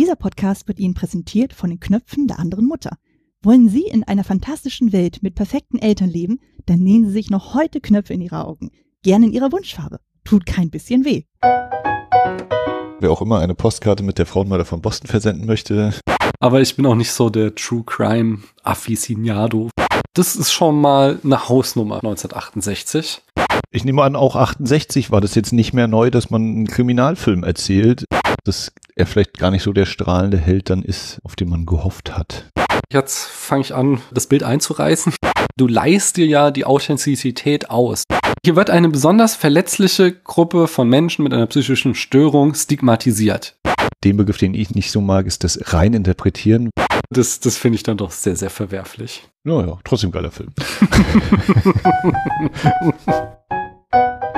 Dieser Podcast wird Ihnen präsentiert von den Knöpfen der anderen Mutter. Wollen Sie in einer fantastischen Welt mit perfekten Eltern leben, dann nähen Sie sich noch heute Knöpfe in Ihre Augen. Gerne in Ihrer Wunschfarbe. Tut kein bisschen weh. Wer auch immer eine Postkarte mit der Frauenmörder von Boston versenden möchte. Aber ich bin auch nicht so der True Crime Afficionado. Das ist schon mal eine Hausnummer 1968. Ich nehme an, auch 68 war das jetzt nicht mehr neu, dass man einen Kriminalfilm erzählt, dass er vielleicht gar nicht so der strahlende Held dann ist, auf den man gehofft hat. Jetzt fange ich an, das Bild einzureißen. Du leihst dir ja die Authentizität aus. Hier wird eine besonders verletzliche Gruppe von Menschen mit einer psychischen Störung stigmatisiert. Den Begriff, den ich nicht so mag, ist das Reininterpretieren. Das, das finde ich dann doch sehr, sehr verwerflich. Naja, trotzdem geiler Film. you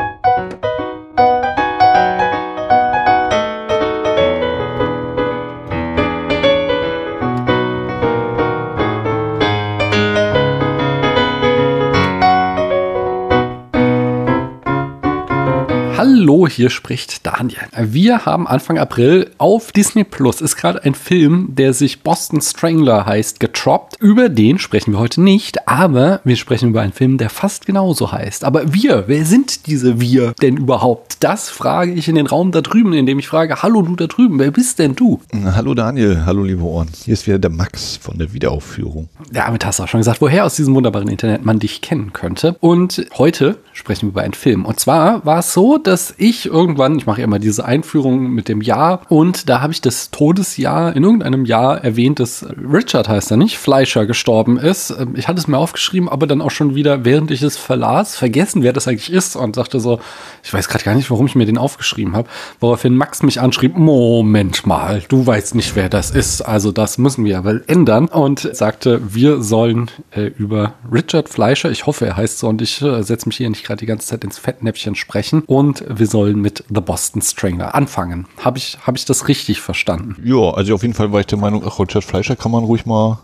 Hallo, hier spricht Daniel. Wir haben Anfang April auf Disney Plus ist gerade ein Film, der sich Boston Strangler heißt, getroppt. Über den sprechen wir heute nicht, aber wir sprechen über einen Film, der fast genauso heißt. Aber wir, wer sind diese wir denn überhaupt? Das frage ich in den Raum da drüben, indem ich frage, hallo du da drüben, wer bist denn du? Hallo Daniel, hallo liebe Ohren. Hier ist wieder der Max von der Wiederaufführung. Ja, damit hast du auch schon gesagt, woher aus diesem wunderbaren Internet man dich kennen könnte. Und heute sprechen wir über einen Film. Und zwar war es so, dass ich irgendwann, ich mache ja immer diese Einführung mit dem Jahr und da habe ich das Todesjahr in irgendeinem Jahr erwähnt, dass Richard heißt er nicht, Fleischer gestorben ist. Ich hatte es mir aufgeschrieben, aber dann auch schon wieder, während ich es verlas, vergessen, wer das eigentlich ist und sagte so, ich weiß gerade gar nicht, warum ich mir den aufgeschrieben habe, woraufhin Max mich anschrieb, Moment mal, du weißt nicht, wer das ist, also das müssen wir aber ändern und sagte, wir sollen äh, über Richard Fleischer, ich hoffe, er heißt so und ich äh, setze mich hier nicht gerade die ganze Zeit ins Fettnäpfchen sprechen und wir sollen mit The Boston Strangler anfangen. Habe ich, hab ich das richtig verstanden? Ja, also auf jeden Fall war ich der Meinung, ach, Richard Fleischer kann man ruhig mal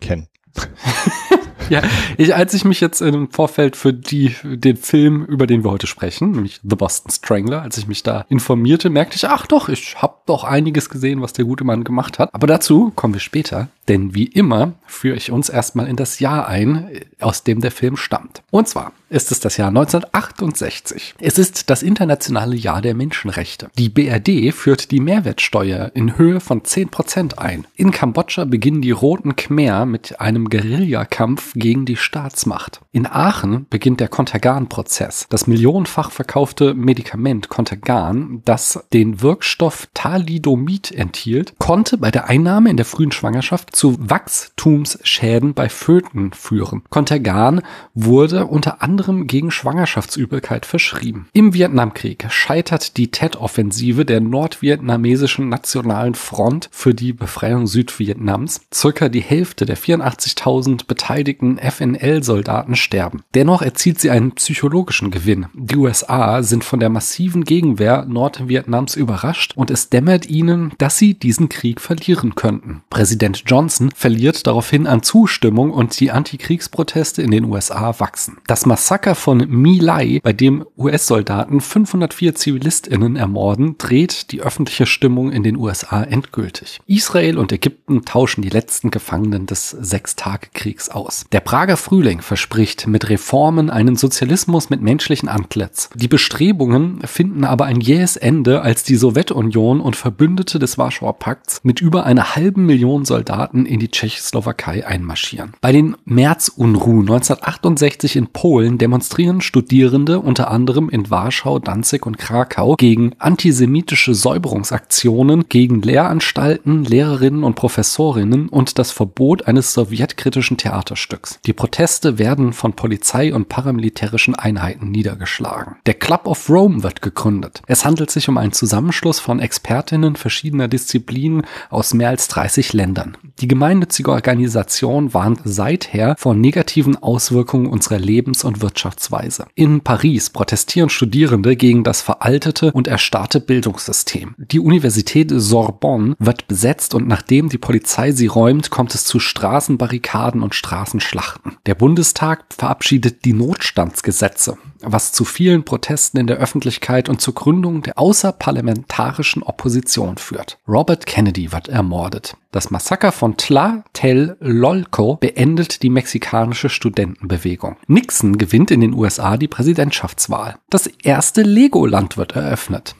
kennen. ja, ich, als ich mich jetzt im Vorfeld für die, den Film, über den wir heute sprechen, nämlich The Boston Strangler, als ich mich da informierte, merkte ich, ach doch, ich habe doch einiges gesehen, was der gute Mann gemacht hat. Aber dazu kommen wir später, denn wie immer führe ich uns erstmal in das Jahr ein, aus dem der Film stammt. Und zwar ist es das Jahr 1968. Es ist das internationale Jahr der Menschenrechte. Die BRD führt die Mehrwertsteuer in Höhe von 10% ein. In Kambodscha beginnen die Roten Khmer mit einem Guerillakampf gegen die Staatsmacht. In Aachen beginnt der Contergan-Prozess. Das millionenfach verkaufte Medikament Contergan, das den Wirkstoff Thalidomid enthielt, konnte bei der Einnahme in der frühen Schwangerschaft zu Wachstumsschäden bei Föten führen. Contergan wurde unter anderem gegen Schwangerschaftsübelkeit verschrieben. Im Vietnamkrieg scheitert die Tet-Offensive der nordvietnamesischen Nationalen Front für die Befreiung Südvietnams. Circa die Hälfte der 84.000 beteiligten FNL-Soldaten sterben. Dennoch erzielt sie einen psychologischen Gewinn. Die USA sind von der massiven Gegenwehr Nordvietnams überrascht und es dämmert ihnen, dass sie diesen Krieg verlieren könnten. Präsident Johnson verliert daraufhin an Zustimmung und die Antikriegsproteste in den USA wachsen. Das Massaker von My Lai, bei dem US-Soldaten 504 ZivilistInnen ermorden, dreht die öffentliche Stimmung in den USA endgültig. Israel und Ägypten tauschen die letzten Gefangenen des Sechstagekriegs aus. Der Prager Frühling verspricht mit Reformen einen Sozialismus mit menschlichen Antlitz. Die Bestrebungen finden aber ein jähes Ende, als die Sowjetunion und Verbündete des Warschauer Pakts mit über einer halben Million Soldaten in die Tschechoslowakei einmarschieren. Bei den Märzunruhen 1968 in Polen demonstrieren Studierende unter anderem in Warschau, Danzig und Krakau gegen antisemitische Säuberungsaktionen, gegen Lehranstalten, Lehrerinnen und Professorinnen und das Verbot eines sowjetkritischen Theaterstücks. Die Proteste werden von Polizei und paramilitärischen Einheiten niedergeschlagen. Der Club of Rome wird gegründet. Es handelt sich um einen Zusammenschluss von Expertinnen verschiedener Disziplinen aus mehr als 30 Ländern. Die gemeinnützige Organisation warnt seither vor negativen Auswirkungen unserer Lebens- und Wirtschaftsweise. In Paris protestieren Studierende gegen das veraltete und erstarrte Bildungssystem. Die Universität Sorbonne wird besetzt und nachdem die Polizei sie räumt, kommt es zu Straßenbarrikaden und Straßenschlachten. Der Bundestag verabschiedet die Notstandsgesetze. Was zu vielen Protesten in der Öffentlichkeit und zur Gründung der außerparlamentarischen Opposition führt. Robert Kennedy wird ermordet. Das Massaker von Tlatelolco beendet die mexikanische Studentenbewegung. Nixon gewinnt in den USA die Präsidentschaftswahl. Das erste Legoland wird eröffnet.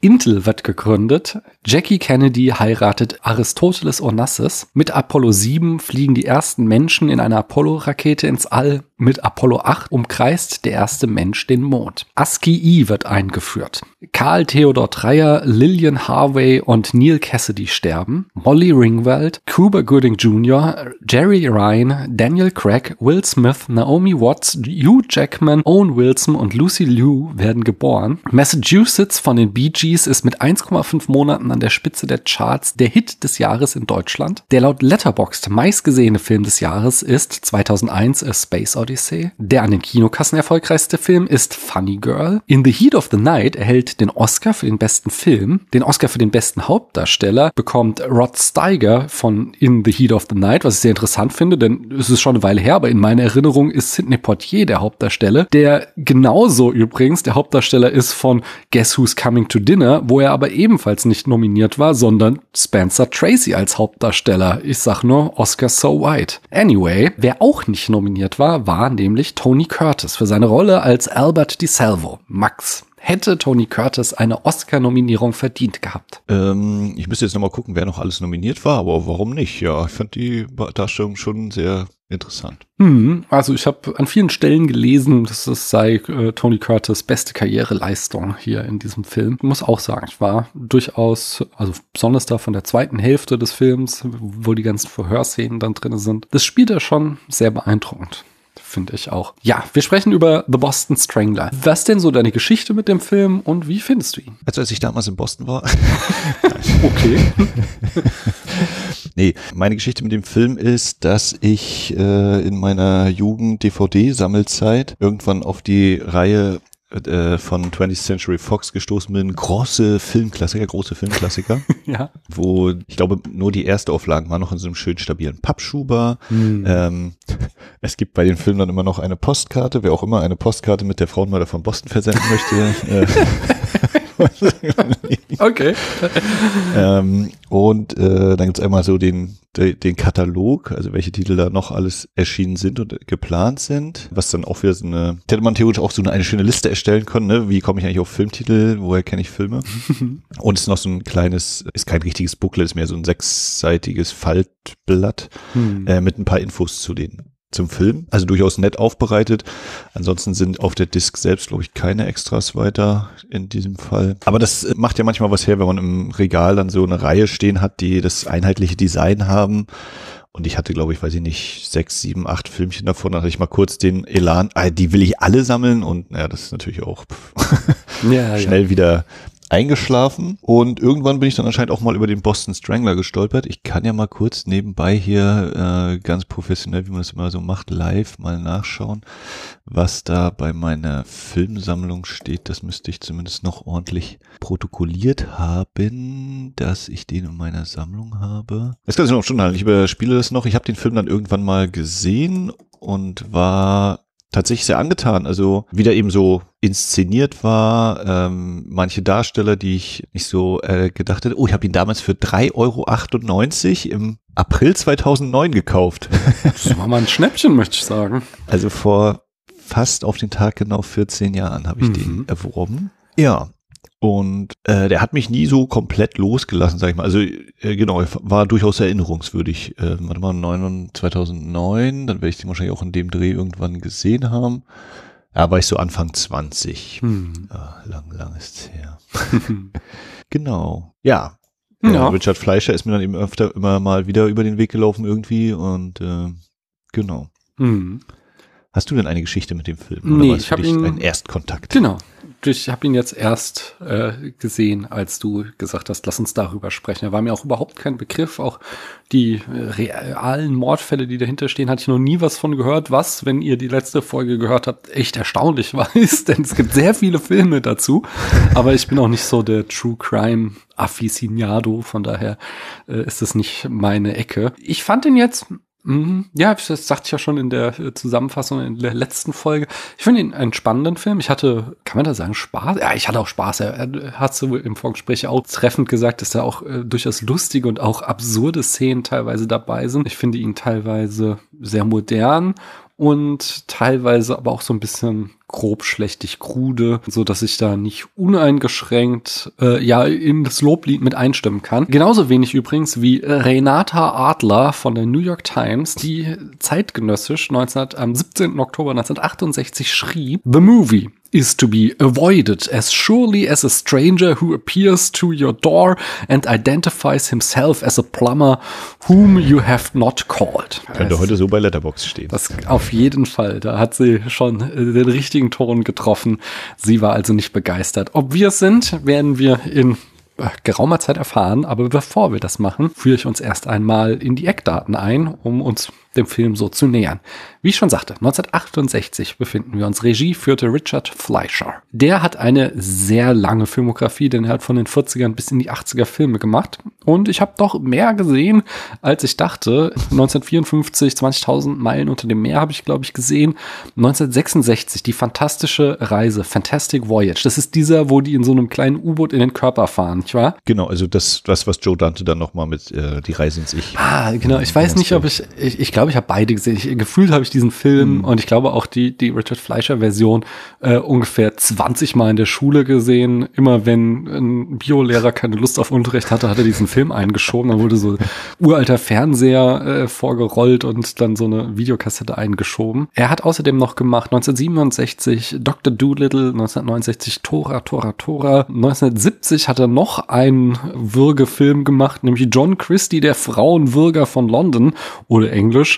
Intel wird gegründet. Jackie Kennedy heiratet Aristoteles Onassis. Mit Apollo 7 fliegen die ersten Menschen in einer Apollo-Rakete ins All. Mit Apollo 8 umkreist der erste Mensch den Mond. ASCII wird eingeführt. Karl Theodor Dreyer, Lillian Harvey und Neil Cassidy sterben. Molly Ringwald, Cuba Gooding Jr., Jerry Ryan, Daniel Craig, Will Smith, Naomi Watts, Hugh Jackman, Owen Wilson und Lucy Liu werden geboren. Massachusetts von den Bee Gees ist mit 1,5 Monaten an der Spitze der Charts der Hit des Jahres in Deutschland. Der laut Letterboxd meistgesehene Film des Jahres ist 2001 A Space Odyssey. Der an den Kinokassen erfolgreichste Film ist Funny Girl. In the Heat of the Night erhält den Oscar für den besten Film. Den Oscar für den besten Hauptdarsteller bekommt Rod Steiger von In the Heat of the Night, was ich sehr interessant finde, denn es ist schon eine Weile her, aber in meiner Erinnerung ist Sidney Poitier der Hauptdarsteller, der genauso übrigens der Hauptdarsteller ist von Guess Who's Coming to Dinner, wo er aber ebenfalls nicht nominiert war, sondern Spencer Tracy als Hauptdarsteller. Ich sag nur Oscar So White. Anyway, wer auch nicht nominiert war, war nämlich Tony Curtis für seine Rolle als Albert DiSalvo. Max, hätte Tony Curtis eine Oscar-Nominierung verdient gehabt. Ähm, ich müsste jetzt nochmal gucken, wer noch alles nominiert war, aber warum nicht? Ja, ich fand die Darstellung schon sehr interessant. Hm, also ich habe an vielen Stellen gelesen, dass es sei äh, Tony Curtis beste Karriereleistung hier in diesem Film. Ich muss auch sagen, ich war durchaus, also besonders da von der zweiten Hälfte des Films, wo die ganzen Verhörszenen dann drin sind. Das spielt er schon sehr beeindruckend finde ich auch. Ja, wir sprechen über The Boston Strangler. Was denn so deine Geschichte mit dem Film und wie findest du ihn? Also als ich damals in Boston war. okay. nee, meine Geschichte mit dem Film ist, dass ich äh, in meiner Jugend DVD-Sammelzeit irgendwann auf die Reihe äh, von 20th Century Fox gestoßen bin. Große Filmklassiker, große Filmklassiker. ja. Wo, ich glaube, nur die erste Auflagen war noch in so einem schön stabilen Pappschuber. Hm. Ähm, es gibt bei den Filmen dann immer noch eine Postkarte, wer auch immer eine Postkarte mit der Frauenmörder von Boston versenden möchte. Äh, okay. ähm, und äh, dann gibt's einmal so den, den, Katalog, also welche Titel da noch alles erschienen sind und geplant sind, was dann auch wieder so eine, hätte man theoretisch auch so eine, eine schöne Liste erstellen können, ne? wie komme ich eigentlich auf Filmtitel, woher kenne ich Filme? und es ist noch so ein kleines, ist kein richtiges Booklet, ist mehr so ein sechsseitiges Faltblatt hm. äh, mit ein paar Infos zu den zum Film. Also durchaus nett aufbereitet. Ansonsten sind auf der Disc selbst, glaube ich, keine Extras weiter in diesem Fall. Aber das macht ja manchmal was her, wenn man im Regal dann so eine Reihe stehen hat, die das einheitliche Design haben. Und ich hatte, glaube ich, weiß ich nicht, sechs, sieben, acht Filmchen davon. Da hatte ich mal kurz den Elan, ah, die will ich alle sammeln. Und ja, das ist natürlich auch ja, schnell ja. wieder eingeschlafen und irgendwann bin ich dann anscheinend auch mal über den Boston Strangler gestolpert. Ich kann ja mal kurz nebenbei hier äh, ganz professionell, wie man das immer so macht, live mal nachschauen, was da bei meiner Filmsammlung steht. Das müsste ich zumindest noch ordentlich protokolliert haben, dass ich den in meiner Sammlung habe. Das kann ich noch schon halten. Ich überspiele das noch. Ich habe den Film dann irgendwann mal gesehen und war tatsächlich sehr angetan. Also wie der eben so inszeniert war, ähm, manche Darsteller, die ich nicht so äh, gedacht hätte. Oh, ich habe ihn damals für 3,98 Euro im April 2009 gekauft. Das war mal ein Schnäppchen, möchte ich sagen. Also vor fast auf den Tag genau 14 Jahren habe ich mhm. den erworben. Ja, und äh, der hat mich nie so komplett losgelassen, sag ich mal. Also äh, genau, war durchaus erinnerungswürdig. Äh, warte mal, 9, 2009, dann werde ich den wahrscheinlich auch in dem Dreh irgendwann gesehen haben. Ja, war ich so Anfang 20. Hm. Ja, lang, lang ist her. genau. Ja. ja. Richard Fleischer ist mir dann eben öfter immer mal wieder über den Weg gelaufen irgendwie und äh, genau. Hm. Hast du denn eine Geschichte mit dem Film? Oder nee, ich habe ihn ein Erstkontakt. Genau ich habe ihn jetzt erst äh, gesehen, als du gesagt hast, lass uns darüber sprechen. Er war mir auch überhaupt kein Begriff. Auch die äh, realen Mordfälle, die dahinter stehen, hatte ich noch nie was von gehört. Was, wenn ihr die letzte Folge gehört habt, echt erstaunlich war, ist, denn es gibt sehr viele Filme dazu. Aber ich bin auch nicht so der True Crime Afficionado, von daher äh, ist es nicht meine Ecke. Ich fand ihn jetzt. Ja, das sagte ich ja schon in der äh, Zusammenfassung in der letzten Folge. Ich finde ihn einen spannenden Film. Ich hatte, kann man da sagen, Spaß? Ja, ich hatte auch Spaß. Er, hat so im Vorgespräch auch treffend gesagt, dass da auch äh, durchaus lustige und auch absurde Szenen teilweise dabei sind. Ich finde ihn teilweise sehr modern und teilweise aber auch so ein bisschen grob schlechtig krude, so dass ich da nicht uneingeschränkt äh, ja in das Loblied mit einstimmen kann. Genauso wenig übrigens wie Renata Adler von der New York Times, die zeitgenössisch 19, am 17. Oktober 1968 schrieb, The Movie is to be avoided as surely as a stranger who appears to your door and identifies himself as a plumber whom you have not called. Könnte heute so bei Letterbox stehen. Das auf jeden Fall. Da hat sie schon äh, den richtigen Ton getroffen. Sie war also nicht begeistert. Ob wir es sind, werden wir in äh, geraumer Zeit erfahren. Aber bevor wir das machen, führe ich uns erst einmal in die Eckdaten ein, um uns dem Film so zu nähern. Wie ich schon sagte, 1968 befinden wir uns. Regie führte Richard Fleischer. Der hat eine sehr lange Filmografie, denn er hat von den 40ern bis in die 80er Filme gemacht. Und ich habe doch mehr gesehen, als ich dachte. 1954, 20.000 Meilen unter dem Meer habe ich, glaube ich, gesehen. 1966, die fantastische Reise, Fantastic Voyage. Das ist dieser, wo die in so einem kleinen U-Boot in den Körper fahren, nicht wahr? Genau, also das, das was Joe Dante dann nochmal mit äh, die Reise ins Ich. Ah, genau. Ich weiß nicht, ob ich, ich, ich glaube, ich habe beide gesehen. Ich, gefühlt habe ich diesen Film mhm. und ich glaube auch die, die Richard Fleischer Version äh, ungefähr 20 Mal in der Schule gesehen. Immer wenn ein Biolehrer keine Lust auf Unterricht hatte, hat er diesen Film eingeschoben. Dann wurde so uralter Fernseher äh, vorgerollt und dann so eine Videokassette eingeschoben. Er hat außerdem noch gemacht 1967 Dr. Doolittle, 1969 Tora, Tora, Tora. 1970 hat er noch einen Würgefilm gemacht, nämlich John Christie, der Frauenwürger von London oder Englisch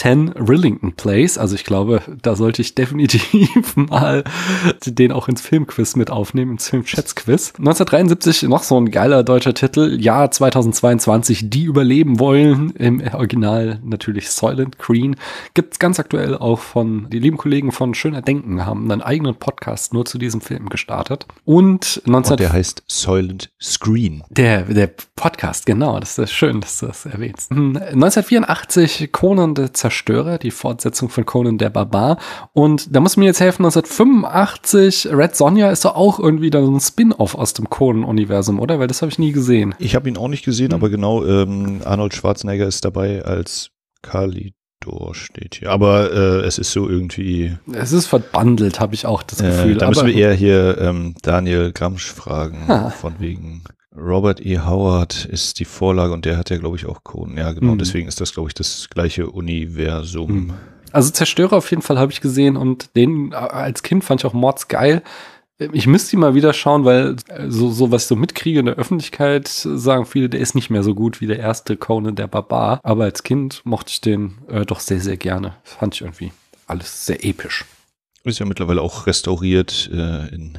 10 Rillington Place. Also ich glaube, da sollte ich definitiv mal den auch ins Filmquiz mit aufnehmen, ins Filmschätzquiz. 1973 noch so ein geiler deutscher Titel. Jahr 2022, die überleben wollen. Im Original natürlich Soylent Green. Gibt's ganz aktuell auch von, die lieben Kollegen von Schöner Denken haben einen eigenen Podcast nur zu diesem Film gestartet. Und 19 Und der heißt Soylent Screen. Der, der Podcast, genau. Das ist schön, dass du das erwähnst. 1984 hm, Conan der Zerstörer, die Fortsetzung von Conan der Barbar. Und da muss mir jetzt helfen, 1985, Red Sonja ist doch auch irgendwie dann so ein Spin-off aus dem Conan-Universum, oder? Weil das habe ich nie gesehen. Ich habe ihn auch nicht gesehen, mhm. aber genau, ähm, Arnold Schwarzenegger ist dabei als Kali steht hier. Aber äh, es ist so irgendwie. Es ist verbandelt, habe ich auch das Gefühl. Äh, da müssen wir eher hier ähm, Daniel Gramsch fragen, ha. von wegen Robert E. Howard ist die Vorlage und der hat ja, glaube ich, auch Coden. Ja, genau. Mhm. Deswegen ist das, glaube ich, das gleiche Universum. Mhm. Also Zerstörer auf jeden Fall habe ich gesehen und den äh, als Kind fand ich auch Mords geil. Ich müsste ihn mal wieder schauen, weil äh, so, so was ich so mitkriege in der Öffentlichkeit, sagen viele, der ist nicht mehr so gut wie der erste Conan der Barbar. Aber als Kind mochte ich den äh, doch sehr, sehr gerne. Fand ich irgendwie alles sehr episch. Ist ja mittlerweile auch restauriert äh, in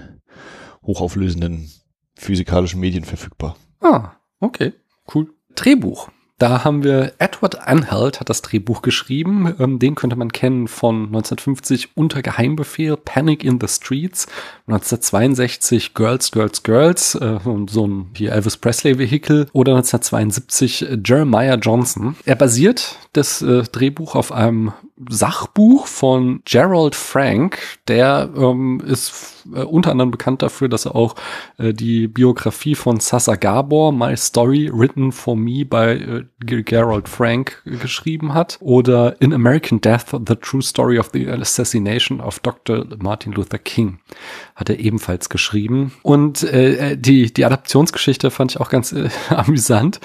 hochauflösenden physikalischen Medien verfügbar. Ah, okay, cool. Drehbuch. Da haben wir Edward Anhalt hat das Drehbuch geschrieben. Ähm, den könnte man kennen von 1950 Unter Geheimbefehl, Panic in the Streets, 1962 Girls, Girls, Girls, äh, so ein hier Elvis Presley Vehikel oder 1972 Jeremiah Johnson. Er basiert das äh, Drehbuch auf einem Sachbuch von Gerald Frank. Der ähm, ist äh, unter anderem bekannt dafür, dass er auch äh, die Biografie von Sasa Gabor, My Story Written for Me bei äh, Gerald Frank geschrieben hat. Oder In American Death, The True Story of the Assassination of Dr. Martin Luther King hat er ebenfalls geschrieben. Und äh, die, die Adaptionsgeschichte fand ich auch ganz äh, amüsant.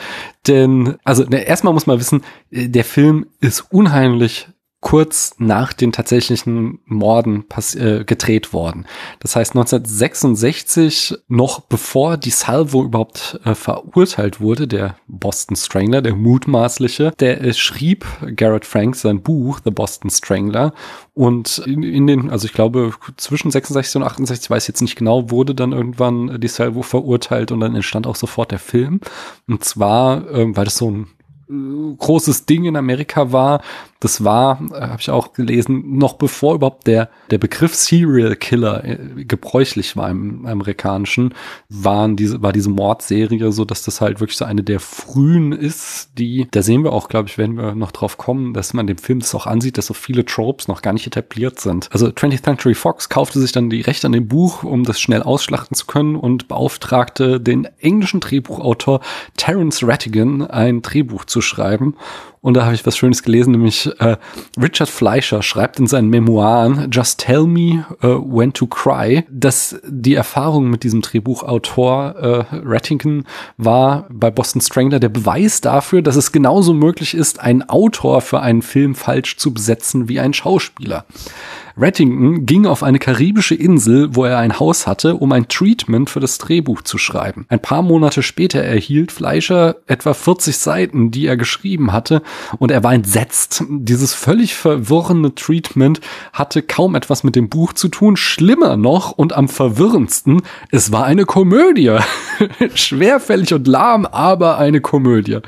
Denn, also ne, erstmal muss man wissen, äh, der Film ist unheimlich kurz nach den tatsächlichen Morden äh, gedreht worden. Das heißt 1966, noch bevor die Salvo überhaupt äh, verurteilt wurde, der Boston Strangler, der mutmaßliche, der äh, schrieb Garrett Frank sein Buch The Boston Strangler und in, in, den, also ich glaube zwischen 66 und 68, weiß jetzt nicht genau, wurde dann irgendwann die Salvo verurteilt und dann entstand auch sofort der Film. Und zwar, äh, weil das so ein großes Ding in Amerika war. Das war, äh, habe ich auch gelesen, noch bevor überhaupt der, der Begriff Serial Killer äh, gebräuchlich war im, amerikanischen, waren diese, war diese Mordserie so, dass das halt wirklich so eine der frühen ist, die, da sehen wir auch, glaube ich, werden wir noch drauf kommen, dass man dem Film das auch ansieht, dass so viele Tropes noch gar nicht etabliert sind. Also 20th Century Fox kaufte sich dann die Rechte an dem Buch, um das schnell ausschlachten zu können und beauftragte den englischen Drehbuchautor Terence Rattigan, ein Drehbuch zu schreiben. Und da habe ich was Schönes gelesen, nämlich äh, Richard Fleischer schreibt in seinen Memoiren Just Tell Me uh, When to Cry, dass die Erfahrung mit diesem Drehbuchautor äh, Rattigan war bei Boston Strangler der Beweis dafür, dass es genauso möglich ist, einen Autor für einen Film falsch zu besetzen wie ein Schauspieler. Rattington ging auf eine karibische Insel, wo er ein Haus hatte, um ein Treatment für das Drehbuch zu schreiben. Ein paar Monate später erhielt Fleischer etwa 40 Seiten, die er geschrieben hatte, und er war entsetzt. Dieses völlig verwirrende Treatment hatte kaum etwas mit dem Buch zu tun. Schlimmer noch und am verwirrendsten, es war eine Komödie. Schwerfällig und lahm, aber eine Komödie.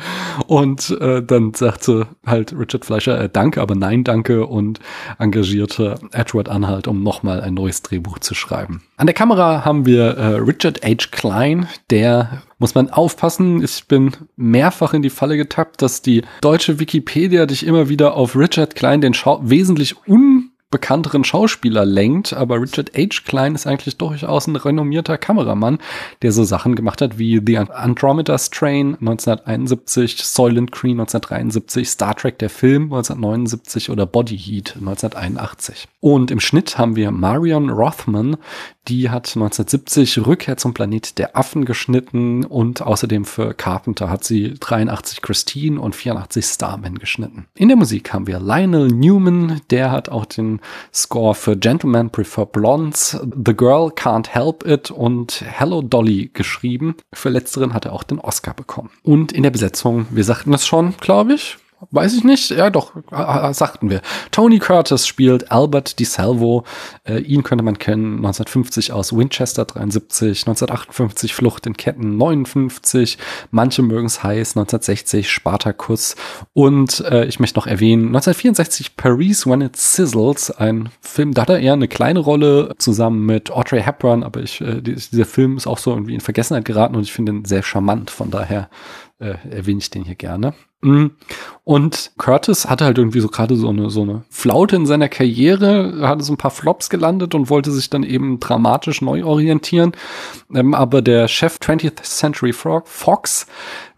Und äh, dann sagte halt Richard Fleischer, äh, danke, aber nein, danke und engagierte Edward Anhalt, um nochmal ein neues Drehbuch zu schreiben. An der Kamera haben wir äh, Richard H. Klein, der muss man aufpassen. Ich bin mehrfach in die Falle getappt, dass die deutsche Wikipedia dich immer wieder auf Richard Klein, den Schau wesentlich un bekannteren Schauspieler lenkt, aber Richard H. Klein ist eigentlich durchaus ein renommierter Kameramann, der so Sachen gemacht hat wie The Andromeda Strain 1971, Soylent Green 1973, Star Trek der Film 1979 oder Body Heat 1981. Und im Schnitt haben wir Marion Rothman, die hat 1970 Rückkehr zum Planet der Affen geschnitten und außerdem für Carpenter hat sie 83 Christine und 84 Starman geschnitten. In der Musik haben wir Lionel Newman, der hat auch den Score für Gentlemen Prefer Blondes, The Girl Can't Help It und Hello Dolly geschrieben. Für letzteren hat er auch den Oscar bekommen. Und in der Besetzung, wir sagten es schon, glaube ich, Weiß ich nicht. Ja, doch, sagten wir. Tony Curtis spielt Albert DiSalvo. Äh, ihn könnte man kennen. 1950 aus Winchester 73, 1958 Flucht in Ketten. 59, manche mögen es heiß 1960 Spartacus und äh, ich möchte noch erwähnen 1964 Paris When It Sizzles, ein Film, da hat er eher eine kleine Rolle zusammen mit Audrey Hepburn, aber ich, äh, dieser Film ist auch so irgendwie in Vergessenheit geraten und ich finde ihn sehr charmant, von daher äh, erwähne ich den hier gerne. Mhm. Und Curtis hatte halt irgendwie so gerade so eine, so eine Flaute in seiner Karriere, hatte so ein paar Flops gelandet und wollte sich dann eben dramatisch neu orientieren. Ähm, aber der Chef 20th Century Fox,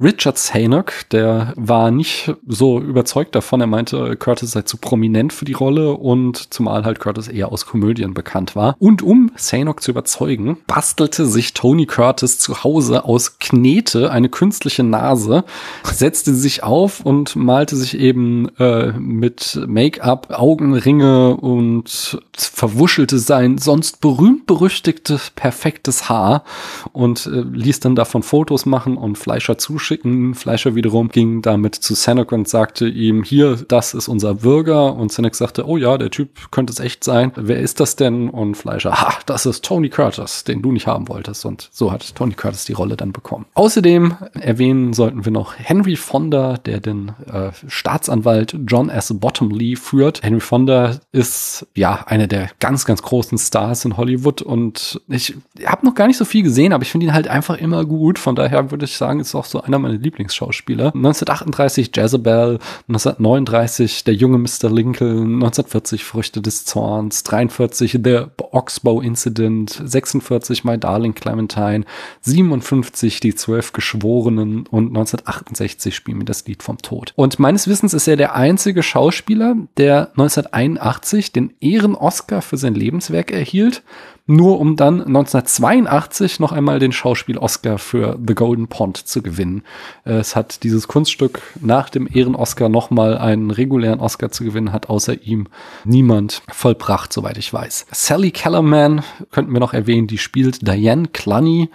Richard Zanuck, der war nicht so überzeugt davon. Er meinte, Curtis sei zu prominent für die Rolle und zumal halt Curtis eher aus Komödien bekannt war. Und um Zanuck zu überzeugen, bastelte sich Tony Curtis zu Hause aus Knete eine künstliche Nase, setzte sich auf und malte sich eben äh, mit Make-up, Augenringe und verwuschelte sein sonst berühmt-berüchtigtes, perfektes Haar und äh, ließ dann davon Fotos machen und Fleischer zuschicken. Fleischer wiederum ging damit zu Seneca und sagte ihm, hier, das ist unser Bürger. Und Seneca sagte, oh ja, der Typ könnte es echt sein. Wer ist das denn? Und Fleischer, ha, das ist Tony Curtis, den du nicht haben wolltest. Und so hat Tony Curtis die Rolle dann bekommen. Außerdem erwähnen sollten wir noch Henry Fonda, der den äh, Staatsanwalt John S. Bottomley führt. Henry Fonda ist ja einer der ganz, ganz großen Stars in Hollywood und ich habe noch gar nicht so viel gesehen, aber ich finde ihn halt einfach immer gut. Von daher würde ich sagen, ist auch so einer meiner Lieblingsschauspieler. 1938 Jezebel, 1939 Der junge Mr. Lincoln, 1940 Früchte des Zorns, 43 The Oxbow Incident, 46 My Darling Clementine, 57 Die Zwölf Geschworenen und 1968 Spiel mir das Lied vom Tod. Und meines Wissens ist er der einzige Schauspieler, der 1981 den Ehren-Oscar für sein Lebenswerk erhielt, nur um dann 1982 noch einmal den Schauspiel-Oscar für The Golden Pond zu gewinnen. Es hat dieses Kunststück nach dem Ehren-Oscar nochmal einen regulären Oscar zu gewinnen, hat außer ihm niemand vollbracht, soweit ich weiß. Sally Kellerman könnten wir noch erwähnen, die spielt Diane Cluny,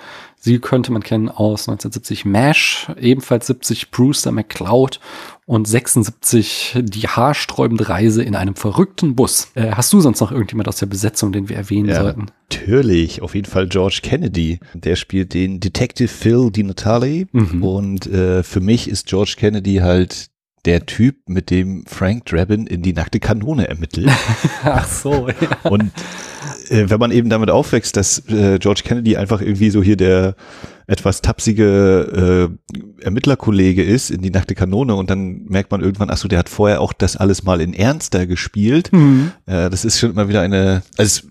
Sie könnte man kennen aus 1970 MASH, ebenfalls 70 Brewster McCloud und 76 die haarsträubende Reise in einem verrückten Bus. Äh, hast du sonst noch irgendjemand aus der Besetzung, den wir erwähnen ja. sollten? Natürlich, auf jeden Fall George Kennedy. Der spielt den Detective Phil Di Natale. Mhm. Und äh, für mich ist George Kennedy halt der Typ, mit dem Frank Drabin in die nackte Kanone ermittelt. Ach so, ja. Und äh, wenn man eben damit aufwächst, dass äh, George Kennedy einfach irgendwie so hier der etwas tapsige äh, Ermittlerkollege ist in die nackte Kanone und dann merkt man irgendwann, ach so, der hat vorher auch das alles mal in Ernster gespielt. Mhm. Äh, das ist schon immer wieder eine, also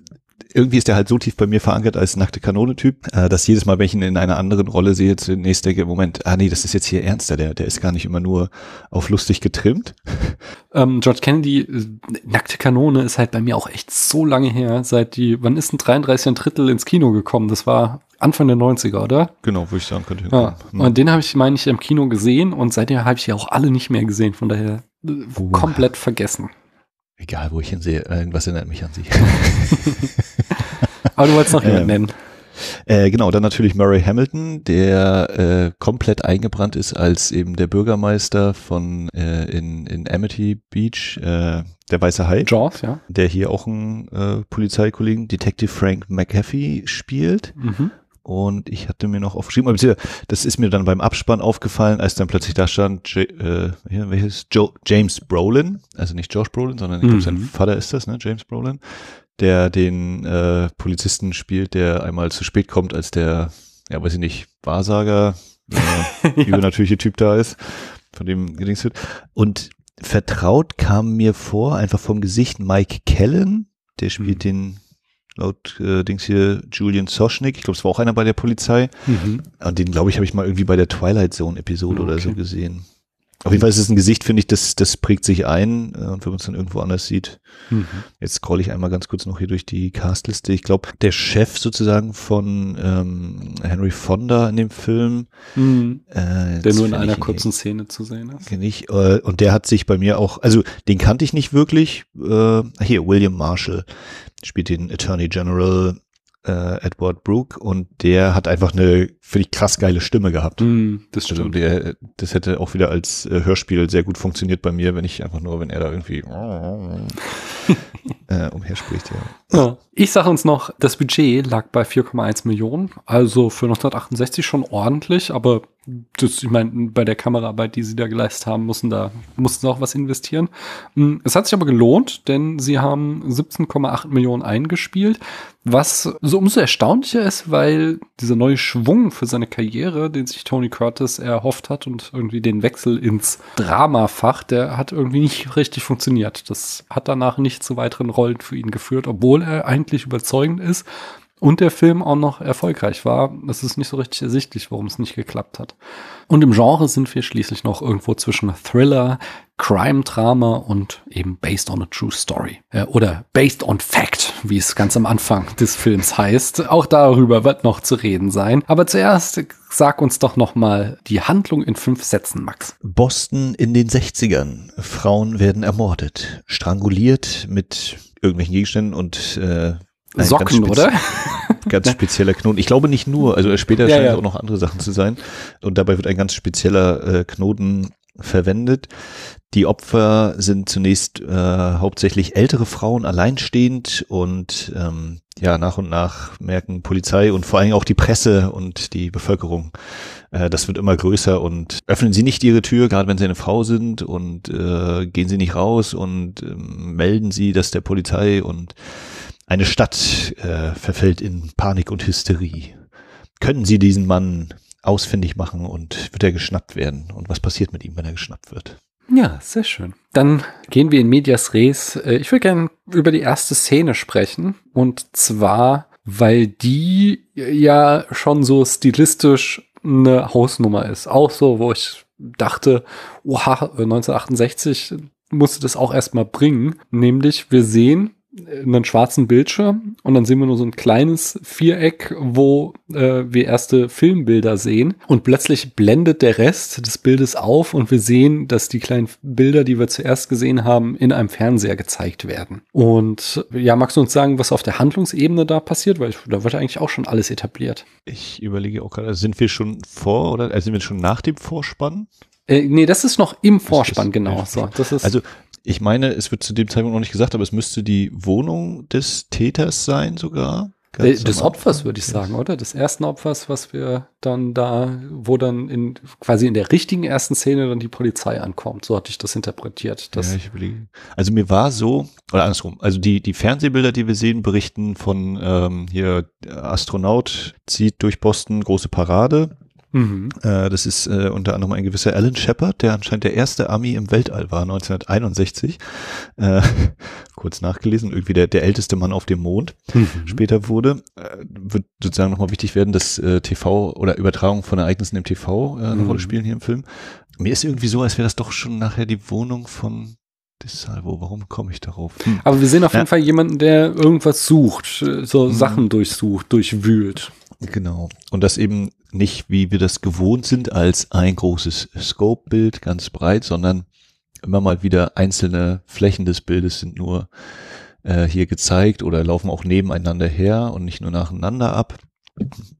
irgendwie ist der halt so tief bei mir verankert als nackte Kanone-Typ, äh, dass jedes Mal, wenn ich ihn in einer anderen Rolle sehe, zunächst denke, Moment, ah nee, das ist jetzt hier ernster, der, der ist gar nicht immer nur auf lustig getrimmt. Ähm, George Kennedy, äh, nackte Kanone ist halt bei mir auch echt so lange her, seit die, wann ist ein 33 ein Drittel ins Kino gekommen? Das war Anfang der 90er, oder? Genau, wo ich sagen könnte. Ja. Hm. Und den habe ich, meine ich, im Kino gesehen und seitdem habe ich ja auch alle nicht mehr gesehen, von daher Uh. komplett vergessen. Egal, wo ich ihn sehe, irgendwas erinnert mich an sie. Aber du wolltest noch jemanden Ähm, nennen. Äh, genau, dann natürlich Murray Hamilton, der äh, komplett eingebrannt ist als eben der Bürgermeister von äh, in, in Amity Beach, äh, der Weiße Hai, Jaws, ja. der hier auch einen äh, Polizeikollegen, Detective Frank McAfee, spielt. Mhm. Und ich hatte mir noch aufgeschrieben, aber das ist mir dann beim Abspann aufgefallen, als dann plötzlich da stand, J äh, hier, welches? Jo James Brolin, also nicht Josh Brolin, sondern ich glaube, Mhm. sein Vater ist das, ne? James Brolin, der den äh, Polizisten spielt, der einmal zu spät kommt, als der, ja, weiß ich nicht, Wahrsager, äh, übernatürliche Typ da ist, von dem gedings wird. Und vertraut kam mir vor, einfach vom Gesicht Mike Kellen, der spielt Mhm. den laut äh, Dings hier Julian Soschnik, ich glaube, es war auch einer bei der Polizei. Mhm. Und den, glaube ich, habe ich mal irgendwie bei der Twilight Zone Episode oder so Okay. gesehen. Auf jeden Fall ist es ein Gesicht, finde ich, das, das prägt sich ein. äh, Und wenn man es dann irgendwo anders sieht, Mhm. jetzt scroll ich einmal ganz kurz noch hier durch die Castliste. Ich glaube, der Chef sozusagen von ähm, Henry Fonda in dem Film, Mhm. äh, Der nur in einer kurzen Szene zu sehen ist. Kenn ich, äh, und der hat sich bei mir auch, also den kannte ich nicht wirklich. Äh, hier, William Marshall spielt den Attorney General äh, Edward Brooke und der hat einfach eine, finde ich, krass geile Stimme gehabt. Mhm, das Also stimmt. der, das hätte auch wieder als äh, Hörspiel sehr gut funktioniert bei mir, wenn ich einfach nur, wenn er da irgendwie äh, umherspricht, ja. Ja. Ich sage uns noch, das Budget lag bei 4,1 Millionen, also für 1968 schon ordentlich, aber das, ich meine, bei der Kameraarbeit, die sie da geleistet haben, mussten da mussten auch was investieren. Mm, Es hat sich aber gelohnt, denn sie haben 17,8 Millionen eingespielt, was so umso erstaunlicher ist, weil dieser neue Schwung für seine Karriere, den sich Tony Curtis erhofft hat und irgendwie den Wechsel ins Dramafach, der hat irgendwie nicht richtig funktioniert. Das hat danach nicht zu weiteren Rollen für ihn geführt, obwohl er eigentlich überzeugend ist und der Film auch noch erfolgreich war. Es ist nicht so richtig ersichtlich, warum es nicht geklappt hat. Und im Genre sind wir schließlich noch irgendwo zwischen Thriller, Crime-Drama und eben based on a true story. Äh, oder based on fact, wie es ganz am Anfang des Films heißt. Auch darüber wird noch zu reden sein. Aber zuerst sag uns doch noch mal die Handlung in fünf Sätzen, Max. Boston in den 60ern. Frauen werden ermordet, stranguliert mit irgendwelchen Gegenständen und äh, ein Socken, ganz oder? Ganz spezieller Knoten. Ich glaube nicht nur, also später Ja, scheinen ja. es auch noch andere Sachen zu sein. Und dabei wird ein ganz spezieller äh, Knoten verwendet. Die Opfer sind zunächst äh, hauptsächlich ältere Frauen, alleinstehend und ähm, ja, nach und nach merken Polizei und vor allem auch die Presse und die Bevölkerung, äh, das wird immer größer und öffnen sie nicht ihre Tür, gerade wenn sie eine Frau sind und äh, gehen sie nicht raus und ähm, melden sie das der Polizei und eine Stadt äh, verfällt in Panik und Hysterie. Können Sie diesen Mann ausfindig machen und wird er geschnappt werden? Und was passiert mit ihm, wenn er geschnappt wird? Ja, sehr schön. Dann gehen wir in Medias Res. Äh, Ich würde gerne über die erste Szene sprechen. Und zwar, weil die ja schon so stilistisch eine Hausnummer ist. Auch so, wo ich dachte, oha, 1968 musste das auch erstmal bringen. Nämlich, wir sehen einen schwarzen Bildschirm und dann sehen wir nur so ein kleines Viereck, wo äh, wir erste Filmbilder sehen und plötzlich blendet der Rest des Bildes auf und wir sehen, dass die kleinen Bilder, die wir zuerst gesehen haben, in einem Fernseher gezeigt werden. Und ja, magst du uns sagen, was auf der Handlungsebene da passiert? Weil da wird eigentlich auch schon alles etabliert. Ich überlege auch gerade, sind wir schon vor oder also sind wir schon nach dem Vorspann? Äh, nee, das ist noch im Vorspann, genau. So, das ist Also ich meine, es wird zu dem Zeitpunkt noch nicht gesagt, aber es müsste die Wohnung des Täters sein sogar. Äh, des Opfers, würde ich sagen, oder? Des ersten Opfers, was wir dann da, wo dann in quasi in der richtigen ersten Szene dann die Polizei ankommt. So hatte ich das interpretiert. Das ja, ich überlege. Also mir war so, oder andersrum, also die, die Fernsehbilder, die wir sehen, berichten von ähm, hier Astronaut zieht durch Boston, große Parade. Mhm. Äh, das ist äh, unter anderem ein gewisser Alan Shepard, der anscheinend der erste Ami im Weltall war, 1961. Äh, kurz nachgelesen, irgendwie der, der älteste Mann auf dem Mond mhm. später wurde. Äh, wird sozusagen nochmal wichtig werden, dass äh, TV oder Übertragung von Ereignissen im TV eine mhm. Rolle spielen hier im Film. Mir ist irgendwie so, als wäre das doch schon nachher die Wohnung von Salvo, warum komme ich darauf? Hm. Aber wir sehen auf ja. jeden Fall jemanden, der irgendwas sucht, so mhm. Sachen durchsucht, durchwühlt. Genau. Und das eben nicht, wie wir das gewohnt sind, als ein großes Scope-Bild ganz breit, sondern immer mal wieder einzelne Flächen des Bildes sind nur äh, hier gezeigt oder laufen auch nebeneinander her und nicht nur nacheinander ab.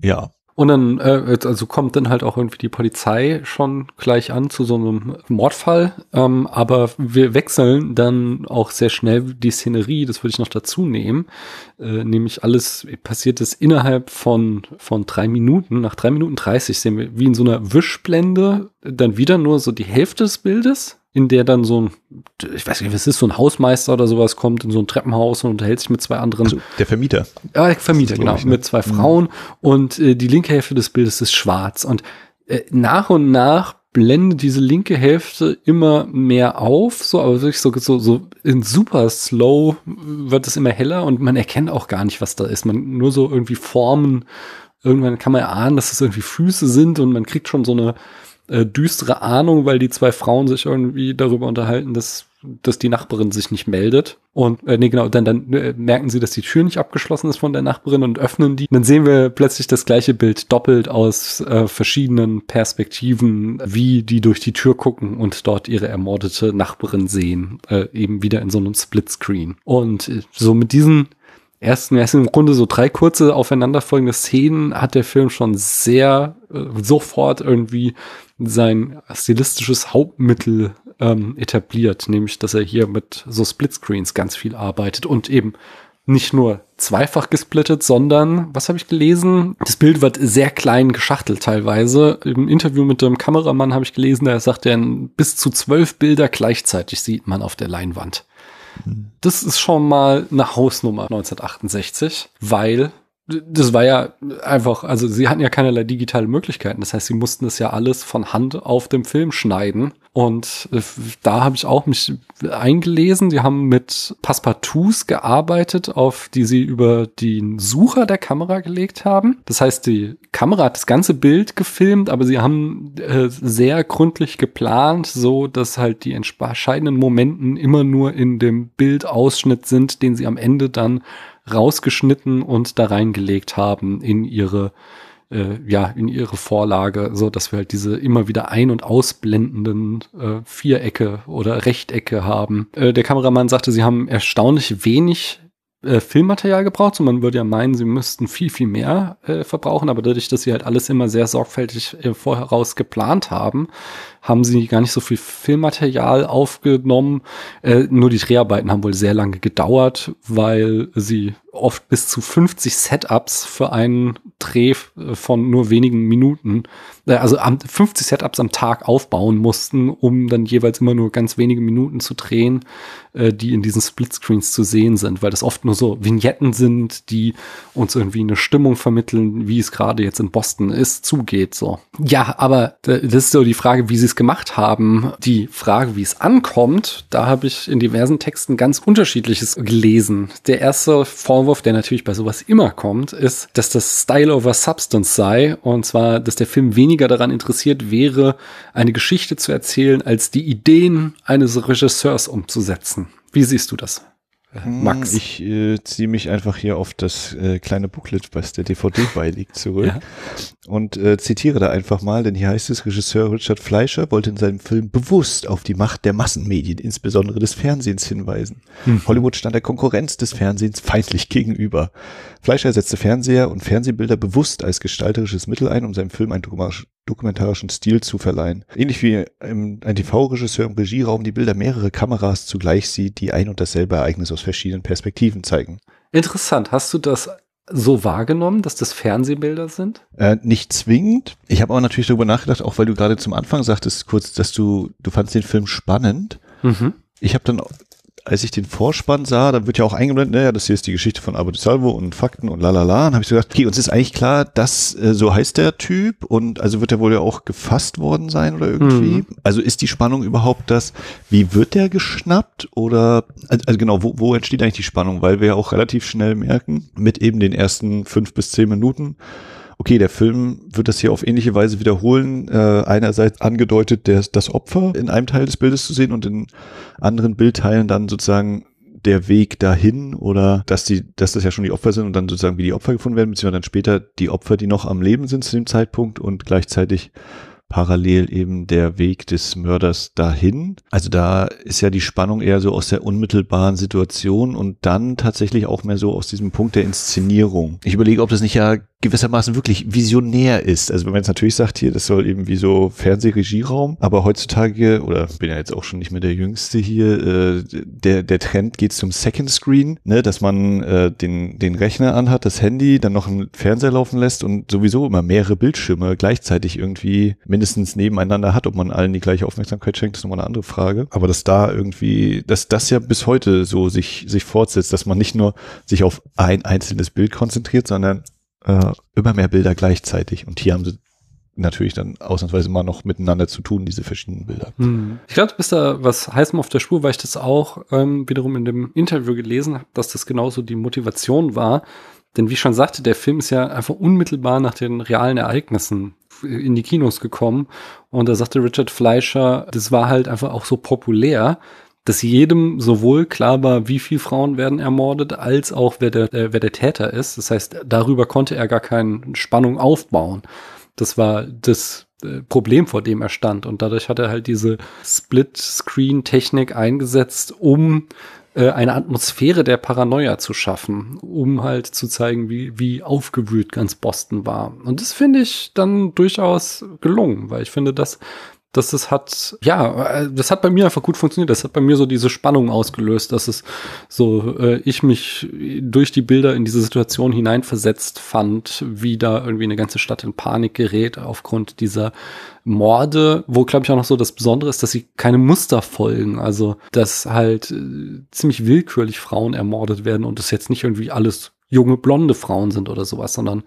Ja, und dann, äh, also kommt dann halt auch irgendwie die Polizei schon gleich an zu so einem Mordfall. Ähm, aber wir wechseln dann auch sehr schnell die Szenerie, das würde ich noch dazu nehmen. Äh, nämlich alles passiert es innerhalb von, von drei Minuten. Nach drei Minuten dreißig sehen wir wie in so einer Wischblende dann wieder nur so die Hälfte des Bildes in der dann so ein, ich weiß nicht, was ist, so ein Hausmeister oder sowas kommt in so ein Treppenhaus und unterhält sich mit zwei anderen. Also der Vermieter. Ja, der Vermieter, genau, ich, ne? mit zwei mhm. Frauen. Mhm. Und äh, die linke Hälfte des Bildes ist schwarz. Und äh, nach und nach blendet diese linke Hälfte immer mehr auf, so, aber wirklich so, so, so in super slow wird es immer heller und man erkennt auch gar nicht, was da ist. Man nur so irgendwie Formen. Irgendwann kann man erahnen, dass es irgendwie Füße sind und man kriegt schon so eine äh, düstere Ahnung, weil die zwei Frauen sich irgendwie darüber unterhalten, dass, dass die Nachbarin sich nicht meldet. Und äh, nee, genau, dann, dann äh, merken sie, dass die Tür nicht abgeschlossen ist von der Nachbarin und öffnen die. Und dann sehen wir plötzlich das gleiche Bild doppelt aus äh, verschiedenen Perspektiven, wie die durch die Tür gucken und dort ihre ermordete Nachbarin sehen. Äh, eben wieder in so einem Splitscreen. Und äh, so mit diesen ersten, ersten im Grunde so drei kurze aufeinanderfolgende Szenen hat der Film schon sehr äh, sofort irgendwie sein stilistisches Hauptmittel ähm, etabliert, nämlich dass er hier mit so Splitscreens ganz viel arbeitet und eben nicht nur zweifach gesplittet, sondern, was habe ich gelesen? Das Bild wird sehr klein geschachtelt teilweise. Im Interview mit dem Kameramann habe ich gelesen, da sagt er, bis zu zwölf Bilder gleichzeitig sieht man auf der Leinwand. Das ist schon mal eine Hausnummer 1968, weil das war ja einfach, also sie hatten ja keinerlei digitale Möglichkeiten. Das heißt, sie mussten das ja alles von Hand auf dem Film schneiden. Und äh, da habe ich auch mich eingelesen. Die haben mit Passepartouts gearbeitet, auf die sie über den Sucher der Kamera gelegt haben. Das heißt, die Kamera hat das ganze Bild gefilmt, aber sie haben äh, sehr gründlich geplant, so dass halt die entscheidenden Momenten immer nur in dem Bildausschnitt sind, den sie am Ende dann rausgeschnitten und da reingelegt haben in ihre äh, ja in ihre Vorlage, so dass wir halt diese immer wieder ein- und ausblendenden äh, Vierecke oder Rechtecke haben. Äh, der Kameramann sagte, sie haben erstaunlich wenig äh, Filmmaterial gebraucht. So man würde ja meinen, sie müssten viel, viel mehr äh, verbrauchen, aber dadurch, dass sie halt alles immer sehr sorgfältig äh, vorher raus geplant haben, haben sie gar nicht so viel Filmmaterial aufgenommen. Äh, nur die Dreharbeiten haben wohl sehr lange gedauert, weil sie oft bis zu 50 Setups für einen Dreh äh, von nur wenigen Minuten, äh, also 50 Setups am Tag aufbauen mussten, um dann jeweils immer nur ganz wenige Minuten zu drehen, äh, die in diesen Splitscreens zu sehen sind, weil das oft nur so Vignetten sind, die uns irgendwie eine Stimmung vermitteln, wie es gerade jetzt in Boston ist, zugeht, so. Ja, aber das ist so die Frage, wie sie es gemacht haben. Die Frage, wie es ankommt, da habe ich in diversen Texten ganz unterschiedliches gelesen. Der erste Vorwurf, der natürlich bei sowas immer kommt, ist, dass das Style over Substance sei. Und zwar, dass der Film weniger daran interessiert wäre, eine Geschichte zu erzählen, als die Ideen eines Regisseurs umzusetzen. Wie siehst du das? Hm, Max. Ich äh, ziehe mich einfach hier auf das äh, kleine Booklet, was der DVD beiliegt, zurück ja. und äh, zitiere da einfach mal, denn hier heißt es, Regisseur Richard Fleischer wollte in seinem Film bewusst auf die Macht der Massenmedien, insbesondere des Fernsehens, hinweisen. Hm. Hollywood stand der Konkurrenz des Fernsehens feindlich gegenüber. Fleischer setzte Fernseher und Fernsehbilder bewusst als gestalterisches Mittel ein, um seinem Film einen dokumentarischen Stil zu verleihen. Ähnlich wie ein TV-Regisseur im Regieraum die Bilder mehrere Kameras zugleich sieht, die ein und dasselbe Ereignis aus verschiedenen Perspektiven zeigen. Interessant. Hast du das so wahrgenommen, dass das Fernsehbilder sind? Äh, nicht zwingend. Ich habe aber natürlich darüber nachgedacht, auch weil du gerade zum Anfang sagtest kurz, dass du, du fandst den Film spannend. Mhm. Ich habe dann als ich den Vorspann sah, da wird ja auch eingeblendet, naja, das hier ist die Geschichte von Abu Salvo und Fakten und lalala. Dann habe ich so gedacht, okay, uns ist eigentlich klar, dass äh, so heißt der Typ und also wird er wohl ja auch gefasst worden sein oder irgendwie. Mhm. Also ist die Spannung überhaupt das, wie wird der geschnappt oder, also, also genau, wo, wo entsteht eigentlich die Spannung? Weil wir ja auch relativ schnell merken, mit eben den ersten fünf bis zehn Minuten, okay, der Film wird das hier auf ähnliche Weise wiederholen. Äh, einerseits angedeutet, der, das Opfer in einem Teil des Bildes zu sehen und in anderen Bildteilen dann sozusagen der Weg dahin oder dass die, dass das ja schon die Opfer sind und dann sozusagen wie die Opfer gefunden werden, beziehungsweise dann später die Opfer, die noch am Leben sind zu dem Zeitpunkt und gleichzeitig parallel eben der Weg des Mörders dahin. Also da ist ja die Spannung eher so aus der unmittelbaren Situation und dann tatsächlich auch mehr so aus diesem Punkt der Inszenierung. Ich überlege, ob das nicht ja gewissermaßen wirklich visionär ist. Also wenn man jetzt natürlich sagt, hier, das soll eben wie so Fernsehregieraum, aber heutzutage, oder bin ja jetzt auch schon nicht mehr der Jüngste hier, äh, der, der Trend geht zum Second Screen, ne, dass man äh, den, den Rechner anhat, das Handy, dann noch einen Fernseher laufen lässt und sowieso immer mehrere Bildschirme gleichzeitig irgendwie mindestens nebeneinander hat. Ob man allen die gleiche Aufmerksamkeit schenkt, ist nochmal eine andere Frage. Aber dass da irgendwie, dass das ja bis heute so sich, sich fortsetzt, dass man nicht nur sich auf ein einzelnes Bild konzentriert, sondern äh, immer mehr Bilder gleichzeitig. Und hier haben sie natürlich dann ausnahmsweise mal noch miteinander zu tun, diese verschiedenen Bilder. Hm. Ich glaube, du bist da was heißem auf der Spur, weil ich das auch ähm, wiederum in dem Interview gelesen habe, dass das genauso die Motivation war. Denn wie ich schon sagte, der Film ist ja einfach unmittelbar nach den realen Ereignissen in die Kinos gekommen. Und da sagte Richard Fleischer, das war halt einfach auch so populär, dass jedem sowohl klar war, wie viele Frauen werden ermordet, als auch wer der, äh, wer der Täter ist. Das heißt, darüber konnte er gar keine Spannung aufbauen. Das war das äh, Problem, vor dem er stand. Und dadurch hat er halt diese Split-Screen-Technik eingesetzt, um äh, eine Atmosphäre der Paranoia zu schaffen, um halt zu zeigen, wie, wie aufgewühlt ganz Boston war. Und das finde ich dann durchaus gelungen, weil ich finde, dass dass es hat, ja, äh, das hat bei mir einfach gut funktioniert. Das hat bei mir so diese Spannung ausgelöst, dass es so, äh, ich mich durch die Bilder in diese Situation hineinversetzt fand, wie da irgendwie eine ganze Stadt in Panik gerät aufgrund dieser Morde, wo glaube ich auch noch so das Besondere ist, dass sie keine Muster folgen. Also, dass halt äh, ziemlich willkürlich Frauen ermordet werden und es jetzt nicht irgendwie alles junge blonde Frauen sind oder sowas, sondern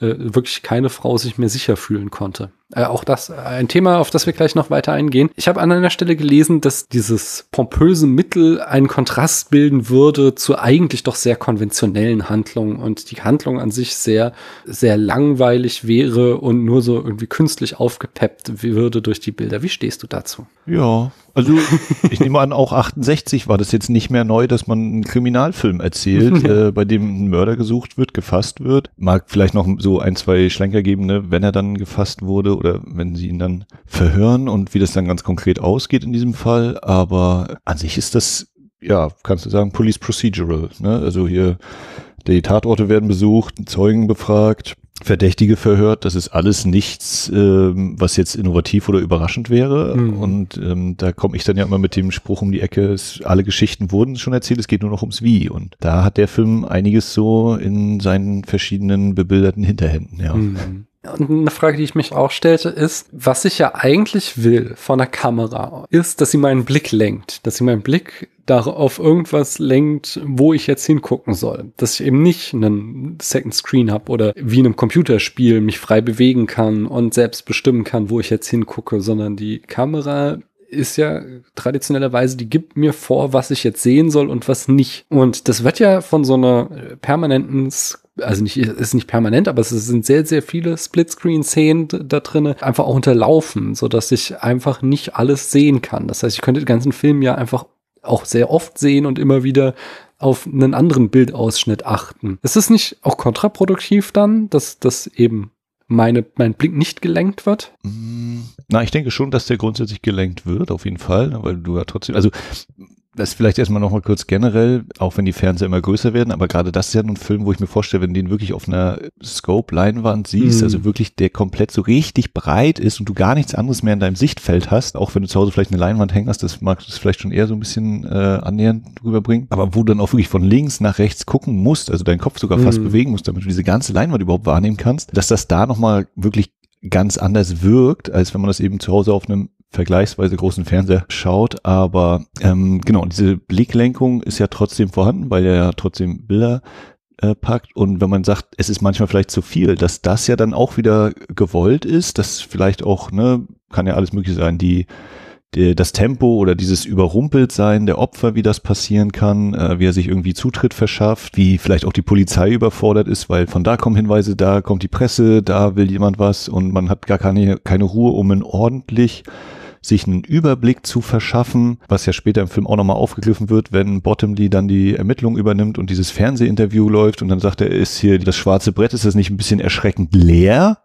äh, wirklich keine Frau sich mehr sicher fühlen konnte. Äh, auch das äh, ein Thema, auf das wir gleich noch weiter eingehen. Ich habe an einer Stelle gelesen, dass dieses pompöse Mittel einen Kontrast bilden würde zu eigentlich doch sehr konventionellen Handlungen und die Handlung an sich sehr, sehr langweilig wäre und nur so irgendwie künstlich aufgepeppt würde durch die Bilder. Wie stehst du dazu? Ja, also ich nehme an, auch 68 war das jetzt nicht mehr neu, dass man einen Kriminalfilm erzählt, äh, bei dem ein Mörder gesucht wird, gefasst wird. Mag vielleicht noch so ein, zwei Schlenker geben, ne, wenn er dann gefasst wurde oder wenn sie ihn dann verhören und wie das dann ganz konkret ausgeht in diesem Fall. Aber an sich ist das, ja, kannst du sagen, Police Procedural. Ne? Also hier, die Tatorte werden besucht, Zeugen befragt, Verdächtige verhört. Das ist alles nichts, ähm, was jetzt innovativ oder überraschend wäre. Mhm. Und ähm, da komme ich dann ja immer mit dem Spruch um die Ecke, es, alle Geschichten wurden schon erzählt, es geht nur noch ums Wie. Und da hat der Film einiges so in seinen verschiedenen bebilderten Hinterhänden, ja. Mhm. Und eine Frage, die ich mich auch stellte, ist, was ich ja eigentlich will von der Kamera, ist, dass sie meinen Blick lenkt, dass sie meinen Blick auf irgendwas lenkt, wo ich jetzt hingucken soll. Dass ich eben nicht einen Second Screen habe oder wie in einem Computerspiel mich frei bewegen kann und selbst bestimmen kann, wo ich jetzt hingucke, sondern die Kamera ist ja traditionellerweise, die gibt mir vor, was ich jetzt sehen soll und was nicht. Und das wird ja von so einer permanenten also nicht, ist nicht permanent, aber es sind sehr, sehr viele Splitscreen-Szenen da drin, einfach auch unterlaufen, so dass ich einfach nicht alles sehen kann. Das heißt, ich könnte den ganzen Film ja einfach auch sehr oft sehen und immer wieder auf einen anderen Bildausschnitt achten. Ist es nicht auch kontraproduktiv dann, dass das eben meine, mein Blick nicht gelenkt wird? Na, ich denke schon, dass der grundsätzlich gelenkt wird, auf jeden Fall, weil du ja trotzdem, also Das vielleicht erstmal nochmal kurz generell, auch wenn die Fernseher immer größer werden, aber gerade das ist ja ein Film, wo ich mir vorstelle, wenn du den wirklich auf einer Scope-Leinwand siehst, Mhm. also wirklich der komplett so richtig breit ist und du gar nichts anderes mehr in deinem Sichtfeld hast, auch wenn du zu Hause vielleicht eine Leinwand hängen hast, das mag das vielleicht schon eher so ein bisschen äh, annähernd rüberbringen, aber wo du dann auch wirklich von links nach rechts gucken musst, also deinen Kopf sogar fast Mhm. bewegen musst, damit du diese ganze Leinwand überhaupt wahrnehmen kannst, dass das da nochmal wirklich ganz anders wirkt, als wenn man das eben zu Hause auf einem vergleichsweise großen Fernseher schaut. Aber ähm, genau, diese Blicklenkung ist ja trotzdem vorhanden, weil er ja trotzdem Bilder äh, packt. Und wenn man sagt, es ist manchmal vielleicht zu viel, dass das ja dann auch wieder gewollt ist, dass vielleicht auch, ne, kann ja alles mögliche sein, die das Tempo oder dieses Überrumpeltsein der Opfer, wie das passieren kann, äh, wie er sich irgendwie Zutritt verschafft, wie vielleicht auch die Polizei überfordert ist, weil von da kommen Hinweise, da kommt die Presse, da will jemand was und man hat gar keine, keine Ruhe, um einen ordentlich sich einen Überblick zu verschaffen, was ja später im Film auch nochmal aufgegriffen wird, wenn Bottomley dann die Ermittlung übernimmt und dieses Fernsehinterview läuft und dann sagt er, ist hier das schwarze Brett, ist das nicht ein bisschen erschreckend leer?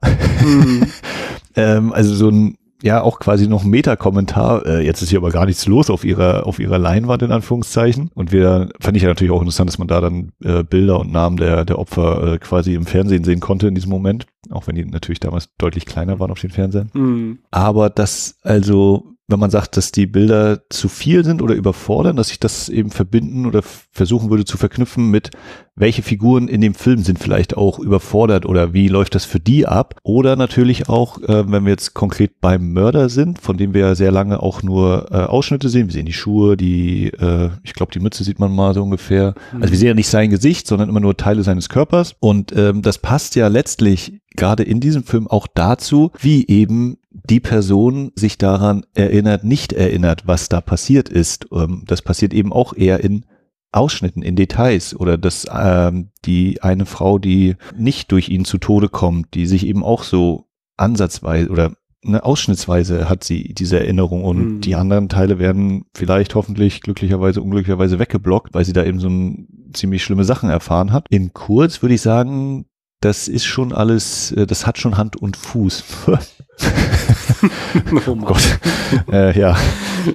Mhm. ähm, also so ein ja auch quasi noch ein Meta-Kommentar. Äh, jetzt ist hier aber gar nichts los auf ihrer auf ihrer Leinwand in Anführungszeichen. Und wir fand ich ja natürlich auch interessant, dass man da dann äh, Bilder und Namen der der Opfer äh, quasi im Fernsehen sehen konnte in diesem Moment, auch wenn die natürlich damals deutlich kleiner waren auf den Fernsehern. Mhm. Aber das also wenn man sagt, dass die Bilder zu viel sind oder überfordern, dass ich das eben verbinden oder versuchen würde zu verknüpfen mit, welche Figuren in dem Film sind vielleicht auch überfordert oder wie läuft das für die ab? Oder natürlich auch, äh, wenn wir jetzt konkret beim Mörder sind, von dem wir ja sehr lange auch nur äh, Ausschnitte sehen. Wir sehen die Schuhe, die, äh, ich glaube, die Mütze sieht man mal so ungefähr. Also wir sehen ja nicht sein Gesicht, sondern immer nur Teile seines Körpers. Und ähm, das passt ja letztlich gerade in diesem Film auch dazu, wie eben die Person sich daran erinnert, nicht erinnert, was da passiert ist. Ähm, das passiert eben auch eher in Ausschnitten, in Details oder dass ähm, die eine Frau, die nicht durch ihn zu Tode kommt, die sich eben auch so ansatzweise oder eine ausschnittsweise hat sie diese Erinnerung und Mhm. die anderen Teile werden vielleicht hoffentlich glücklicherweise unglücklicherweise weggeblockt, weil sie da eben so ein, ziemlich schlimme Sachen erfahren hat. In kurz würde ich sagen, das ist schon alles, äh, das hat schon Hand und Fuß. Oh. Gott. äh, ja,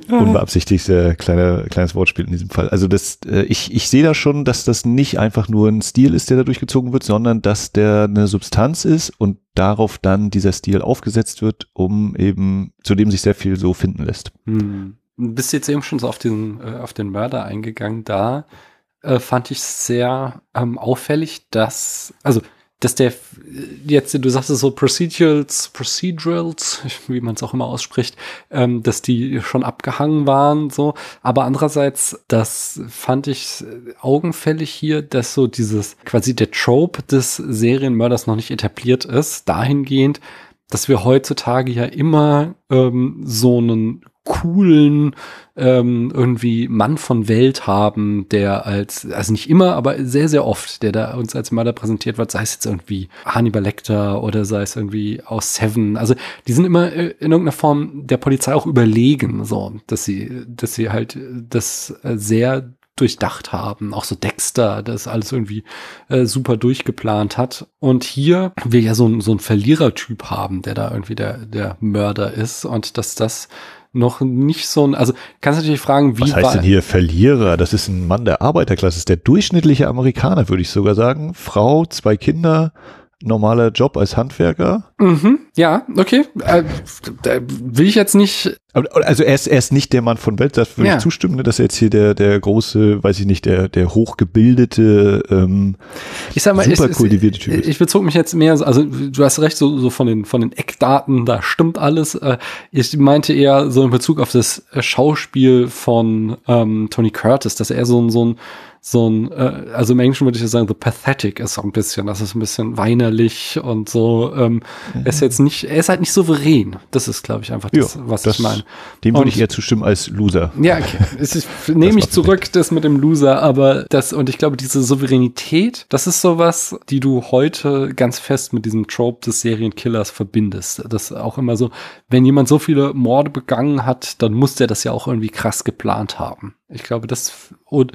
unbeabsichtigt äh, kleine, kleines Wortspiel in diesem Fall. Also das, äh, ich, ich sehe da schon, dass das nicht einfach nur ein Stil ist, der da durchgezogen wird, sondern dass der eine Substanz ist und darauf dann dieser Stil aufgesetzt wird, um eben, zu dem sich sehr viel so finden lässt. Hm. Du bist jetzt eben schon so auf den, äh, auf den Mörder eingegangen. Da äh, fand ich sehr ähm, auffällig, dass, also, dass der f- jetzt, du sagst es so Procedurals, Procedurals, wie man es auch immer ausspricht, ähm, dass die schon abgehangen waren, so. Aber andererseits, das fand ich äh, augenfällig hier, dass so dieses, quasi der Trope des Serienmörders noch nicht etabliert ist, dahingehend, dass wir heutzutage ja immer ähm, so einen coolen ähm, irgendwie Mann von Welt haben, der als, also nicht immer, aber sehr, sehr oft, der da uns als Mörder präsentiert wird, sei es jetzt irgendwie Hannibal Lecter oder sei es irgendwie aus Seven. Also die sind immer äh, in irgendeiner Form der Polizei auch überlegen, so, dass sie, dass sie halt das äh, sehr durchdacht haben. Auch so Dexter, das alles irgendwie äh, super durchgeplant hat. Und hier wir ja so, so einen Verlierertyp haben, der da irgendwie der, der Mörder ist und dass das noch nicht so ein, also kannst du natürlich fragen, wie Was heißt denn hier Verlierer? Das ist ein Mann der Arbeiterklasse, das ist der durchschnittliche Amerikaner, würde ich sogar sagen. Frau, zwei Kinder, normaler Job als Handwerker. Mhm, ja, okay. Äh, will ich jetzt nicht. Also er ist, er ist nicht der Mann von Welt, das würde Ja. ich zustimmen, ne, dass er jetzt hier der, der große, weiß ich nicht, der, der hochgebildete, ähm, Ich sag mal, Super ich, kultivierte Typ ich, ist. ich bezog mich jetzt mehr, so- also du hast recht, so, so von den von den Eckdaten, da stimmt alles. Äh, Ich meinte eher so in Bezug auf das Schauspiel von ähm, Tony Curtis, dass er so ein so ein so ein, äh, also im Englischen würde ich sagen, the pathetic ist so ein bisschen, das ist ein bisschen weinerlich und so. Ähm, Er ist jetzt nicht, er ist halt nicht souverän. Das ist, glaube ich, einfach das, Ja, was das- ich meine. dem würde ich eher zustimmen als Loser. Ja, okay. Ist, nehme ich zurück, das mit dem Loser, aber das, und ich glaube, diese Souveränität, das ist sowas, die du heute ganz fest mit diesem Trope des Serienkillers verbindest. Das auch immer so, wenn jemand so viele Morde begangen hat, dann muss der das ja auch irgendwie krass geplant haben. Ich glaube, das Und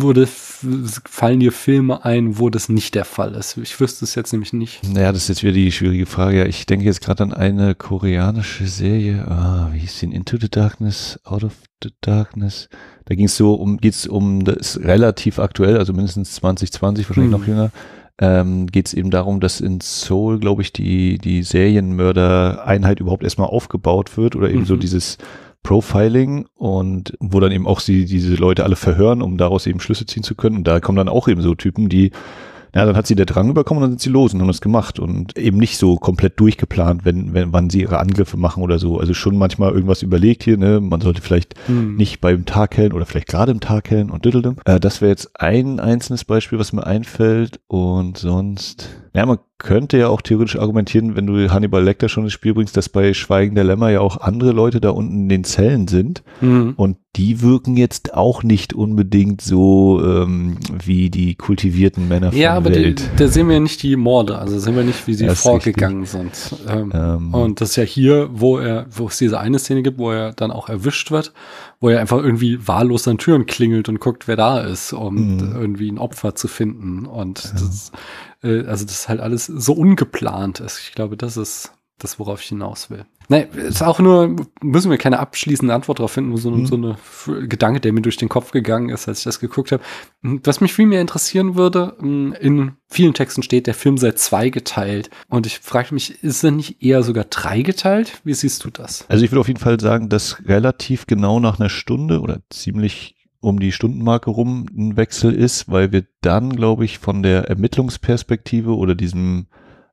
würde, fallen dir Filme ein, wo das nicht der Fall ist? Ich wüsste es jetzt nämlich nicht. Naja, das ist jetzt wieder die schwierige Frage. Ich denke jetzt gerade an eine koreanische Serie, ah, wie hieß die? Into the Darkness, Out of the Darkness. Da ging es so um, geht's um, das ist relativ aktuell, also mindestens 2020, wahrscheinlich hm. noch jünger. Ähm, geht es eben darum, dass in Seoul, glaube ich, die, die Serienmörder-Einheit überhaupt erstmal aufgebaut wird oder eben mhm. so dieses Profiling und wo dann eben auch sie diese Leute alle verhören, um daraus eben Schlüsse ziehen zu können. Und da kommen dann auch eben so Typen, die ja, dann hat sie der Drang überkommen und dann sind sie los und haben das gemacht und eben nicht so komplett durchgeplant, wenn, wenn, wann sie ihre Angriffe machen oder so. Also schon manchmal irgendwas überlegt hier, ne, man sollte vielleicht hm. nicht beim Tag hellen oder vielleicht gerade im Tag hellen und düddeldem. Äh, das wäre jetzt ein einzelnes Beispiel, was mir einfällt und sonst, ja, man könnte ja auch theoretisch argumentieren, wenn du Hannibal Lecter schon ins Spiel bringst, dass bei Schweigen der Lämmer ja auch andere Leute da unten in den Zellen sind. Mhm. Und die wirken jetzt auch nicht unbedingt so ähm, wie die kultivierten Männer von Ja, aber Welt. Die, da sehen wir ja nicht die Morde, also sehen wir nicht, wie sie vorgegangen sind. Ähm, ähm. Und das ist ja hier, wo er, wo es diese eine Szene gibt, wo er dann auch erwischt wird, wo er einfach irgendwie wahllos an Türen klingelt und guckt, wer da ist, um mhm. irgendwie ein Opfer zu finden. Und ja. das äh, also das ist halt alles so ungeplant ist. Ich glaube, das ist das, worauf ich hinaus will. Nee, ist auch nur, müssen wir keine abschließende Antwort darauf finden, nur so, mhm. so eine Gedanke, der mir durch den Kopf gegangen ist, als ich das geguckt habe. Was mich viel mehr interessieren würde, in vielen Texten steht, der Film sei zweigeteilt. Und ich frage mich, ist er nicht eher sogar dreigeteilt? Wie siehst du das? Also ich würde auf jeden Fall sagen, dass relativ genau nach einer Stunde oder ziemlich um die Stundenmarke rum ein Wechsel ist, weil wir dann, glaube ich, von der Ermittlungsperspektive oder diesem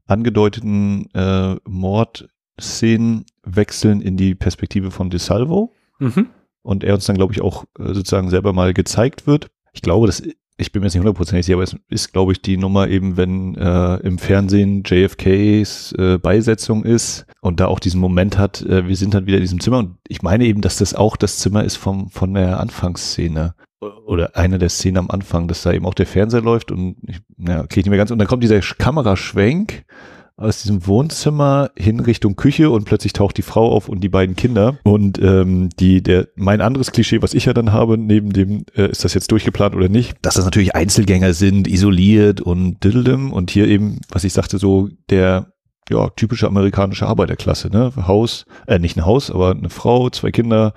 angedeuteten äh, Mordszenen wechseln in die Perspektive von DeSalvo. Mhm. Und er uns dann, glaube ich, auch äh, sozusagen selber mal gezeigt wird. Ich glaube, das ich bin mir jetzt nicht hundertprozentig sicher, aber es ist, glaube ich, die Nummer eben, wenn äh, im Fernsehen JFKs äh, Beisetzung ist und da auch diesen Moment hat, äh, wir sind dann wieder in diesem Zimmer. Und ich meine eben, dass das auch das Zimmer ist vom, von der Anfangsszene oder eine der Szenen am Anfang, dass da eben auch der Fernseher läuft und ich, ja, kriege ich nicht mehr ganz. Und dann kommt dieser Kameraschwenk aus diesem Wohnzimmer hin Richtung Küche und plötzlich taucht die Frau auf und die beiden Kinder. Und ähm, die, der, mein anderes Klischee, was ich ja dann habe, neben dem, äh, ist das jetzt durchgeplant oder nicht, dass das natürlich Einzelgänger sind, isoliert und diddledem. Und hier eben, was ich sagte, so der ja, typische amerikanische Arbeiterklasse, ne? Haus, äh, nicht ein Haus, aber eine Frau, zwei Kinder,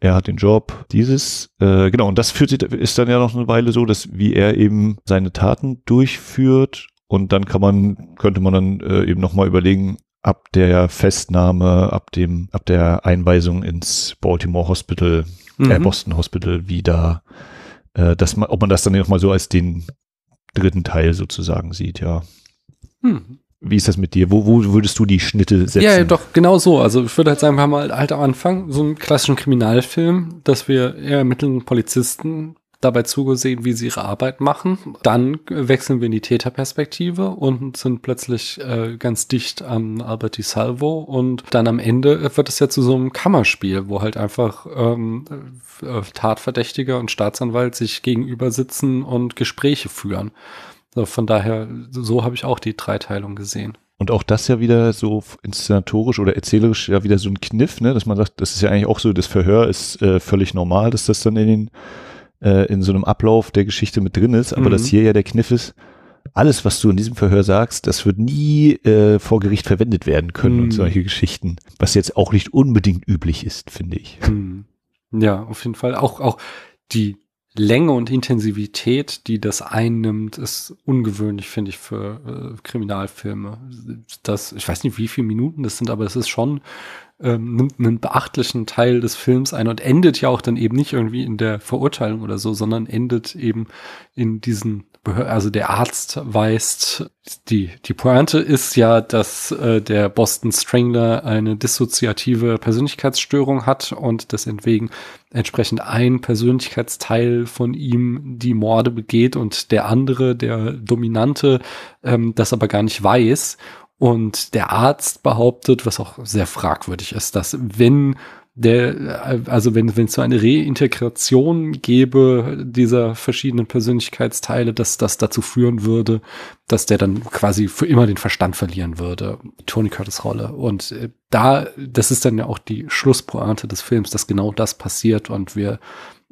er hat den Job, dieses, äh, genau, und das führt sich, ist dann ja noch eine Weile so, dass wie er eben seine Taten durchführt und dann kann man, könnte man dann äh, eben nochmal überlegen, ab der Festnahme, ab dem, ab der Einweisung ins Baltimore Hospital, äh, mhm. äh, Boston Hospital, wie da, äh, dass man, ob man das dann nochmal so als den dritten Teil sozusagen sieht, ja. Mhm. Wie ist das mit dir? Wo, wo würdest du die Schnitte setzen? Ja, doch, genau so. Also ich würde halt sagen, wir haben halt am Anfang so einen klassischen Kriminalfilm, dass wir eher ermittelnden Polizisten dabei zugesehen, wie sie ihre Arbeit machen. Dann wechseln wir in die Täterperspektive und sind plötzlich äh, ganz dicht an Albert Di Salvo und dann am Ende wird es ja zu so einem Kammerspiel, wo halt einfach ähm, äh, Tatverdächtiger und Staatsanwalt sich gegenüber sitzen und Gespräche führen. So, von daher, so habe ich auch die Dreiteilung gesehen. Und auch das ja wieder so inszenatorisch oder erzählerisch ja wieder so ein Kniff, ne, dass man sagt, das ist ja eigentlich auch so, das Verhör ist äh, völlig normal, dass das dann in den äh, in so einem Ablauf der Geschichte mit drin ist, aber mhm. dass hier ja der Kniff ist, alles, was du in diesem Verhör sagst, das wird nie äh, vor Gericht verwendet werden können mhm. und solche Geschichten, was jetzt auch nicht unbedingt üblich ist, finde ich. Mhm. Ja, auf jeden Fall. Auch, auch die Länge und Intensivität, die das einnimmt, ist ungewöhnlich, finde ich, für äh, Kriminalfilme. Das, ich weiß nicht, wie viele Minuten das sind, aber es ist schon ähm, nimmt einen beachtlichen Teil des Films ein und endet ja auch dann eben nicht irgendwie in der Verurteilung oder so, sondern endet eben in diesen also der Arzt weist, die, die Pointe ist ja, dass äh, der Boston Strangler eine dissoziative Persönlichkeitsstörung hat und deswegen entsprechend ein Persönlichkeitsteil von ihm die Morde begeht und der andere, der Dominante, ähm, das aber gar nicht weiß. Und der Arzt behauptet, was auch sehr fragwürdig ist, dass wenn der, also wenn, wenn es so eine Reintegration gäbe dieser verschiedenen Persönlichkeitsteile, dass das dazu führen würde, dass der dann quasi für immer den Verstand verlieren würde. Tony Curtis Rolle. Und äh, da, das ist dann ja auch die Schlusspointe des Films, dass genau das passiert und wir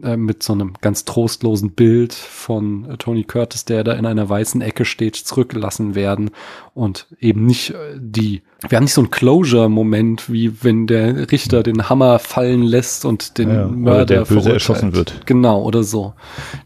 äh, mit so einem ganz trostlosen Bild von äh, Tony Curtis, der da in einer weißen Ecke steht, zurückgelassen werden und eben nicht äh, die wir haben nicht so einen Closure-Moment, wie wenn der Richter den Hammer fallen lässt und den Ja, Mörder oder der böse verurteilt. erschossen wird. Genau, oder so.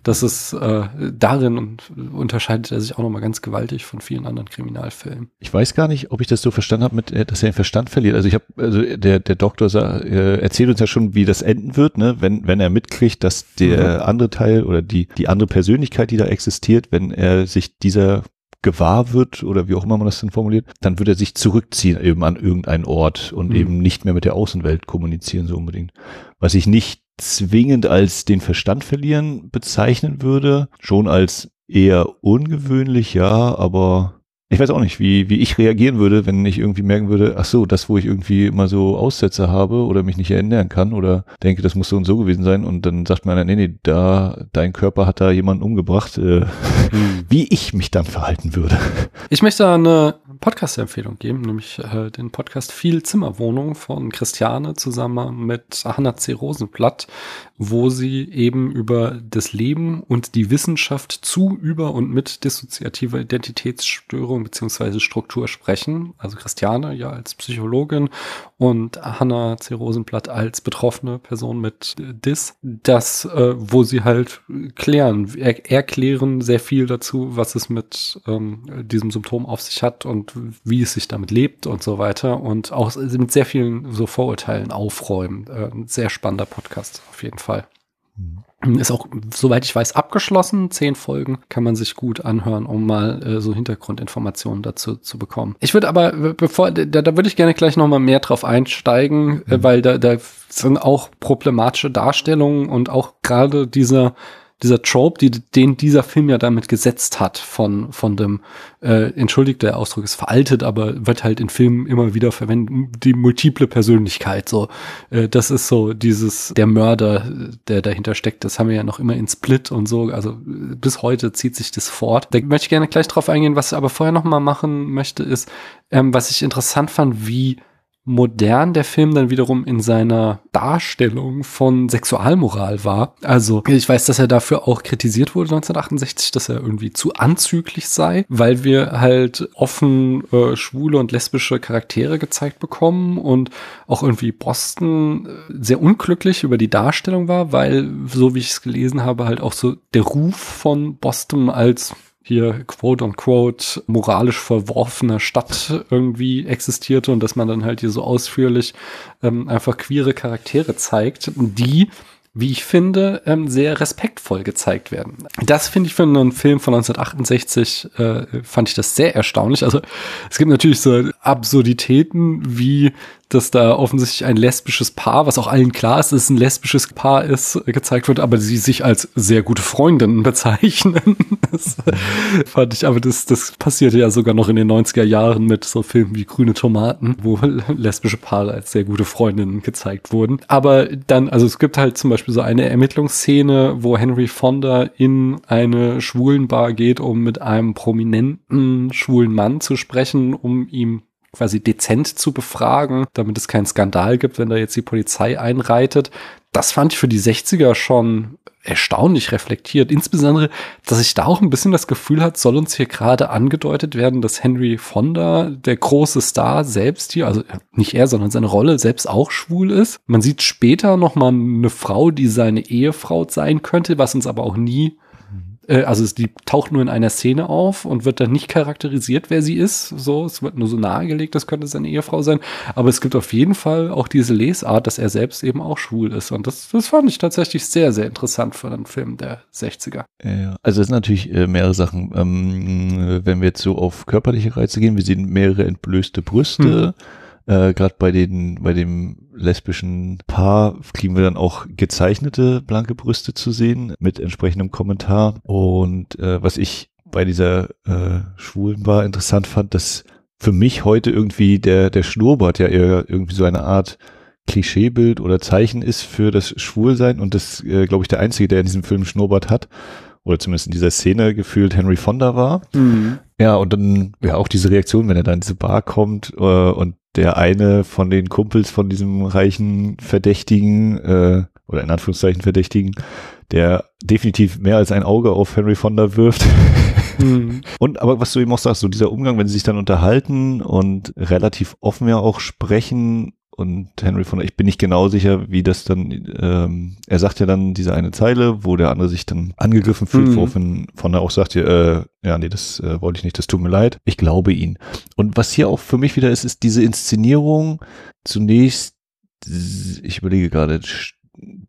Das ist äh, darin und unterscheidet er sich auch nochmal ganz gewaltig von vielen anderen Kriminalfällen. Ich weiß gar nicht, ob ich das so verstanden habe, mit, äh, dass er den Verstand verliert. Also ich habe, also der der Doktor sa- äh, erzählt uns ja schon, wie das enden wird, ne? Wenn wenn er mitkriegt, dass der andere Teil oder die die andere Persönlichkeit, die da existiert, wenn er sich dieser gewahr wird oder wie auch immer man das dann formuliert, dann wird er sich zurückziehen eben an irgendeinen Ort und Mhm. eben nicht mehr mit der Außenwelt kommunizieren so unbedingt. Was ich nicht zwingend als den Verstand verlieren bezeichnen würde, schon als eher ungewöhnlich, ja, aber ich weiß auch nicht, wie, wie ich reagieren würde, wenn ich irgendwie merken würde, ach so, das, wo ich irgendwie immer so Aussätze habe oder mich nicht erinnern kann oder denke, das muss so und so gewesen sein und dann sagt man, nee, nee, da, dein Körper hat da jemanden umgebracht, äh, wie ich mich dann verhalten würde. Ich möchte eine Podcast-Empfehlung geben, nämlich äh, den Podcast Viel Zimmerwohnung von Christiane zusammen mit Hanna C. Rosenblatt, wo sie eben über das Leben und die Wissenschaft zu, über und mit dissoziativer Identitätsstörung beziehungsweise Struktur sprechen. Also Christiane ja als Psychologin und Hanna C. Rosenblatt als betroffene Person mit Dis, das, äh, wo sie halt klären, er, erklären sehr viel dazu, was es mit ähm, diesem Symptom auf sich hat und wie es sich damit lebt und so weiter und auch mit sehr vielen so Vorurteilen aufräumen. Äh, ein sehr spannender Podcast auf jeden Fall. Ist auch, soweit ich weiß, abgeschlossen. Zehn Folgen kann man sich gut anhören, um mal äh, so Hintergrundinformationen dazu zu bekommen. Ich würde aber, bevor, da, da würde ich gerne gleich noch mal mehr drauf einsteigen, äh, weil da, da sind auch problematische Darstellungen und auch gerade dieser dieser Trope, die, den dieser Film ja damit gesetzt hat, von, von dem, äh, entschuldigt der Ausdruck ist veraltet, aber wird halt in Filmen immer wieder verwendet, die multiple Persönlichkeit, so, äh, das ist so dieses, der Mörder, der dahinter steckt, das haben wir ja noch immer in Split und so, also bis heute zieht sich das fort. Da möchte ich gerne gleich drauf eingehen, was ich aber vorher noch mal machen möchte, ist, ähm, was ich interessant fand, wie modern der Film dann wiederum in seiner Darstellung von Sexualmoral war. Also ich weiß, dass er dafür auch kritisiert wurde 1968, dass er irgendwie zu anzüglich sei, weil wir halt offen äh, schwule und lesbische Charaktere gezeigt bekommen und auch irgendwie Boston äh, sehr unglücklich über die Darstellung war, weil, so wie ich es gelesen habe, halt auch so der Ruf von Boston als hier quote unquote moralisch verworfener Stadt irgendwie existierte und dass man dann halt hier so ausführlich ähm, einfach queere Charaktere zeigt, die wie ich finde, ähm, sehr respektvoll gezeigt werden. Das finde ich für einen Film von 1968, äh, fand ich das sehr erstaunlich. Also es gibt natürlich so Absurditäten, wie dass da offensichtlich ein lesbisches Paar, was auch allen klar ist, dass es ein lesbisches Paar ist, gezeigt wird, aber sie sich als sehr gute Freundinnen bezeichnen. Das fand ich, aber das, das passierte ja sogar noch in den 90er Jahren mit so Filmen wie Grüne Tomaten, wo lesbische Paare als sehr gute Freundinnen gezeigt wurden. Aber dann, also es gibt halt zum Beispiel so eine Ermittlungsszene, wo Henry Fonda in eine Schwulenbar geht, um mit einem prominenten schwulen Mann zu sprechen, um ihm quasi dezent zu befragen, damit es keinen Skandal gibt, wenn da jetzt die Polizei einreitet. Das fand ich für die 60er schon erstaunlich reflektiert. Insbesondere, dass ich da auch ein bisschen das Gefühl hat, soll uns hier gerade angedeutet werden, dass Henry Fonda, der große Star, selbst hier, also nicht er, sondern seine Rolle selbst auch schwul ist. Man sieht später noch mal eine Frau, die seine Ehefrau sein könnte, was uns aber auch nie äh, also die taucht nur in einer Szene auf und wird dann nicht charakterisiert, wer sie ist. So, es wird nur so nahegelegt, das könnte seine Ehefrau sein. Aber es gibt auf jeden Fall auch diese Lesart, dass er selbst eben auch schwul ist. Und das, das fand ich tatsächlich sehr, sehr interessant für einen Film der 60er. Ja, also es sind natürlich äh, mehrere Sachen. Ähm, wenn wir jetzt so auf körperliche Reize gehen, wir sehen mehrere entblößte Brüste. Äh, Gerade bei den, bei dem lesbischen Paar kriegen wir dann auch gezeichnete blanke Brüste zu sehen mit entsprechendem Kommentar. Und äh, was ich bei dieser äh, schwulen Bar interessant fand, dass für mich heute irgendwie der, der Schnurrbart ja eher irgendwie so eine Art Klischeebild oder Zeichen ist für das Schwulsein und das, äh, glaube ich, der Einzige, der in diesem Film Schnurrbart hat, oder zumindest in dieser Szene gefühlt Henry Fonda war. Ja, und dann ja auch diese Reaktion, wenn er da in diese Bar kommt äh, und der eine von den Kumpels von diesem reichen Verdächtigen äh, oder in Anführungszeichen Verdächtigen, der definitiv mehr als ein Auge auf Henry Fonda wirft. Mhm. Und aber was du eben auch sagst, so dieser Umgang, wenn sie sich dann unterhalten und relativ offen ja auch sprechen und Henry Fonda, ich bin nicht genau sicher, wie das dann, ähm, er sagt ja dann diese eine Zeile, wo der andere sich dann angegriffen fühlt, mhm. woraufhin Fonda auch sagt, ja, äh, ja, nee, das äh, wollte ich nicht, das tut mir leid. Ich glaube ihn. Und was hier auch für mich wieder ist, ist diese Inszenierung zunächst, ich überlege gerade,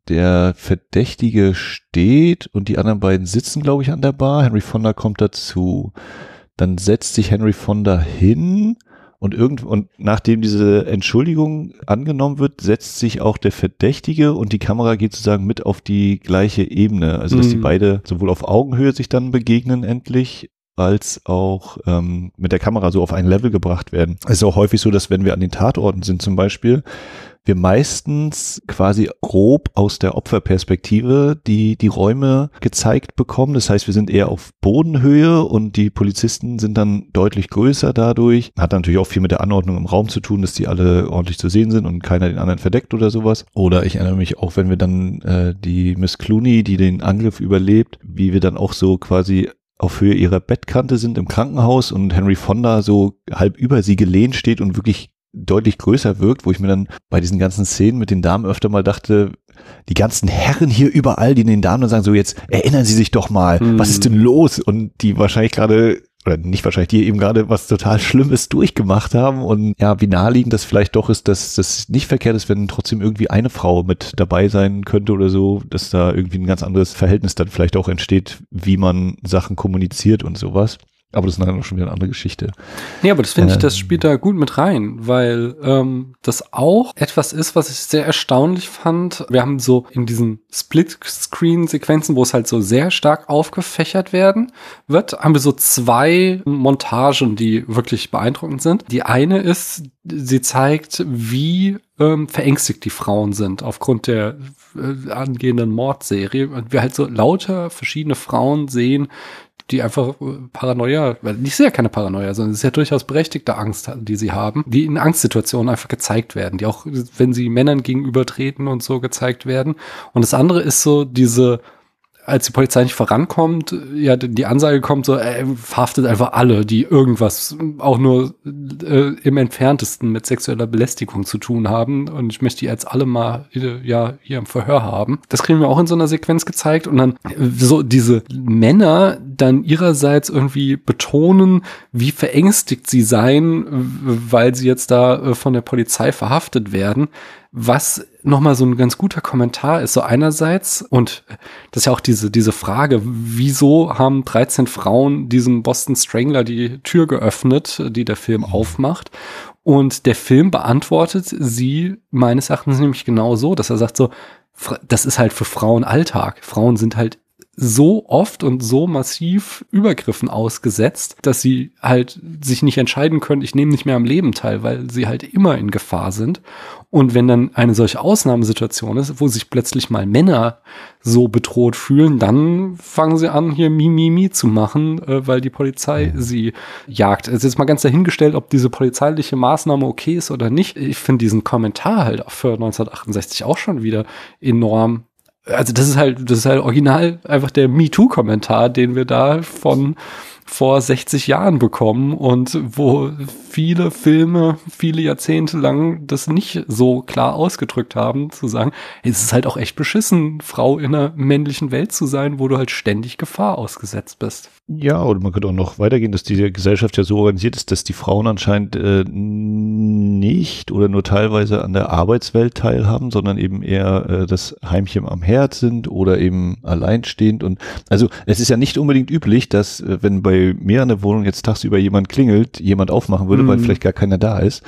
der Verdächtige steht und die anderen beiden sitzen, glaube ich, an der Bar. Henry Fonda kommt dazu. Dann setzt sich Henry Fonda hin und irgend und nachdem diese Entschuldigung angenommen wird, setzt sich auch der Verdächtige und die Kamera geht sozusagen mit auf die gleiche Ebene. Also dass mhm. die beide sowohl auf Augenhöhe sich dann begegnen endlich als auch ähm, mit der Kamera so auf ein Level gebracht werden. Es ist auch häufig so, dass wenn wir an den Tatorten sind zum Beispiel, wir meistens quasi grob aus der Opferperspektive die, die Räume gezeigt bekommen. Das heißt, wir sind eher auf Bodenhöhe und die Polizisten sind dann deutlich größer dadurch. Hat natürlich auch viel mit der Anordnung im Raum zu tun, dass die alle ordentlich zu sehen sind und keiner den anderen verdeckt oder sowas. Oder ich erinnere mich auch, wenn wir dann äh, die Miss Clooney, die den Angriff überlebt, wie wir dann auch so quasi auf Höhe ihrer Bettkante sind im Krankenhaus und Henry Fonda so halb über sie gelehnt steht und wirklich deutlich größer wirkt, wo ich mir dann bei diesen ganzen Szenen mit den Damen öfter mal dachte, die ganzen Herren hier überall, die den Damen dann sagen, so jetzt erinnern Sie sich doch mal, hm. was ist denn los? Und die wahrscheinlich gerade oder nicht wahrscheinlich, die eben gerade was total Schlimmes durchgemacht haben und ja, wie naheliegend das vielleicht doch ist, dass das nicht verkehrt ist, wenn trotzdem irgendwie eine Frau mit dabei sein könnte oder so, dass da irgendwie ein ganz anderes Verhältnis dann vielleicht auch entsteht, wie man Sachen kommuniziert und sowas. Aber das ist dann schon wieder eine andere Geschichte. Nee, aber das finde ich, das ähm. spielt da gut mit rein, weil ähm, das auch etwas ist, was ich sehr erstaunlich fand. Wir haben so in diesen Split-Screen-Sequenzen, wo es halt so sehr stark aufgefächert werden wird, haben wir so zwei Montagen, die wirklich beeindruckend sind. Die eine ist, sie zeigt, wie ähm, verängstigt die Frauen sind aufgrund der äh, angehenden Mordserie. Und wir halt so lauter verschiedene Frauen sehen, die einfach äh, Paranoia, weil ich sehe ja keine Paranoia, sondern es ist ja durchaus berechtigte Angst, die sie haben, die in Angstsituationen einfach gezeigt werden, die auch, wenn sie Männern gegenübertreten und so gezeigt werden. Und das andere ist so diese als die Polizei nicht vorankommt, ja, die Ansage kommt so, ey, verhaftet einfach alle, die irgendwas auch nur äh, im entferntesten mit sexueller Belästigung zu tun haben. Und ich möchte die jetzt alle mal äh, ja hier im Verhör haben. Das kriegen wir auch in so einer Sequenz gezeigt. Und dann so diese Männer dann ihrerseits irgendwie betonen, wie verängstigt sie seien, weil sie jetzt da äh, von der Polizei verhaftet werden. Was nochmal so ein ganz guter Kommentar ist, so einerseits, und das ist ja auch diese, diese Frage, wieso haben 13 Frauen diesem Boston Strangler die Tür geöffnet, die der Film aufmacht? Und der Film beantwortet sie meines Erachtens nämlich genau so, dass er sagt so, das ist halt für Frauen Alltag. Frauen sind halt so oft und so massiv Übergriffen ausgesetzt, dass sie halt sich nicht entscheiden können, ich nehme nicht mehr am Leben teil, weil sie halt immer in Gefahr sind. Und wenn dann eine solche Ausnahmesituation ist, wo sich plötzlich mal Männer so bedroht fühlen, dann fangen sie an, hier Mimimi mi, mi zu machen, äh, weil die Polizei sie jagt. Es ist jetzt mal ganz dahingestellt, ob diese polizeiliche Maßnahme okay ist oder nicht. Ich finde diesen Kommentar halt für 1968 auch schon wieder enorm also das ist halt, das ist halt original einfach der MeToo-Kommentar, den wir da von vor 60 Jahren bekommen und wo viele Filme viele Jahrzehnte lang das nicht so klar ausgedrückt haben, zu sagen, es ist halt auch echt beschissen, Frau in einer männlichen Welt zu sein, wo du halt ständig Gefahr ausgesetzt bist. Ja, oder man könnte auch noch weitergehen, dass diese Gesellschaft ja so organisiert ist, dass die Frauen anscheinend äh, nicht oder nur teilweise an der Arbeitswelt teilhaben, sondern eben eher äh, das Heimchen am Herd sind oder eben alleinstehend und also es ist ja nicht unbedingt üblich, dass äh, wenn bei mir an der Wohnung jetzt tagsüber jemand klingelt, jemand aufmachen würde, mhm. weil vielleicht gar keiner da ist,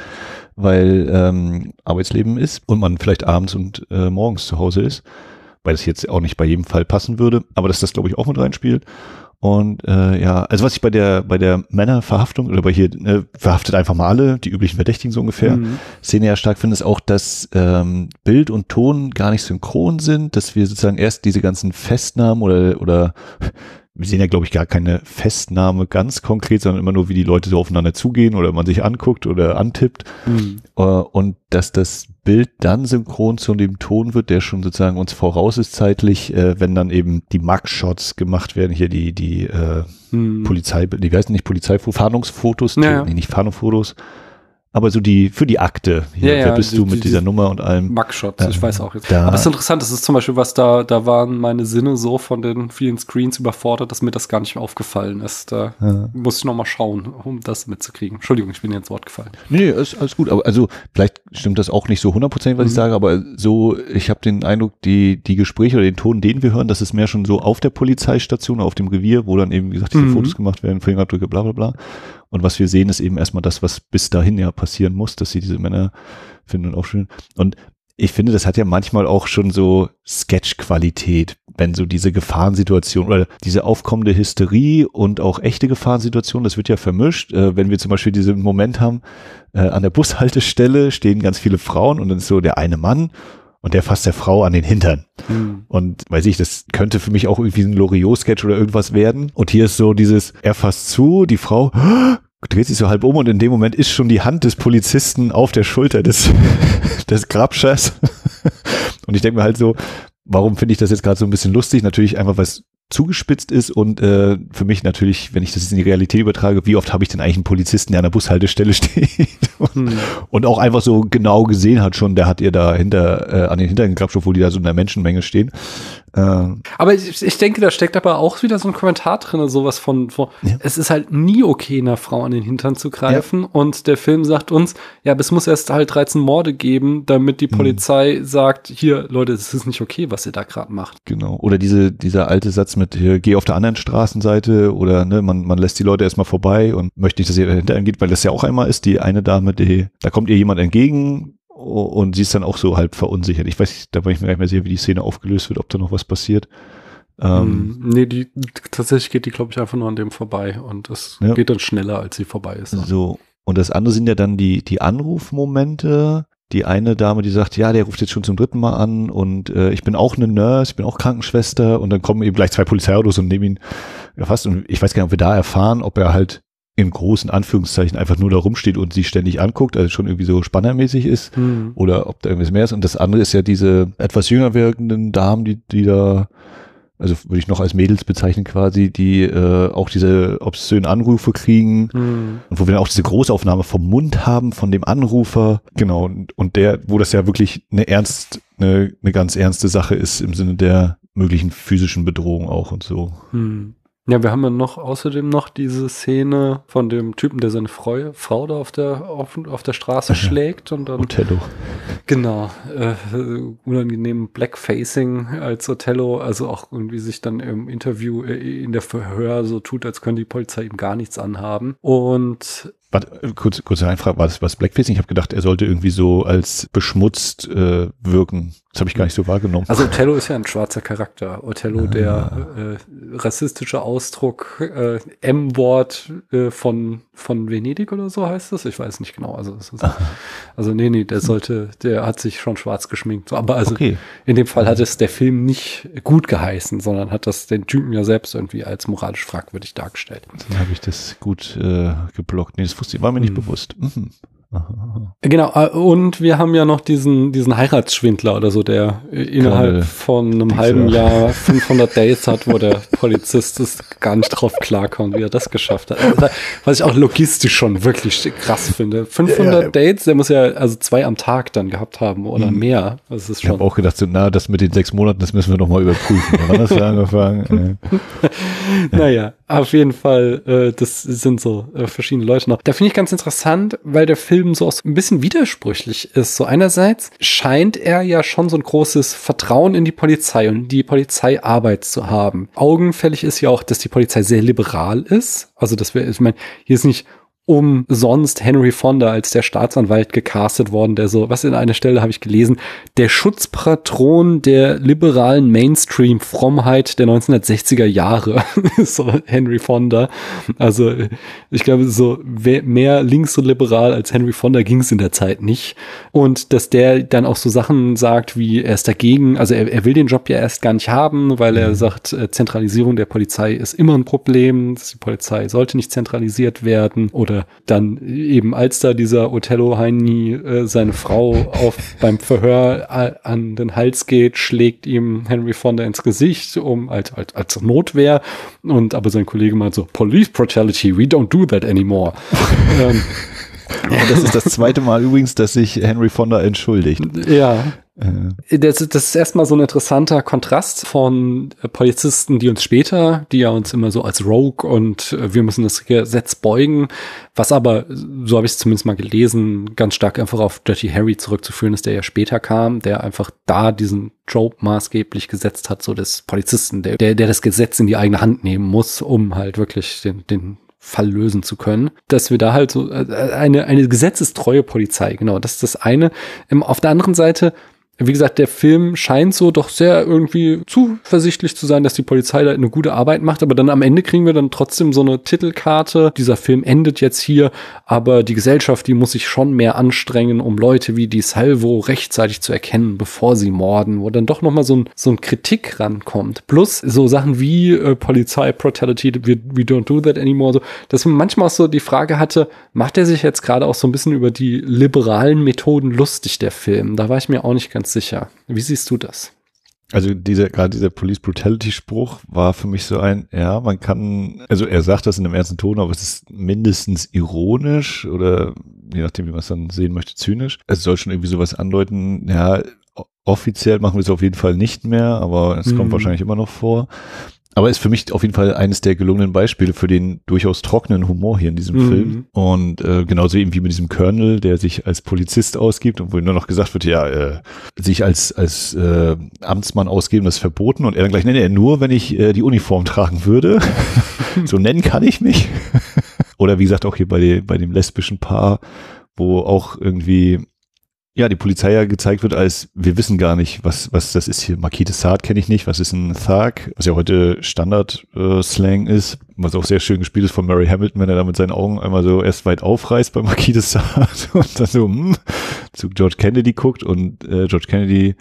weil ähm, Arbeitsleben ist und man vielleicht abends und äh, morgens zu Hause ist, weil das jetzt auch nicht bei jedem Fall passen würde, aber dass das glaube ich auch mit reinspielt. Und äh, ja, also was ich bei der bei der Männerverhaftung oder bei hier äh, verhaftet einfach mal alle, die üblichen Verdächtigen so ungefähr, mhm. Szene ja stark finde, ist auch, dass ähm, Bild und Ton gar nicht synchron sind, dass wir sozusagen erst diese ganzen Festnahmen oder oder wir sehen ja, glaube ich, gar keine Festnahme ganz konkret, sondern immer nur, wie die Leute so aufeinander zugehen oder man sich anguckt oder antippt. Mhm. Äh, und dass das Bild dann synchron zu dem Ton wird, der schon sozusagen uns voraus ist zeitlich, äh, wenn dann eben die Mug-Shots gemacht werden, hier die, die äh, mhm. Polizei, die heißen nicht Polizeifotos, Fahndungsfotos, ja, nee, nicht Fahndungsfotos, aber so die, für die Akte. Hier, ja, wer bist die, du mit die, dieser Nummer und allem? Mugshots, ich weiß auch jetzt. Aber es ist interessant, das ist zum Beispiel was da, da waren meine Sinne so von den vielen Screens überfordert, dass mir das gar nicht mehr aufgefallen ist. Da ja. muss ich nochmal schauen, um das mitzukriegen. Entschuldigung, ich bin dir ins Wort gefallen. Nee, ist alles gut. Aber also, vielleicht stimmt das auch nicht so hundertprozentig, was mhm. ich sage, aber so, ich habe den Eindruck, die, die Gespräche oder den Ton, den wir hören, das ist mehr schon so auf der Polizeistation, auf dem Revier, wo dann eben, wie gesagt, diese mhm. Fotos gemacht werden, Fingerabdrücke, bla, bla, bla. Und was wir sehen, ist eben erstmal das, was bis dahin ja passieren muss, dass sie diese Männer finden und aufschön. Und ich finde, das hat ja manchmal auch schon so Sketch-Qualität, wenn so diese Gefahrensituation oder diese aufkommende Hysterie und auch echte Gefahrensituation, das wird ja vermischt. Äh, wenn wir zum Beispiel diesen Moment haben, äh, an der Bushaltestelle stehen ganz viele Frauen und dann ist so der eine Mann und der fasst der Frau an den Hintern. Mhm. Und weiß ich, das könnte für mich auch irgendwie ein Loriot-Sketch oder irgendwas werden. Und hier ist so dieses, er fasst zu, die Frau dreht sich so halb um und in dem Moment ist schon die Hand des Polizisten auf der Schulter des, des Grabschers. Und ich denke mir halt so, warum finde ich das jetzt gerade so ein bisschen lustig? Natürlich einfach, was zugespitzt ist und äh, für mich natürlich, wenn ich das jetzt in die Realität übertrage, wie oft habe ich denn eigentlich einen Polizisten, der an der Bushaltestelle steht und, hm. und auch einfach so genau gesehen hat schon, der hat ihr da hinter äh, an den Hintern geklappt, obwohl die da so in der Menschenmenge stehen. Ähm, aber ich, ich denke, da steckt aber auch wieder so ein Kommentar drin, sowas von, von ja. es ist halt nie okay, einer Frau an den Hintern zu greifen. Ja. Und der Film sagt uns, ja, es muss erst halt 13 Morde geben, damit die mhm. Polizei mhm. sagt, hier, Leute, es ist nicht okay, was ihr da gerade macht. Genau. Oder diese, dieser alte Satz mit, hier, geh auf der anderen Straßenseite oder ne, man, man lässt die Leute erstmal vorbei und möchte nicht, dass ihr dahinter geht, weil das ja auch einmal ist, die eine Dame, die, da kommt ihr jemand entgegen, und sie ist dann auch so halb verunsichert. Ich weiß, da war ich mir gar nicht mehr sicher, wie die Szene aufgelöst wird, ob da noch was passiert. Ähm, hm, nee, die, tatsächlich geht die, glaube ich, einfach nur an dem vorbei und es ja. geht dann schneller, als sie vorbei ist. So. Und das andere sind ja dann die, die Anrufmomente. Die eine Dame, die sagt, ja, der ruft jetzt schon zum dritten Mal an und äh, ich bin auch eine Nurse, ich bin auch Krankenschwester und dann kommen eben gleich zwei Polizeiautos und nehmen ihn erfasst. Und ich weiß gar nicht, ob wir da erfahren, ob er halt in großen Anführungszeichen einfach nur da rumsteht und sie ständig anguckt, also schon irgendwie so spannermäßig ist mhm. oder ob da irgendwas mehr ist. Und das andere ist ja diese etwas jünger wirkenden Damen, die, die da, also würde ich noch als Mädels bezeichnen quasi, die äh, auch diese obszönen Anrufe kriegen mhm. und wo wir dann auch diese Großaufnahme vom Mund haben von dem Anrufer. Genau, und, und der, wo das ja wirklich eine ernst, eine, eine ganz ernste Sache ist im Sinne der möglichen physischen Bedrohung auch und so. Mhm. Ja, wir haben ja noch außerdem noch diese Szene von dem Typen, der seine Frau, Frau da auf der, auf, auf der Straße schlägt und dann. Othello. Genau. Äh, unangenehm Blackfacing als Othello, also auch irgendwie sich dann im Interview, äh, in der Verhör so tut, als könnte die Polizei ihm gar nichts anhaben. Und Warte, kurz, kurze Einfrage, war das was Blackfacing? Ich habe gedacht, er sollte irgendwie so als beschmutzt äh, wirken. Das habe ich gar nicht so wahrgenommen. Also Othello ist ja ein schwarzer Charakter. Othello, ah. der äh, rassistische Ausdruck, äh, M-Wort äh, von, von Venedig oder so heißt das. Ich weiß nicht genau. Also, ist, also nee, nee, der sollte, der hat sich schon schwarz geschminkt. Aber also okay. in dem Fall hat es der Film nicht gut geheißen, sondern hat das den Typen ja selbst irgendwie als moralisch fragwürdig dargestellt. Dann habe ich das gut äh, geblockt. Nee, das wusste, war mir nicht hm. bewusst. Mhm. Genau, äh, und wir haben ja noch diesen, diesen Heiratsschwindler oder so, der innerhalb Keine von einem halben Jahr 500 Dates hat, wo der Polizist es gar nicht drauf klarkommt, wie er das geschafft hat. Also, was ich auch logistisch schon wirklich krass finde. 500 ja, ja. Dates, der muss ja also zwei am Tag dann gehabt haben oder mhm. mehr. Das ist schon. Ich habe auch gedacht, na, das mit den sechs Monaten, das müssen wir noch mal überprüfen. Wann hast du angefangen? naja, auf jeden Fall, äh, das sind so äh, verschiedene Leute noch. Da finde ich ganz interessant, weil der Film Film so auch ein bisschen widersprüchlich ist. So einerseits scheint er ja schon so ein großes Vertrauen in die Polizei und die Polizeiarbeit zu haben. Augenfällig ist ja auch, dass die Polizei sehr liberal ist. Also, dass wir, ich meine, hier ist nicht umsonst Henry Fonda als der Staatsanwalt gecastet worden, der so, was in einer Stelle habe ich gelesen, der Schutzpatron der liberalen Mainstream-Frommheit der 1960er Jahre. so Henry Fonda. Also ich glaube, so mehr links und liberal als Henry Fonda ging es in der Zeit nicht. Und dass der dann auch so Sachen sagt, wie er ist dagegen, also er, er will den Job ja erst gar nicht haben, weil er mhm. sagt, äh, Zentralisierung der Polizei ist immer ein Problem, die Polizei sollte nicht zentralisiert werden. Oder dann eben, als da dieser Othello Heini äh, seine Frau auf beim Verhör äh, an den Hals geht, schlägt ihm Henry Fonda ins Gesicht, um als, als, als Notwehr. Und aber sein Kollege meint so, Police Brutality, we don't do that anymore. ähm, und das ist das zweite Mal übrigens, dass sich Henry Fonda entschuldigt. Ja. Äh. Das, das ist erstmal so ein interessanter Kontrast von äh, Polizisten, die uns später, die ja uns immer so als Rogue und äh, wir müssen das Gesetz beugen, was aber, so habe ich es zumindest mal gelesen, ganz stark einfach auf Dirty Harry zurückzuführen ist, der ja später kam, der einfach da diesen Trope maßgeblich gesetzt hat, so des Polizisten, der, der, der das Gesetz in die eigene Hand nehmen muss, um halt wirklich den, den Fall lösen zu können, dass wir da halt so eine, eine gesetzestreue Polizei, genau, das ist das eine. Ähm, auf der anderen Seite wie gesagt, der Film scheint so doch sehr irgendwie zuversichtlich zu sein, dass die Polizei da eine gute Arbeit macht, aber dann am Ende kriegen wir dann trotzdem so eine Titelkarte. Dieser Film endet jetzt hier, aber die Gesellschaft, die muss sich schon mehr anstrengen, um Leute wie die Salvo rechtzeitig zu erkennen, bevor sie morden, wo dann doch nochmal so ein, so ein Kritik rankommt. Plus so Sachen wie äh, Polizei, Brutality, we, we don't do that anymore, so, dass man manchmal auch so die Frage hatte, macht er sich jetzt gerade auch so ein bisschen über die liberalen Methoden lustig, der Film? Da war ich mir auch nicht ganz sicher. Wie siehst du das? Also dieser, gerade dieser Police Brutality Spruch war für mich so ein, ja, man kann, also er sagt das in einem ernsten Ton, aber es ist mindestens ironisch oder je nachdem, wie man es dann sehen möchte, zynisch. Es soll schon irgendwie sowas andeuten, ja, offiziell machen wir es auf jeden Fall nicht mehr, aber es mhm. kommt wahrscheinlich immer noch vor. Aber ist für mich auf jeden Fall eines der gelungenen Beispiele für den durchaus trockenen Humor hier in diesem mhm. Film. Und äh, genauso eben wie mit diesem Colonel, der sich als Polizist ausgibt und wo nur noch gesagt wird, ja, äh, sich als, als äh, Amtsmann ausgeben, das ist verboten. Und er dann gleich nenne er nur, wenn ich äh, die Uniform tragen würde. so nennen kann ich mich. Oder wie gesagt, auch hier bei, den, bei dem lesbischen Paar, wo auch irgendwie ja, die Polizei ja gezeigt wird als, wir wissen gar nicht, was, was das ist hier. De Sade kenne ich nicht, was ist ein Thug, was ja heute Standard-Slang äh, ist, was auch sehr schön gespielt ist von Murray Hamilton, wenn er da mit seinen Augen einmal so erst weit aufreißt bei de Sade und dann so hm, zu George Kennedy guckt und äh, George Kennedy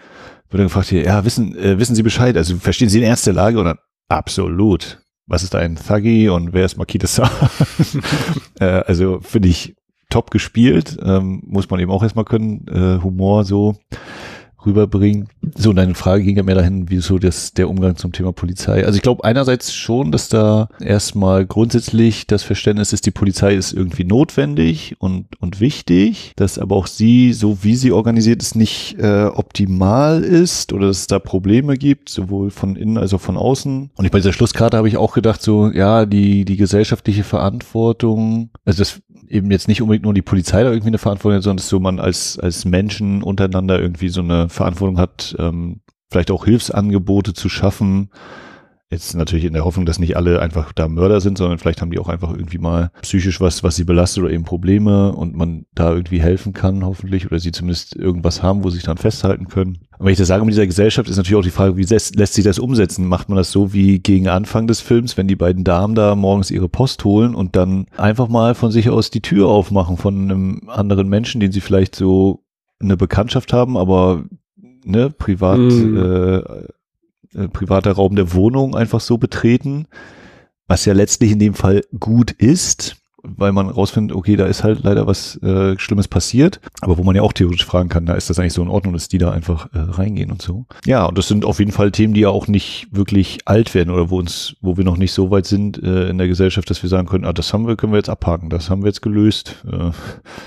wird dann gefragt, hier, ja, wissen, äh, wissen Sie Bescheid, also verstehen Sie den Ernst der Lage? Und dann, absolut. Was ist ein Thuggy und wer ist de Sade? äh, also finde ich top gespielt, ähm, muss man eben auch erstmal können, äh, Humor so rüberbringen. So, und deine Frage ging ja mehr dahin, wie so das, der Umgang zum Thema Polizei. Also ich glaube einerseits schon, dass da erstmal grundsätzlich das Verständnis ist, die Polizei ist irgendwie notwendig und, und wichtig, dass aber auch sie, so wie sie organisiert ist, nicht äh, optimal ist oder dass es da Probleme gibt, sowohl von innen als auch von außen. Und ich bei dieser Schlusskarte habe ich auch gedacht, so, ja, die, die gesellschaftliche Verantwortung, also das eben jetzt nicht unbedingt nur die Polizei da irgendwie eine Verantwortung hat, sondern dass so man als, als Menschen untereinander irgendwie so eine Verantwortung hat, ähm, vielleicht auch Hilfsangebote zu schaffen, Jetzt natürlich in der Hoffnung, dass nicht alle einfach da Mörder sind, sondern vielleicht haben die auch einfach irgendwie mal psychisch was, was sie belastet oder eben Probleme und man da irgendwie helfen kann, hoffentlich, oder sie zumindest irgendwas haben, wo sie sich dann festhalten können. Und wenn ich das sage mit dieser Gesellschaft, ist natürlich auch die Frage, wie lässt, lässt sich das umsetzen? Macht man das so wie gegen Anfang des Films, wenn die beiden Damen da morgens ihre Post holen und dann einfach mal von sich aus die Tür aufmachen von einem anderen Menschen, den sie vielleicht so eine Bekanntschaft haben, aber ne, privat mm. äh, äh, privater Raum der Wohnung einfach so betreten, was ja letztlich in dem Fall gut ist, weil man rausfindet, okay, da ist halt leider was äh, Schlimmes passiert, aber wo man ja auch theoretisch fragen kann, da ist das eigentlich so in Ordnung, dass die da einfach äh, reingehen und so. Ja, und das sind auf jeden Fall Themen, die ja auch nicht wirklich alt werden oder wo uns, wo wir noch nicht so weit sind äh, in der Gesellschaft, dass wir sagen können, ah, das haben wir, können wir jetzt abhaken, das haben wir jetzt gelöst. Äh,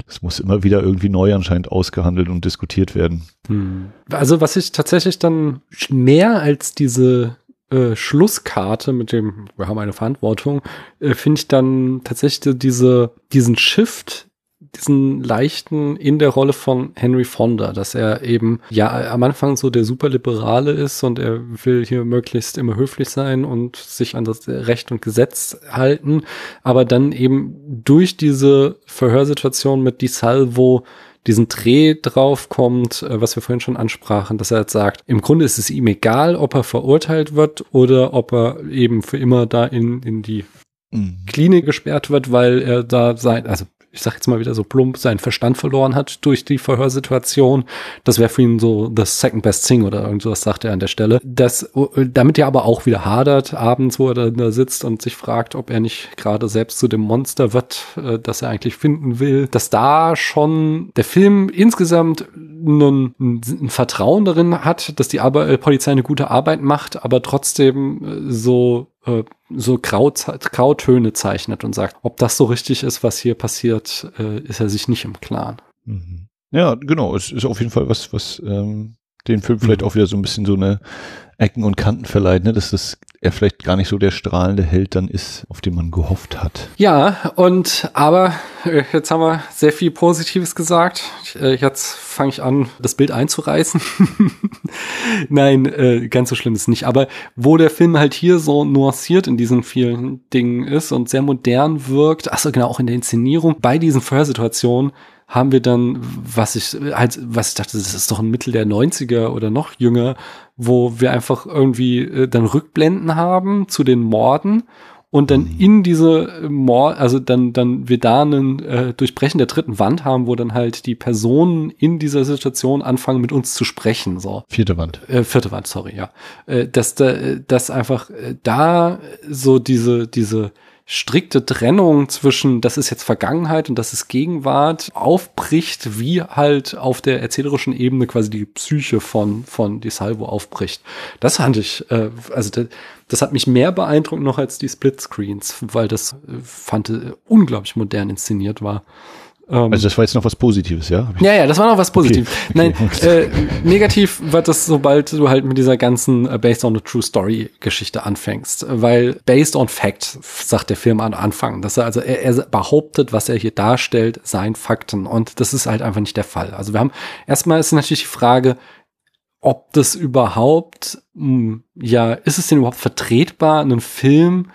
das muss immer wieder irgendwie neu anscheinend ausgehandelt und diskutiert werden. Hm. Also was ich tatsächlich dann mehr als diese äh, Schlusskarte mit dem, wir haben eine Verantwortung, äh, finde ich dann tatsächlich diese, diesen Shift diesen leichten in der Rolle von Henry Fonda, dass er eben ja am Anfang so der Superliberale ist und er will hier möglichst immer höflich sein und sich an das Recht und Gesetz halten, aber dann eben durch diese Verhörsituation mit Di Salvo diesen Dreh drauf kommt, äh, was wir vorhin schon ansprachen, dass er jetzt sagt, im Grunde ist es ihm egal, ob er verurteilt wird oder ob er eben für immer da in, in die mhm. Klinik gesperrt wird, weil er da sein, also ich sag jetzt mal wieder so plump, seinen Verstand verloren hat durch die Verhörsituation. Das wäre für ihn so the second best thing oder irgendwas, sagt er an der Stelle. Das, damit er aber auch wieder hadert abends, wo er da sitzt und sich fragt, ob er nicht gerade selbst zu dem Monster wird, äh, das er eigentlich finden will. Dass da schon der Film insgesamt ein, ein Vertrauen darin hat, dass die Polizei eine gute Arbeit macht, aber trotzdem äh, so äh, so Grau, Grautöne zeichnet und sagt, ob das so richtig ist, was hier passiert, äh, ist er sich nicht im Klaren. Mhm. Ja, genau. Es ist auf jeden Fall was, was ähm, den Film vielleicht mhm. auch wieder so ein bisschen so eine Ecken und Kanten verleiht, ne? dass das er vielleicht gar nicht so der strahlende Held dann ist, auf den man gehofft hat. Ja, und aber äh, jetzt haben wir sehr viel Positives gesagt. Äh, jetzt fange ich an, das Bild einzureißen. Nein, äh, ganz so schlimm ist nicht. Aber wo der Film halt hier so nuanciert in diesen vielen Dingen ist und sehr modern wirkt, achso genau, auch in der Inszenierung, bei diesen Verhörsituationen, haben wir dann, was ich halt, was ich dachte, das ist doch ein Mittel der 90er oder noch jünger, wo wir einfach irgendwie äh, dann Rückblenden haben zu den Morden und dann mhm. in diese Mord, also dann, dann wir da einen äh, Durchbrechen der dritten Wand haben, wo dann halt die Personen in dieser Situation anfangen mit uns zu sprechen. So. Vierte Wand. Äh, vierte Wand, sorry, ja. Äh, dass da, dass einfach äh, da so diese, diese strikte Trennung zwischen, das ist jetzt Vergangenheit und das ist Gegenwart, aufbricht, wie halt auf der erzählerischen Ebene quasi die Psyche von, von Di Salvo aufbricht. Das fand ich, äh, also das, das hat mich mehr beeindruckt noch als die Splitscreens, weil das äh, fand äh, unglaublich modern inszeniert war. Ähm, also das war jetzt noch was Positives, ja? Ja, ja, das war noch was Positives. Okay. Nein, äh, negativ wird das, sobald du halt mit dieser ganzen uh, Based on a True Story Geschichte anfängst. Weil Based on Fact, sagt der Film am Anfang. Dass er also, er, er behauptet, was er hier darstellt, seien Fakten. Und das ist halt einfach nicht der Fall. Also wir haben, erstmal ist natürlich die Frage, ob das überhaupt, hm, ja, ist es denn überhaupt vertretbar, einen Film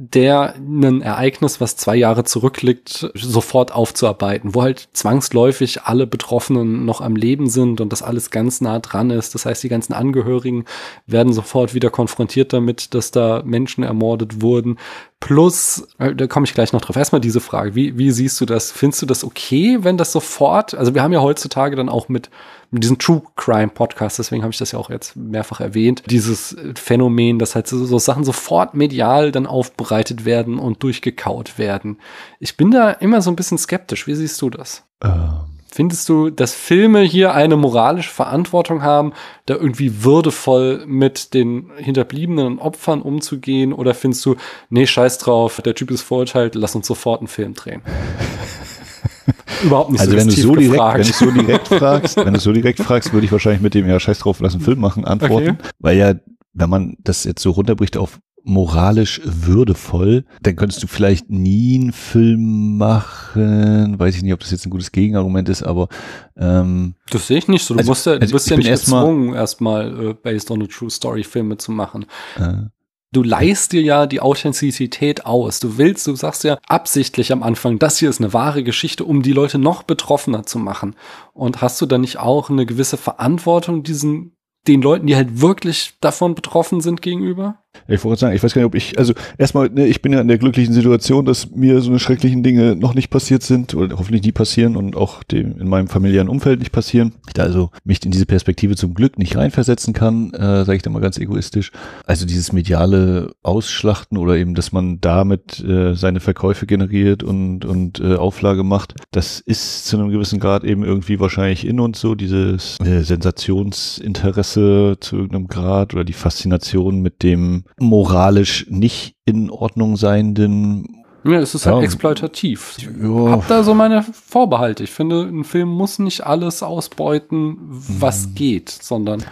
der ein Ereignis, was zwei Jahre zurückliegt, sofort aufzuarbeiten, wo halt zwangsläufig alle Betroffenen noch am Leben sind und das alles ganz nah dran ist. Das heißt, die ganzen Angehörigen werden sofort wieder konfrontiert damit, dass da Menschen ermordet wurden. Plus, äh, da komme ich gleich noch drauf. Erstmal diese Frage, wie, wie siehst du das? Findest du das okay, wenn das sofort, also wir haben ja heutzutage dann auch mit, mit diesem True Crime Podcast, deswegen habe ich das ja auch jetzt mehrfach erwähnt, dieses Phänomen, dass halt so, so Sachen sofort medial dann aufbereitet werden und durchgekaut werden. Ich bin da immer so ein bisschen skeptisch. Wie siehst du das? Ähm Findest du, dass Filme hier eine moralische Verantwortung haben, da irgendwie würdevoll mit den hinterbliebenen Opfern umzugehen? Oder findest du, nee, scheiß drauf, der Typ ist verurteilt, lass uns sofort einen Film drehen? Überhaupt nicht also so wenn du so direkt, wenn du so direkt fragst, wenn du so direkt fragst, würde ich wahrscheinlich mit dem ja scheiß drauf, lass einen Film machen antworten, okay. weil ja wenn man das jetzt so runterbricht auf moralisch würdevoll, dann könntest du vielleicht nie einen Film machen. Weiß ich nicht, ob das jetzt ein gutes Gegenargument ist, aber ähm, das sehe ich nicht so. Du also, musst ja, du also bist ja nicht gezwungen, erstmal äh, based on a true story Filme zu machen. Äh, Du leihst dir ja die Authentizität aus. Du willst, du sagst ja absichtlich am Anfang, das hier ist eine wahre Geschichte, um die Leute noch betroffener zu machen. Und hast du dann nicht auch eine gewisse Verantwortung diesen den Leuten, die halt wirklich davon betroffen sind, gegenüber? Ich wollte sagen, ich weiß gar nicht, ob ich, also erstmal, ne, ich bin ja in der glücklichen Situation, dass mir so eine schrecklichen Dinge noch nicht passiert sind oder hoffentlich nie passieren und auch dem in meinem familiären Umfeld nicht passieren. Ich da also mich in diese Perspektive zum Glück nicht reinversetzen kann, äh, sage ich da mal ganz egoistisch. Also dieses mediale Ausschlachten oder eben, dass man damit äh, seine Verkäufe generiert und, und äh, Auflage macht, das ist zu einem gewissen Grad eben irgendwie wahrscheinlich in uns so, dieses äh, Sensationsinteresse zu irgendeinem Grad oder die Faszination mit dem moralisch nicht in Ordnung seienden ja, es ist halt ja. exploitativ. Ich ja. hab da so meine Vorbehalte. Ich finde, ein Film muss nicht alles ausbeuten, was mhm. geht, sondern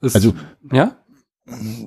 es, also, ja?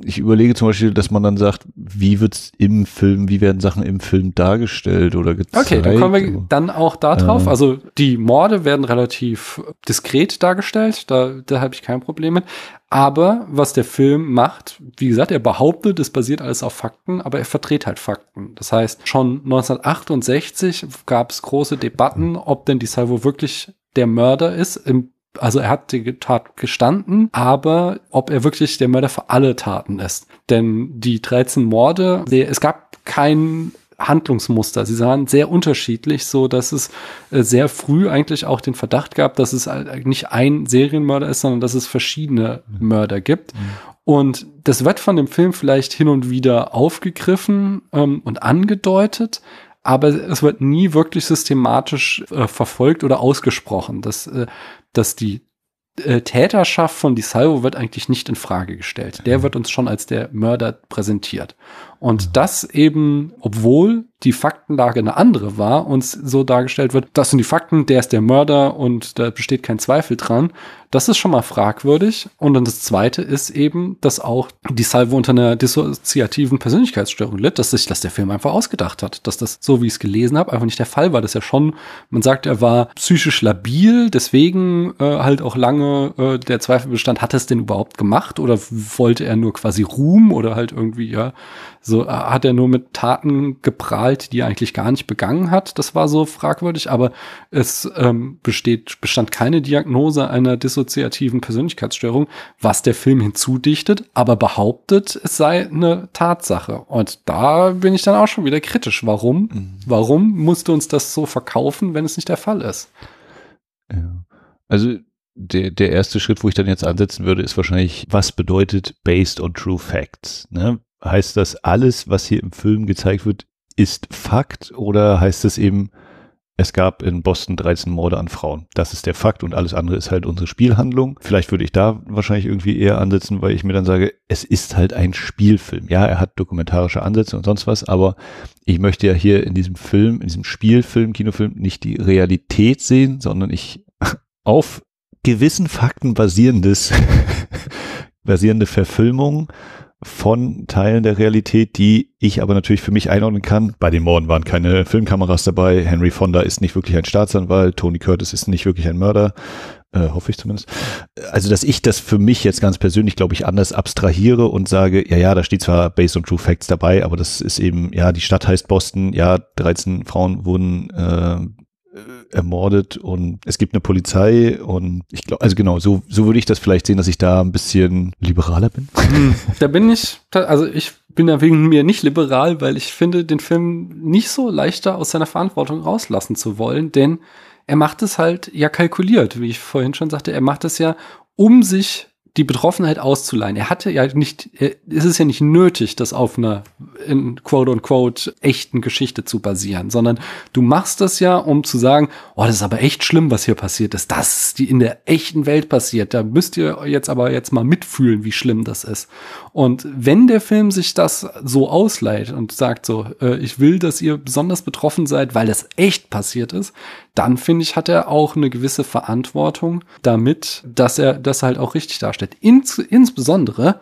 Ich überlege zum Beispiel, dass man dann sagt, wie wird's im Film, wie werden Sachen im Film dargestellt oder gezeigt? Okay, dann kommen wir dann auch da drauf. Äh, also die Morde werden relativ diskret dargestellt, da, da habe ich kein Problem mit. Aber was der Film macht, wie gesagt, er behauptet, es basiert alles auf Fakten, aber er verdreht halt Fakten. Das heißt, schon 1968 gab es große Debatten, ob denn die Salvo wirklich der Mörder ist. Im, also er hat die Tat gestanden, aber ob er wirklich der Mörder für alle Taten ist. Denn die 13 Morde, es gab kein Handlungsmuster. Sie sahen sehr unterschiedlich, so dass es äh, sehr früh eigentlich auch den Verdacht gab, dass es nicht ein Serienmörder ist, sondern dass es verschiedene Mörder gibt. Mhm. Und das wird von dem Film vielleicht hin und wieder aufgegriffen ähm, und angedeutet, aber es wird nie wirklich systematisch äh, verfolgt oder ausgesprochen, dass, äh, dass die äh, Täterschaft von Di Salvo wird eigentlich nicht in Frage gestellt. Der wird uns schon als der Mörder präsentiert. Und das eben, obwohl die Faktenlage eine andere war, uns so dargestellt wird, das sind die Fakten, der ist der Mörder und da besteht kein Zweifel dran. Das ist schon mal fragwürdig. Und dann das zweite ist eben, dass auch die Salvo unter einer dissoziativen Persönlichkeitsstörung litt, dass sich das der Film einfach ausgedacht hat. Dass das, so wie ich es gelesen habe, einfach nicht der Fall war. Das ist ja schon, man sagt, er war psychisch labil, deswegen äh, halt auch lange äh, der Zweifel bestand, hat er es denn überhaupt gemacht oder wollte er nur quasi Ruhm oder halt irgendwie, ja, so äh, hat er nur mit Taten geprahlt, die er eigentlich gar nicht begangen hat. Das war so fragwürdig, aber es ähm, besteht, bestand keine Diagnose einer dissoziativen Persönlichkeitsstörung, was der Film hinzudichtet, aber behauptet, es sei eine Tatsache. Und da bin ich dann auch schon wieder kritisch. Warum? Mhm. Warum musste uns das so verkaufen, wenn es nicht der Fall ist? Ja. Also der, der erste Schritt, wo ich dann jetzt ansetzen würde, ist wahrscheinlich, was bedeutet based on true facts? Ne? Heißt das, alles, was hier im Film gezeigt wird, ist Fakt oder heißt es eben, es gab in Boston 13 Morde an Frauen. Das ist der Fakt und alles andere ist halt unsere Spielhandlung. Vielleicht würde ich da wahrscheinlich irgendwie eher ansetzen, weil ich mir dann sage, es ist halt ein Spielfilm. Ja, er hat dokumentarische Ansätze und sonst was, aber ich möchte ja hier in diesem Film, in diesem Spielfilm, Kinofilm nicht die Realität sehen, sondern ich auf gewissen Fakten basierendes, basierende Verfilmung von Teilen der Realität, die ich aber natürlich für mich einordnen kann. Bei den Morden waren keine Filmkameras dabei. Henry Fonda ist nicht wirklich ein Staatsanwalt. Tony Curtis ist nicht wirklich ein Mörder. Äh, hoffe ich zumindest. Also, dass ich das für mich jetzt ganz persönlich, glaube ich, anders abstrahiere und sage, ja, ja, da steht zwar Based on True Facts dabei, aber das ist eben, ja, die Stadt heißt Boston, ja, 13 Frauen wurden äh, ermordet und es gibt eine Polizei und ich glaube, also genau, so, so würde ich das vielleicht sehen, dass ich da ein bisschen liberaler bin. Hm, da bin ich, also ich bin da wegen mir nicht liberal, weil ich finde, den Film nicht so leichter aus seiner Verantwortung rauslassen zu wollen, denn er macht es halt ja kalkuliert, wie ich vorhin schon sagte, er macht es ja, um sich die Betroffenheit auszuleihen. Er hatte ja nicht, es ist ja nicht nötig, das auf einer in quote unquote echten Geschichte zu basieren, sondern du machst das ja, um zu sagen, oh, das ist aber echt schlimm, was hier passiert ist. Das ist die in der echten Welt passiert. Da müsst ihr jetzt aber jetzt mal mitfühlen, wie schlimm das ist. Und wenn der Film sich das so ausleiht und sagt so, äh, ich will, dass ihr besonders betroffen seid, weil das echt passiert ist, dann finde ich, hat er auch eine gewisse Verantwortung damit, dass er das halt auch richtig darstellt. Ins, insbesondere,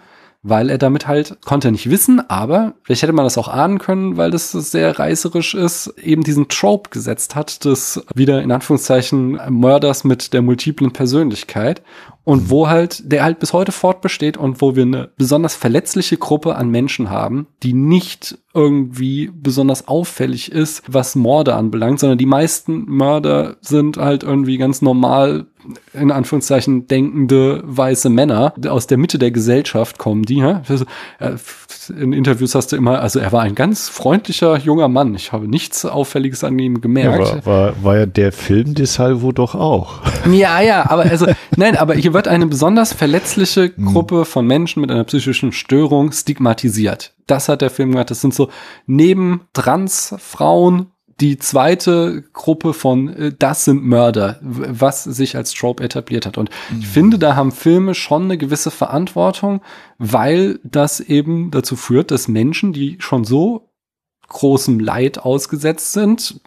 weil er damit halt, konnte er nicht wissen, aber vielleicht hätte man das auch ahnen können, weil das sehr reißerisch ist, eben diesen Trope gesetzt hat, des wieder in Anführungszeichen Mörders mit der multiplen Persönlichkeit und wo halt, der halt bis heute fortbesteht und wo wir eine besonders verletzliche Gruppe an Menschen haben, die nicht irgendwie besonders auffällig ist, was Morde anbelangt, sondern die meisten Mörder sind halt irgendwie ganz normal in Anführungszeichen denkende weiße Männer aus der Mitte der Gesellschaft kommen die. Ja? Also, äh, in Interviews hast du immer, also er war ein ganz freundlicher junger Mann. Ich habe nichts Auffälliges an ihm gemerkt. Ja, war, war, war ja der Film deshalb wohl doch auch. Ja, ja, aber also, nein, aber hier wird eine besonders verletzliche hm. Gruppe von Menschen mit einer psychischen Störung stigmatisiert. Das hat der Film gemacht. Das sind so neben Transfrauen die zweite Gruppe von äh, das sind Mörder, was sich als Trope etabliert hat. Und mhm. ich finde, da haben Filme schon eine gewisse Verantwortung, weil das eben dazu führt, dass Menschen, die schon so großem Leid ausgesetzt sind,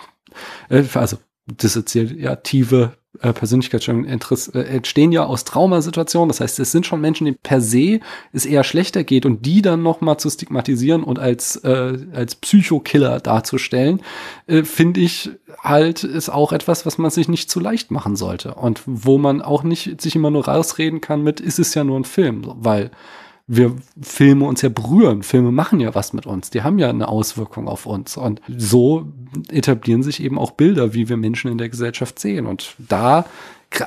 äh, also dissoziative äh, Persönlichkeitsstörungen äh, entstehen ja aus Traumasituationen. Das heißt, es sind schon Menschen, denen per se es eher schlechter geht und die dann nochmal zu stigmatisieren und als, äh, als Psychokiller darzustellen, äh, finde ich halt ist auch etwas, was man sich nicht zu leicht machen sollte und wo man auch nicht sich immer nur rausreden kann mit, ist es ja nur ein Film, weil wir Filme uns ja berühren. Filme machen ja was mit uns. Die haben ja eine Auswirkung auf uns. Und so etablieren sich eben auch Bilder, wie wir Menschen in der Gesellschaft sehen. Und da,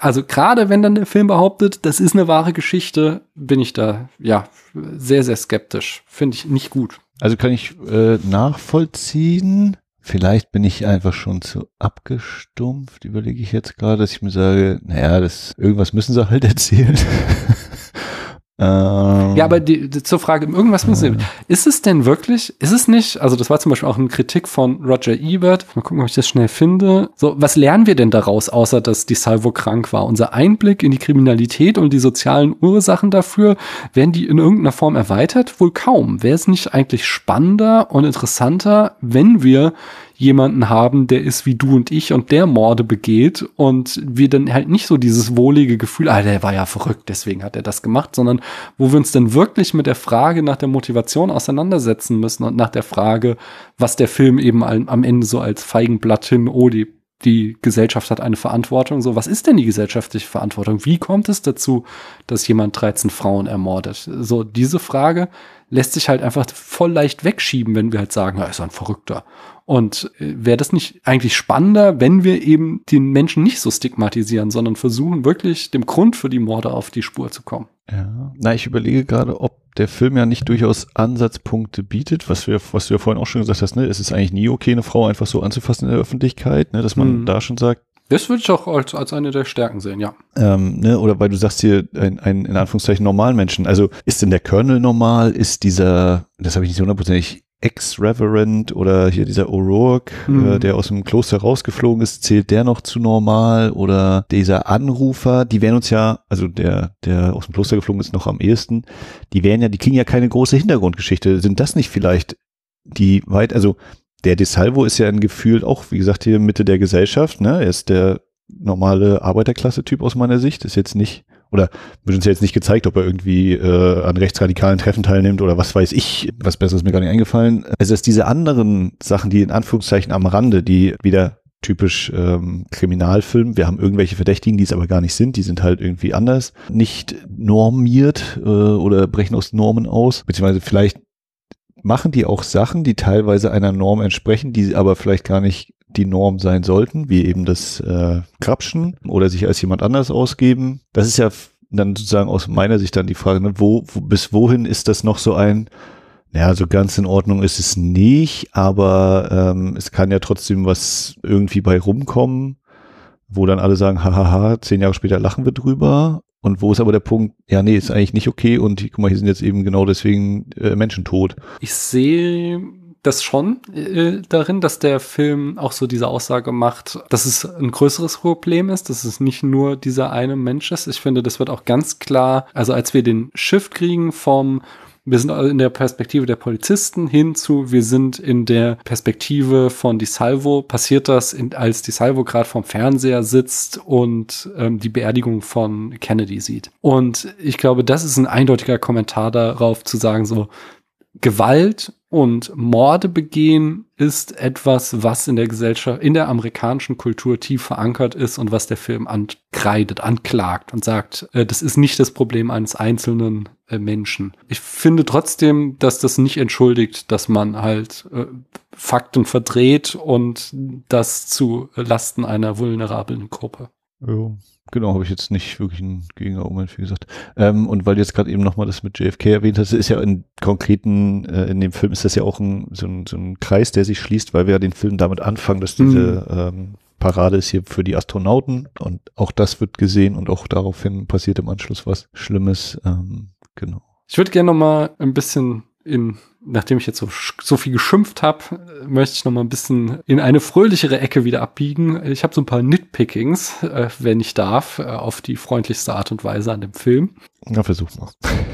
also gerade wenn dann der Film behauptet, das ist eine wahre Geschichte, bin ich da, ja, sehr, sehr skeptisch. Finde ich nicht gut. Also kann ich äh, nachvollziehen. Vielleicht bin ich einfach schon zu abgestumpft, überlege ich jetzt gerade, dass ich mir sage, naja, das, irgendwas müssen sie halt erzählen. Ähm, ja, aber die, die, zur Frage, irgendwas müssen Sie, ist es denn wirklich, ist es nicht, also das war zum Beispiel auch eine Kritik von Roger Ebert, mal gucken, ob ich das schnell finde. So, was lernen wir denn daraus, außer dass die Salvo krank war? Unser Einblick in die Kriminalität und die sozialen Ursachen dafür, werden die in irgendeiner Form erweitert? Wohl kaum. Wäre es nicht eigentlich spannender und interessanter, wenn wir jemanden haben, der ist wie du und ich und der Morde begeht und wir dann halt nicht so dieses wohlige Gefühl, ah, der war ja verrückt, deswegen hat er das gemacht, sondern wo wir uns dann wirklich mit der Frage nach der Motivation auseinandersetzen müssen und nach der Frage, was der Film eben am Ende so als Feigenblatt hin, oh, die die Gesellschaft hat eine Verantwortung. So, was ist denn die gesellschaftliche Verantwortung? Wie kommt es dazu, dass jemand 13 Frauen ermordet? So, diese Frage lässt sich halt einfach voll leicht wegschieben, wenn wir halt sagen, er ist ein Verrückter. Und äh, wäre das nicht eigentlich spannender, wenn wir eben den Menschen nicht so stigmatisieren, sondern versuchen wirklich dem Grund für die Morde auf die Spur zu kommen? Ja, na, ich überlege gerade, ob der Film ja nicht durchaus Ansatzpunkte bietet, was wir, was du ja vorhin auch schon gesagt hast, ne, es ist eigentlich nie okay, eine Frau einfach so anzufassen in der Öffentlichkeit, ne, dass man mhm. da schon sagt, das würde ich auch als, als eine der Stärken sehen, ja. Ähm, ne, oder weil du sagst hier ein, ein in Anführungszeichen normalen Menschen. Also ist denn der Colonel normal? Ist dieser, das habe ich nicht hundertprozentig Ex-Reverend oder hier dieser O'Rourke, mhm. äh, der aus dem Kloster rausgeflogen ist, zählt der noch zu normal? Oder dieser Anrufer, die werden uns ja, also der, der aus dem Kloster geflogen ist, noch am ehesten, die werden ja, die kriegen ja keine große Hintergrundgeschichte. Sind das nicht vielleicht die weit, also der De Salvo ist ja ein Gefühl auch, wie gesagt, hier Mitte der Gesellschaft, ne? Er ist der normale Arbeiterklasse-Typ aus meiner Sicht, ist jetzt nicht oder wird uns ja jetzt nicht gezeigt, ob er irgendwie äh, an rechtsradikalen Treffen teilnimmt oder was weiß ich, was besseres ist mir gar nicht eingefallen. Also dass diese anderen Sachen, die in Anführungszeichen am Rande, die wieder typisch ähm, Kriminalfilm. Wir haben irgendwelche Verdächtigen, die es aber gar nicht sind. Die sind halt irgendwie anders, nicht normiert äh, oder brechen aus Normen aus. Beziehungsweise vielleicht machen die auch Sachen, die teilweise einer Norm entsprechen, die aber vielleicht gar nicht die Norm sein sollten, wie eben das äh, Krapschen oder sich als jemand anders ausgeben. Das ist ja dann sozusagen aus meiner Sicht dann die Frage, ne, wo, wo bis wohin ist das noch so ein, ja, so ganz in Ordnung ist es nicht, aber ähm, es kann ja trotzdem was irgendwie bei rumkommen, wo dann alle sagen, hahaha, zehn Jahre später lachen wir drüber. Und wo ist aber der Punkt, ja, nee, ist eigentlich nicht okay und guck mal, hier sind jetzt eben genau deswegen äh, Menschen tot. Ich sehe das schon äh, darin, dass der Film auch so diese Aussage macht, dass es ein größeres Problem ist, dass es nicht nur dieser eine Mensch ist. Ich finde, das wird auch ganz klar, also als wir den Shift kriegen vom wir sind in der Perspektive der Polizisten hinzu, wir sind in der Perspektive von Di Salvo. Passiert das, in, als Di Salvo gerade vorm Fernseher sitzt und ähm, die Beerdigung von Kennedy sieht. Und ich glaube, das ist ein eindeutiger Kommentar darauf zu sagen, so, Gewalt und Morde begehen ist etwas, was in der Gesellschaft, in der amerikanischen Kultur tief verankert ist und was der Film ankreidet, anklagt und sagt, äh, das ist nicht das Problem eines einzelnen äh, Menschen. Ich finde trotzdem, dass das nicht entschuldigt, dass man halt äh, Fakten verdreht und das zu Lasten einer vulnerablen Gruppe. Ja. Genau, habe ich jetzt nicht wirklich ein Gegenargument, wie gesagt. Ähm, und weil du jetzt gerade eben nochmal das mit JFK erwähnt hast, ist ja in konkreten, äh, in dem Film ist das ja auch ein, so, ein, so ein Kreis, der sich schließt, weil wir ja den Film damit anfangen, dass diese mhm. ähm, Parade ist hier für die Astronauten und auch das wird gesehen und auch daraufhin passiert im Anschluss was Schlimmes. Ähm, genau. Ich würde gerne nochmal ein bisschen in nachdem ich jetzt so, so viel geschimpft habe, möchte ich noch mal ein bisschen in eine fröhlichere Ecke wieder abbiegen. Ich habe so ein paar Nitpickings, äh, wenn ich darf, äh, auf die freundlichste Art und Weise an dem Film. Na, versuch mal.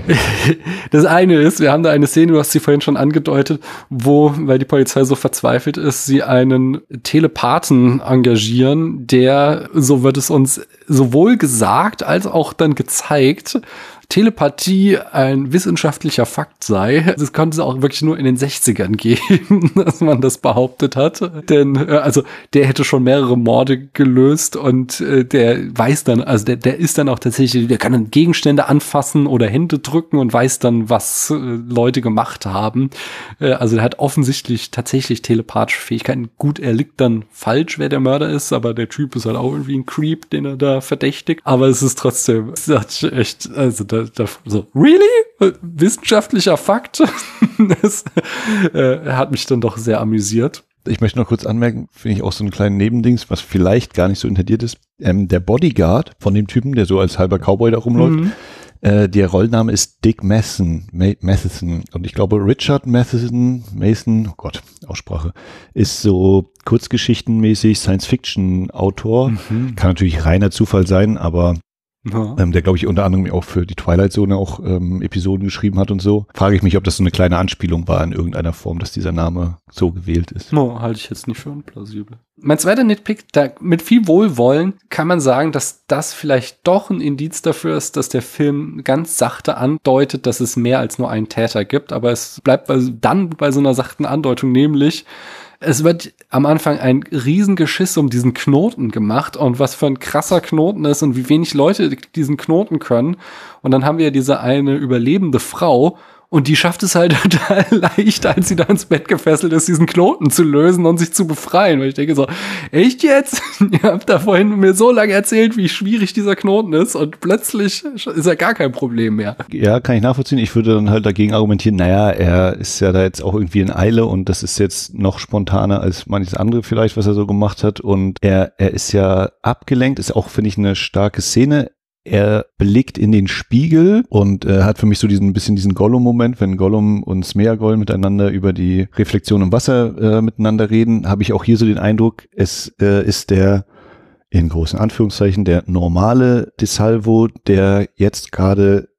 das eine ist, wir haben da eine Szene, du hast sie vorhin schon angedeutet, wo, weil die Polizei so verzweifelt ist, sie einen Telepathen engagieren, der, so wird es uns sowohl gesagt als auch dann gezeigt, Telepathie ein wissenschaftlicher Fakt sei. Das konnte es auch wirklich nur in den 60ern geben, dass man das behauptet hat. Denn äh, also der hätte schon mehrere Morde gelöst und äh, der weiß dann, also der, der ist dann auch tatsächlich, der kann dann Gegenstände anfassen oder Hände drücken und weiß dann, was äh, Leute gemacht haben. Äh, also der hat offensichtlich tatsächlich telepathische Fähigkeiten. Gut, er liegt dann falsch, wer der Mörder ist, aber der Typ ist halt auch irgendwie ein Creep, den er da verdächtigt. Aber es ist trotzdem, es ist echt, also da da, so, really? Wissenschaftlicher Fakt? das äh, hat mich dann doch sehr amüsiert. Ich möchte noch kurz anmerken, finde ich auch so einen kleinen Nebendings, was vielleicht gar nicht so intendiert ist. Ähm, der Bodyguard von dem Typen, der so als halber Cowboy da rumläuft, mhm. äh, der Rollname ist Dick Mason, Matheson. Und ich glaube, Richard Matheson, Mason, oh Gott, Aussprache, ist so kurzgeschichtenmäßig Science-Fiction-Autor. Mhm. Kann natürlich reiner Zufall sein, aber ja. Ähm, der, glaube ich, unter anderem auch für die Twilight Zone auch ähm, Episoden geschrieben hat und so. Frage ich mich, ob das so eine kleine Anspielung war in irgendeiner Form, dass dieser Name so gewählt ist. No, halte ich jetzt nicht für unplausibel. Mein zweiter Nitpick, da mit viel Wohlwollen kann man sagen, dass das vielleicht doch ein Indiz dafür ist, dass der Film ganz sachte andeutet, dass es mehr als nur einen Täter gibt. Aber es bleibt dann bei so einer sachten Andeutung, nämlich es wird am Anfang ein Riesengeschiss um diesen Knoten gemacht und was für ein krasser Knoten ist und wie wenig Leute diesen Knoten können. Und dann haben wir diese eine überlebende Frau und die schafft es halt total leicht, als sie da ins Bett gefesselt ist, diesen Knoten zu lösen und sich zu befreien. Weil ich denke so, echt jetzt? Ihr habt da vorhin mir so lange erzählt, wie schwierig dieser Knoten ist und plötzlich ist er gar kein Problem mehr. Ja, kann ich nachvollziehen. Ich würde dann halt dagegen argumentieren, naja, er ist ja da jetzt auch irgendwie in Eile und das ist jetzt noch spontaner als manches andere vielleicht, was er so gemacht hat. Und er, er ist ja abgelenkt, ist auch, finde ich, eine starke Szene er blickt in den Spiegel und äh, hat für mich so diesen bisschen diesen Gollum-Moment, wenn Gollum und Smeagol miteinander über die Reflexion im Wasser äh, miteinander reden, habe ich auch hier so den Eindruck, es äh, ist der in großen Anführungszeichen der normale DeSalvo, der jetzt gerade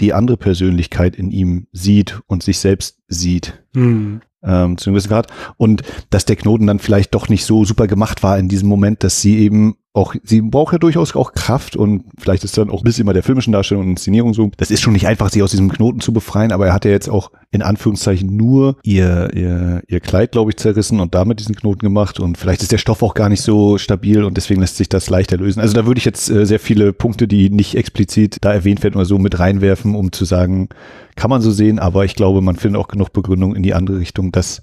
die andere Persönlichkeit in ihm sieht und sich selbst sieht. Mhm. Ähm, zu einem gewissen Grad. Und dass der Knoten dann vielleicht doch nicht so super gemacht war in diesem Moment, dass sie eben auch, sie braucht ja durchaus auch Kraft und vielleicht ist dann auch ein bisschen immer der filmischen Darstellung und Inszenierung so. Das ist schon nicht einfach, sie aus diesem Knoten zu befreien, aber er hat ja jetzt auch in Anführungszeichen nur ihr, ihr, ihr Kleid, glaube ich, zerrissen und damit diesen Knoten gemacht und vielleicht ist der Stoff auch gar nicht so stabil und deswegen lässt sich das leichter lösen. Also da würde ich jetzt äh, sehr viele Punkte, die nicht explizit da erwähnt werden oder so mit reinwerfen, um zu sagen, kann man so sehen, aber ich glaube, man findet auch genug Begründung in die andere Richtung, dass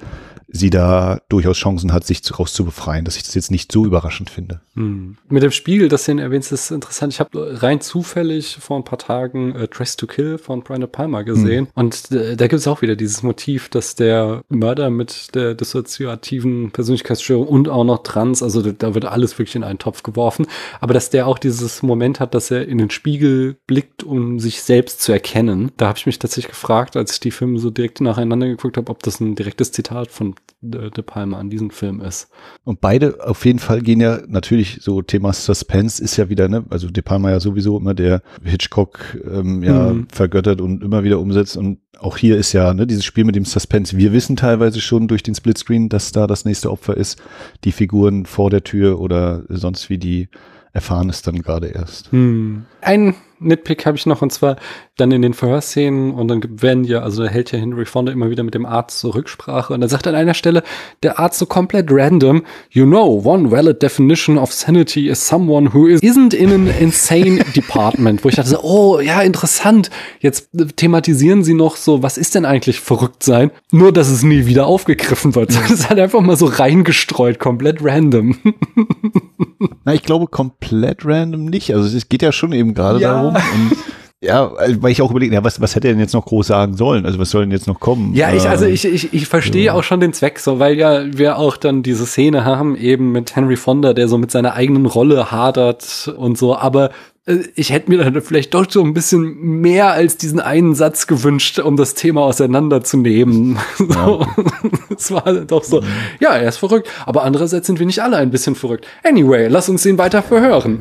sie da durchaus Chancen hat, sich raus zu befreien, dass ich das jetzt nicht so überraschend finde. Hm. Mit dem Spiegel, das du erwähnst, ist interessant. Ich habe rein zufällig vor ein paar Tagen äh, Dress to Kill von Brian De Palma gesehen hm. und äh, da gibt es auch wieder dieses Motiv, dass der Mörder mit der dissoziativen Persönlichkeitsstörung und auch noch trans, also da wird alles wirklich in einen Topf geworfen, aber dass der auch dieses Moment hat, dass er in den Spiegel blickt, um sich selbst zu erkennen. Da habe ich mich tatsächlich gefragt, als ich die Filme so direkt nacheinander geguckt habe, ob das ein direktes Zitat von De, De Palma an diesem Film ist. Und beide auf jeden Fall gehen ja natürlich so Thema Suspense ist ja wieder, ne, also De Palma ja sowieso immer der Hitchcock ähm, ja mhm. vergöttert und immer wieder umsetzt und auch hier ist ja ne, dieses Spiel mit dem Suspense. Wir wissen teilweise schon durch den Splitscreen, dass da das nächste Opfer ist. Die Figuren vor der Tür oder sonst wie die erfahren es dann gerade erst. Hm. Ein Nitpick habe ich noch und zwar dann in den Verhörszenen und dann werden ja, also da hält ja Henry Fonda immer wieder mit dem Arzt zur Rücksprache und dann sagt an einer Stelle der Arzt so komplett random, you know, one valid definition of sanity is someone who is, isn't in an insane department, wo ich dachte, so, oh ja, interessant, jetzt thematisieren sie noch so, was ist denn eigentlich verrückt sein, nur dass es nie wieder aufgegriffen wird. Das ist halt einfach mal so reingestreut, komplett random. Na, ich glaube komplett random nicht, also es geht ja schon eben gerade ja. darum und ja, weil ich auch überlege, ja, was, was hätte er denn jetzt noch groß sagen sollen? Also was soll denn jetzt noch kommen? Ja, ich, also ich, ich, ich verstehe ja. auch schon den Zweck so, weil ja wir auch dann diese Szene haben, eben mit Henry Fonda, der so mit seiner eigenen Rolle hadert und so, aber äh, ich hätte mir dann vielleicht doch so ein bisschen mehr als diesen einen Satz gewünscht, um das Thema auseinanderzunehmen. So. Es war doch so, ja, er ist verrückt, aber andererseits sind wir nicht alle ein bisschen verrückt. Anyway, lass uns ihn weiter verhören.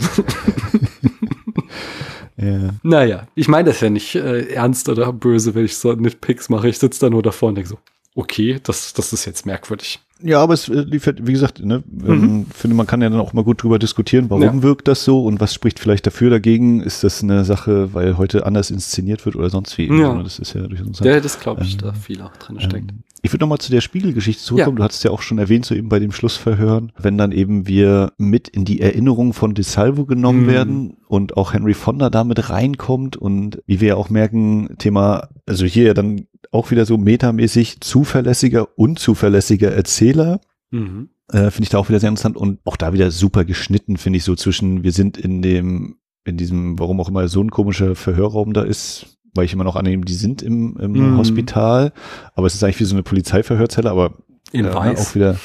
Ja. Naja, ich meine das ja nicht äh, ernst oder böse, wenn ich so Nitpicks mache. Ich sitze da nur davor und denke so, okay, das, das ist jetzt merkwürdig. Ja, aber es äh, liefert, wie gesagt, ne, ähm, Mhm. finde man kann ja dann auch mal gut drüber diskutieren, warum Ja. wirkt das so und was spricht vielleicht dafür, dagegen. Ist das eine Sache, weil heute anders inszeniert wird oder sonst wie? Ja. Das ist ja durchaus interessant. Ja, das glaube ich, Ähm, da viel auch drin steckt. Ich würde nochmal zu der Spiegelgeschichte zurückkommen. Du hattest ja auch schon erwähnt, so eben bei dem Schlussverhören, wenn dann eben wir mit in die Erinnerung von DeSalvo genommen Mhm. werden und auch Henry Fonda damit reinkommt und wie wir ja auch merken, Thema, also hier ja dann auch wieder so metamäßig zuverlässiger, unzuverlässiger Erzähler. Mhm. Äh, finde ich da auch wieder sehr interessant und auch da wieder super geschnitten, finde ich so zwischen, wir sind in dem, in diesem, warum auch immer so ein komischer Verhörraum da ist, weil ich immer noch annehme, die sind im, im Mhm. Hospital, aber es ist eigentlich wie so eine Polizeiverhörzelle, aber In äh, ne, weiß. auch wieder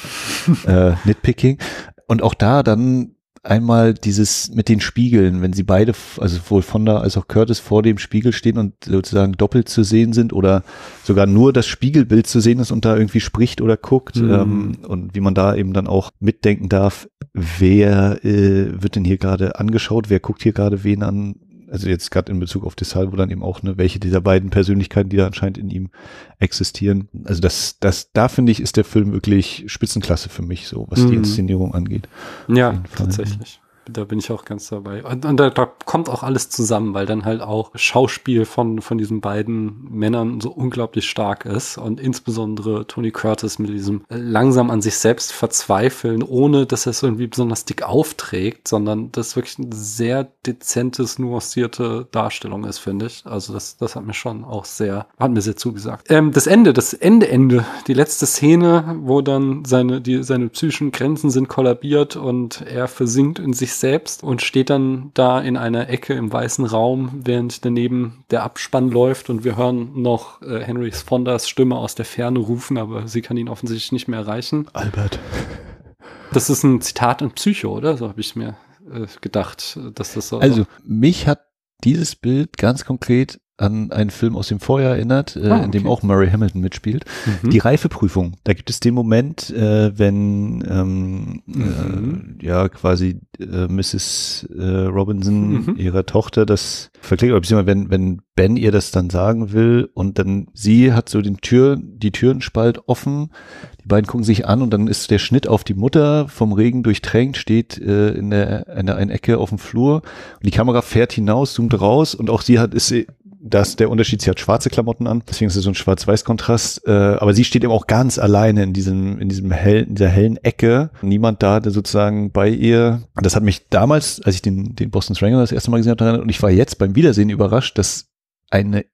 äh, Nitpicking. Und auch da dann einmal dieses mit den Spiegeln, wenn sie beide, also sowohl Fonda als auch Curtis vor dem Spiegel stehen und sozusagen doppelt zu sehen sind oder sogar nur das Spiegelbild zu sehen ist und da irgendwie spricht oder guckt Mhm. ähm, und wie man da eben dann auch mitdenken darf, wer äh, wird denn hier gerade angeschaut, wer guckt hier gerade wen an, also jetzt gerade in Bezug auf Desalvo dann eben auch, ne, welche dieser beiden Persönlichkeiten, die da anscheinend in ihm existieren. Also das, das, da finde ich, ist der Film wirklich Spitzenklasse für mich, so was die Mhm. Inszenierung angeht. Ja, tatsächlich. Da bin ich auch ganz dabei. Und, und da, da kommt auch alles zusammen, weil dann halt auch Schauspiel von, von diesen beiden Männern so unglaublich stark ist und insbesondere Tony Curtis mit diesem langsam an sich selbst verzweifeln, ohne dass er es irgendwie besonders dick aufträgt, sondern das wirklich eine sehr dezentes, nuancierte Darstellung ist, finde ich. Also das, das hat mir schon auch sehr, hat mir sehr zugesagt. Ähm, das Ende, das Ende, Ende, die letzte Szene, wo dann seine, die, seine psychischen Grenzen sind kollabiert und er versinkt in sich selbst und steht dann da in einer Ecke im weißen Raum, während daneben der Abspann läuft und wir hören noch äh, Henry Fondas Stimme aus der Ferne rufen, aber sie kann ihn offensichtlich nicht mehr erreichen. Albert. Das ist ein Zitat in Psycho, oder? So habe ich mir äh, gedacht, dass das so. Also mich hat dieses Bild ganz konkret an einen Film aus dem Vorjahr erinnert, äh, Ah, in dem okay. auch Murray Hamilton mitspielt. Mhm. Die Reifeprüfung. Da gibt es den Moment, äh, wenn ähm, Mhm. äh, ja quasi äh, Mrs. Äh, Robinson Mhm. ihrer Tochter das verklickt, oder beziehungsweise wenn, wenn Ben ihr das dann sagen will und dann sie hat so den Tür, die Türenspalt offen, beiden gucken sich an und dann ist der Schnitt auf die Mutter vom Regen durchtränkt, steht äh, in der in der einen Ecke auf dem Flur und die Kamera fährt hinaus, zoomt raus und auch sie hat ist sie das ist der Unterschied, sie hat schwarze Klamotten an, deswegen ist es so ein Schwarz-Weiß-Kontrast, äh, aber sie steht eben auch ganz alleine in diesem, in diesem hellen, in dieser hellen Ecke. Niemand da, der sozusagen bei ihr. Das hat mich damals, als ich den, den Boston Strangler das erste Mal gesehen habe, und ich war jetzt beim Wiedersehen überrascht, dass eine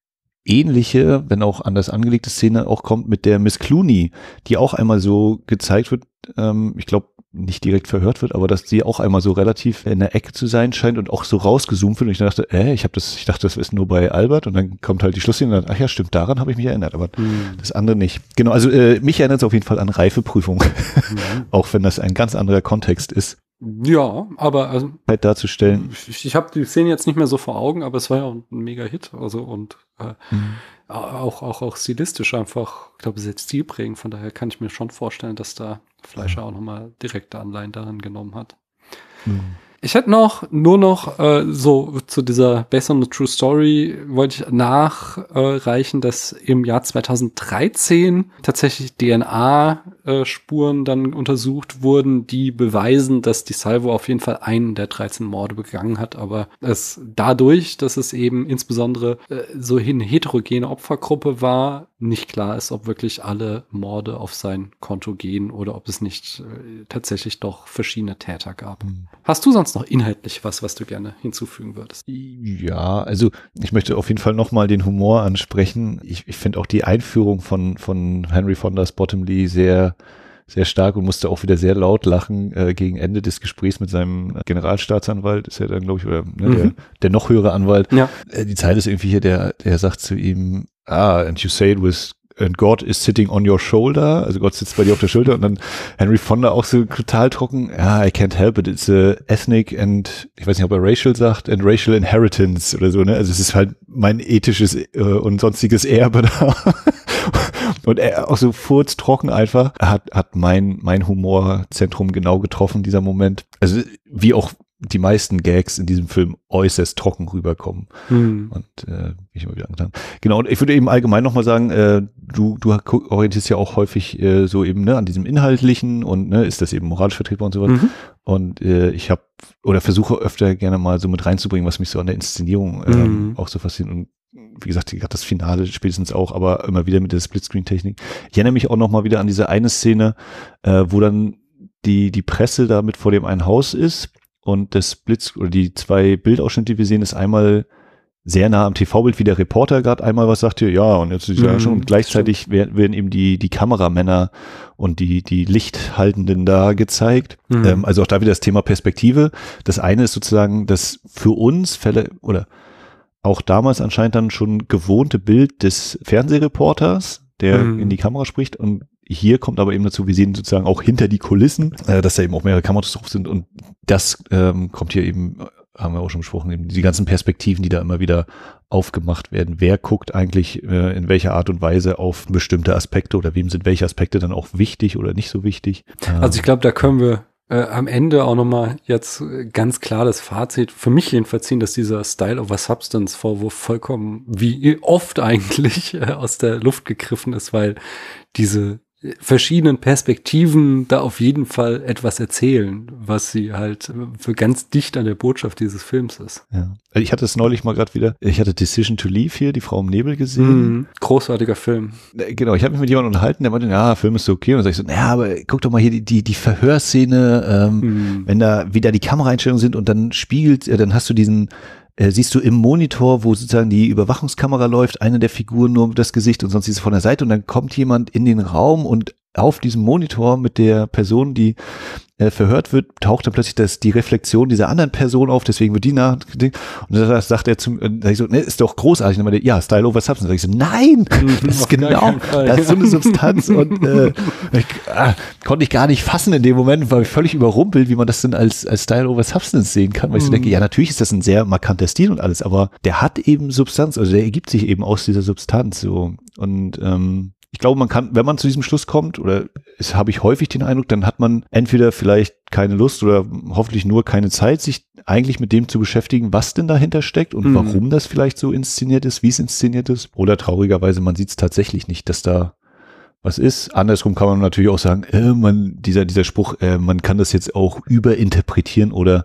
ähnliche, wenn auch anders angelegte Szene auch kommt mit der Miss Clooney, die auch einmal so gezeigt wird, ähm, ich glaube, nicht direkt verhört wird, aber dass sie auch einmal so relativ in der Ecke zu sein scheint und auch so rausgezoomt wird. Und ich dachte, äh, ich habe das, ich dachte, das ist nur bei Albert und dann kommt halt die Schlussszene und dann, ach ja, stimmt, daran habe ich mich erinnert, aber Mhm. das andere nicht. Genau, also äh, mich erinnert es auf jeden Fall an Reifeprüfung, Mhm. auch wenn das ein ganz anderer Kontext ist, Ja, aber also halt darzustellen. ich, ich habe die Szene jetzt nicht mehr so vor Augen, aber es war ja ein Mega-Hit. Also und äh, auch, auch, auch stilistisch einfach, ich glaube, sehr stilprägend. Von daher kann ich mir schon vorstellen, dass da Fleischer auch nochmal direkte Anleihen daran genommen hat. Mhm. Ich hätte noch, nur noch äh, so zu dieser Based on the True Story wollte ich nachreichen, dass im Jahr 2013 tatsächlich DNA-Spuren dann untersucht wurden, die beweisen, dass die Salvo auf jeden Fall einen der 13 Morde begangen hat, aber es dadurch, dass es eben insbesondere äh, so eine heterogene Opfergruppe war, nicht klar ist, ob wirklich alle Morde auf sein Konto gehen oder ob es nicht äh, tatsächlich doch verschiedene Täter gab. Mhm. Hast du sonst noch inhaltlich was, was du gerne hinzufügen würdest? Ja, also ich möchte auf jeden Fall nochmal den Humor ansprechen. Ich, ich finde auch die Einführung von, von Henry Fondas Bottomley sehr, sehr stark und musste auch wieder sehr laut lachen äh, gegen Ende des Gesprächs mit seinem Generalstaatsanwalt, ist ja dann, glaube ich, oder ne, der, Mhm. der noch höhere Anwalt. Ja. Äh, die Zeit ist irgendwie hier, der, der sagt zu ihm, ah, and you say it with and God is sitting on your shoulder, also Gott sitzt bei dir auf der Schulter. Und dann Henry Fonda auch so total trocken, ja, I can't help it, it's a ethnic and, ich weiß nicht, ob er racial sagt, and racial inheritance oder so, ne, also es ist halt mein ethisches äh, und sonstiges Erbe da. und er auch so furztrocken einfach, hat, hat mein, mein Humorzentrum genau getroffen, dieser Moment. Also, wie auch die meisten Gags in diesem Film äußerst trocken rüberkommen. Hm. Und äh, ich immer wieder angetan. Genau, und ich würde eben allgemein nochmal sagen, äh, du, du orientierst ja auch häufig äh, so eben ne, an diesem Inhaltlichen und ne, ist das eben moralisch vertretbar und sowas. Mhm. Und äh, ich habe oder versuche öfter gerne mal so mit reinzubringen, was mich so an der Inszenierung äh, mhm. auch so fasziniert. Und wie gesagt, gerade das Finale spätestens auch, aber immer wieder mit der Splitscreen-Technik. Ich erinnere mich auch nochmal wieder an diese eine Szene, äh, wo dann die, die Presse da mit vor dem einen Haus ist und das Blitz oder die zwei Bildausschnitte, die wir sehen, ist einmal sehr nah am TV-Bild, wie der Reporter gerade einmal was sagt hier, ja, und jetzt ist ja mhm, schon und gleichzeitig werden, werden eben die, die Kameramänner und die, die Lichthaltenden da gezeigt. Mhm. Ähm, also auch da wieder das Thema Perspektive. Das eine ist sozusagen das für uns Fälle oder auch damals anscheinend dann schon gewohnte Bild des Fernsehreporters, der mhm. in die Kamera spricht und hier kommt aber eben dazu, wir sehen sozusagen auch hinter die Kulissen, äh, dass da eben auch mehrere Kameras drauf sind und das ähm, kommt hier eben, haben wir auch schon besprochen, eben die ganzen Perspektiven, die da immer wieder aufgemacht werden. Wer guckt eigentlich äh, in welcher Art und Weise auf bestimmte Aspekte oder wem sind welche Aspekte dann auch wichtig oder nicht so wichtig? Also ich glaube, da können wir äh, am Ende auch nochmal jetzt ganz klar das Fazit für mich jedenfalls ziehen, dass dieser Style over Substance Vorwurf vollkommen wie oft eigentlich äh, aus der Luft gegriffen ist, weil diese verschiedenen Perspektiven da auf jeden Fall etwas erzählen, was sie halt für ganz dicht an der Botschaft dieses Films ist. Ja. Also ich hatte es neulich mal gerade wieder, ich hatte Decision to Leave hier, die Frau im Nebel gesehen. Mhm. Großartiger Film. Äh, genau, ich habe mich mit jemandem unterhalten, der meinte, ja, Film ist okay. Und dann sag ich so, naja, aber guck doch mal hier die, die, die Verhörszene, ähm, mhm. wenn da wieder die Kameraeinstellungen sind und dann spiegelt, äh, dann hast du diesen äh, siehst du im Monitor, wo sozusagen die Überwachungskamera läuft, eine der Figuren nur das Gesicht und sonst ist sie von der Seite und dann kommt jemand in den Raum und auf diesem Monitor mit der Person, die äh, verhört wird, taucht dann plötzlich das, die Reflexion dieser anderen Person auf, deswegen wird die nach, und das sagt er zum, äh, ich so, ne, ist doch großartig, und dann ja, Style over Substance, sag ich so, nein, das ist genau, das ist so eine Substanz und äh, ich, ah, konnte ich gar nicht fassen in dem Moment, war ich völlig überrumpelt, wie man das denn als, als Style over Substance sehen kann, weil ich so denke, mhm. ja, natürlich ist das ein sehr markanter Stil und alles, aber der hat eben Substanz, also der ergibt sich eben aus dieser Substanz, so, und, ähm, ich glaube, man kann, wenn man zu diesem Schluss kommt, oder es habe ich häufig den Eindruck, dann hat man entweder vielleicht keine Lust oder hoffentlich nur keine Zeit, sich eigentlich mit dem zu beschäftigen, was denn dahinter steckt und mhm. warum das vielleicht so inszeniert ist, wie es inszeniert ist. Oder traurigerweise, man sieht es tatsächlich nicht, dass da was ist. Andersrum kann man natürlich auch sagen, äh, man, dieser, dieser Spruch, äh, man kann das jetzt auch überinterpretieren oder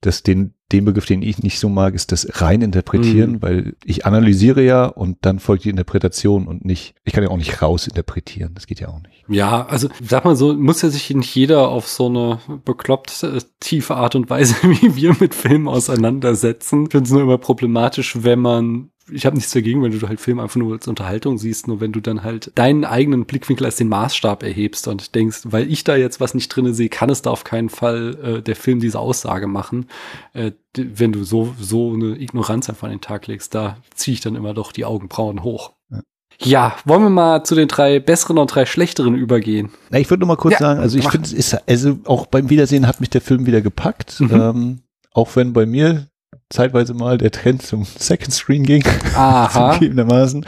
das den, den Begriff, den ich nicht so mag, ist das rein interpretieren, mhm. weil ich analysiere ja und dann folgt die Interpretation und nicht, ich kann ja auch nicht rausinterpretieren, das geht ja auch nicht. Ja, also sag mal so, muss ja sich nicht jeder auf so eine bekloppt äh, tiefe Art und Weise, wie wir mit Filmen auseinandersetzen. Ich finde es nur immer problematisch, wenn man ich habe nichts dagegen, wenn du halt Film einfach nur als Unterhaltung siehst, nur wenn du dann halt deinen eigenen Blickwinkel als den Maßstab erhebst und denkst, weil ich da jetzt was nicht drinne sehe, kann es da auf keinen Fall äh, der Film diese Aussage machen. Äh, wenn du so, so eine Ignoranz einfach an den Tag legst, da ziehe ich dann immer doch die Augenbrauen hoch. Ja. Ja, wollen wir mal zu den drei besseren und drei schlechteren übergehen? Na, ich würde noch mal kurz ja, sagen, also ich finde, also auch beim Wiedersehen hat mich der Film wieder gepackt. Mhm. Ähm, auch wenn bei mir zeitweise mal der Trend zum Second Screen ging. Aha. zugegebenermaßen.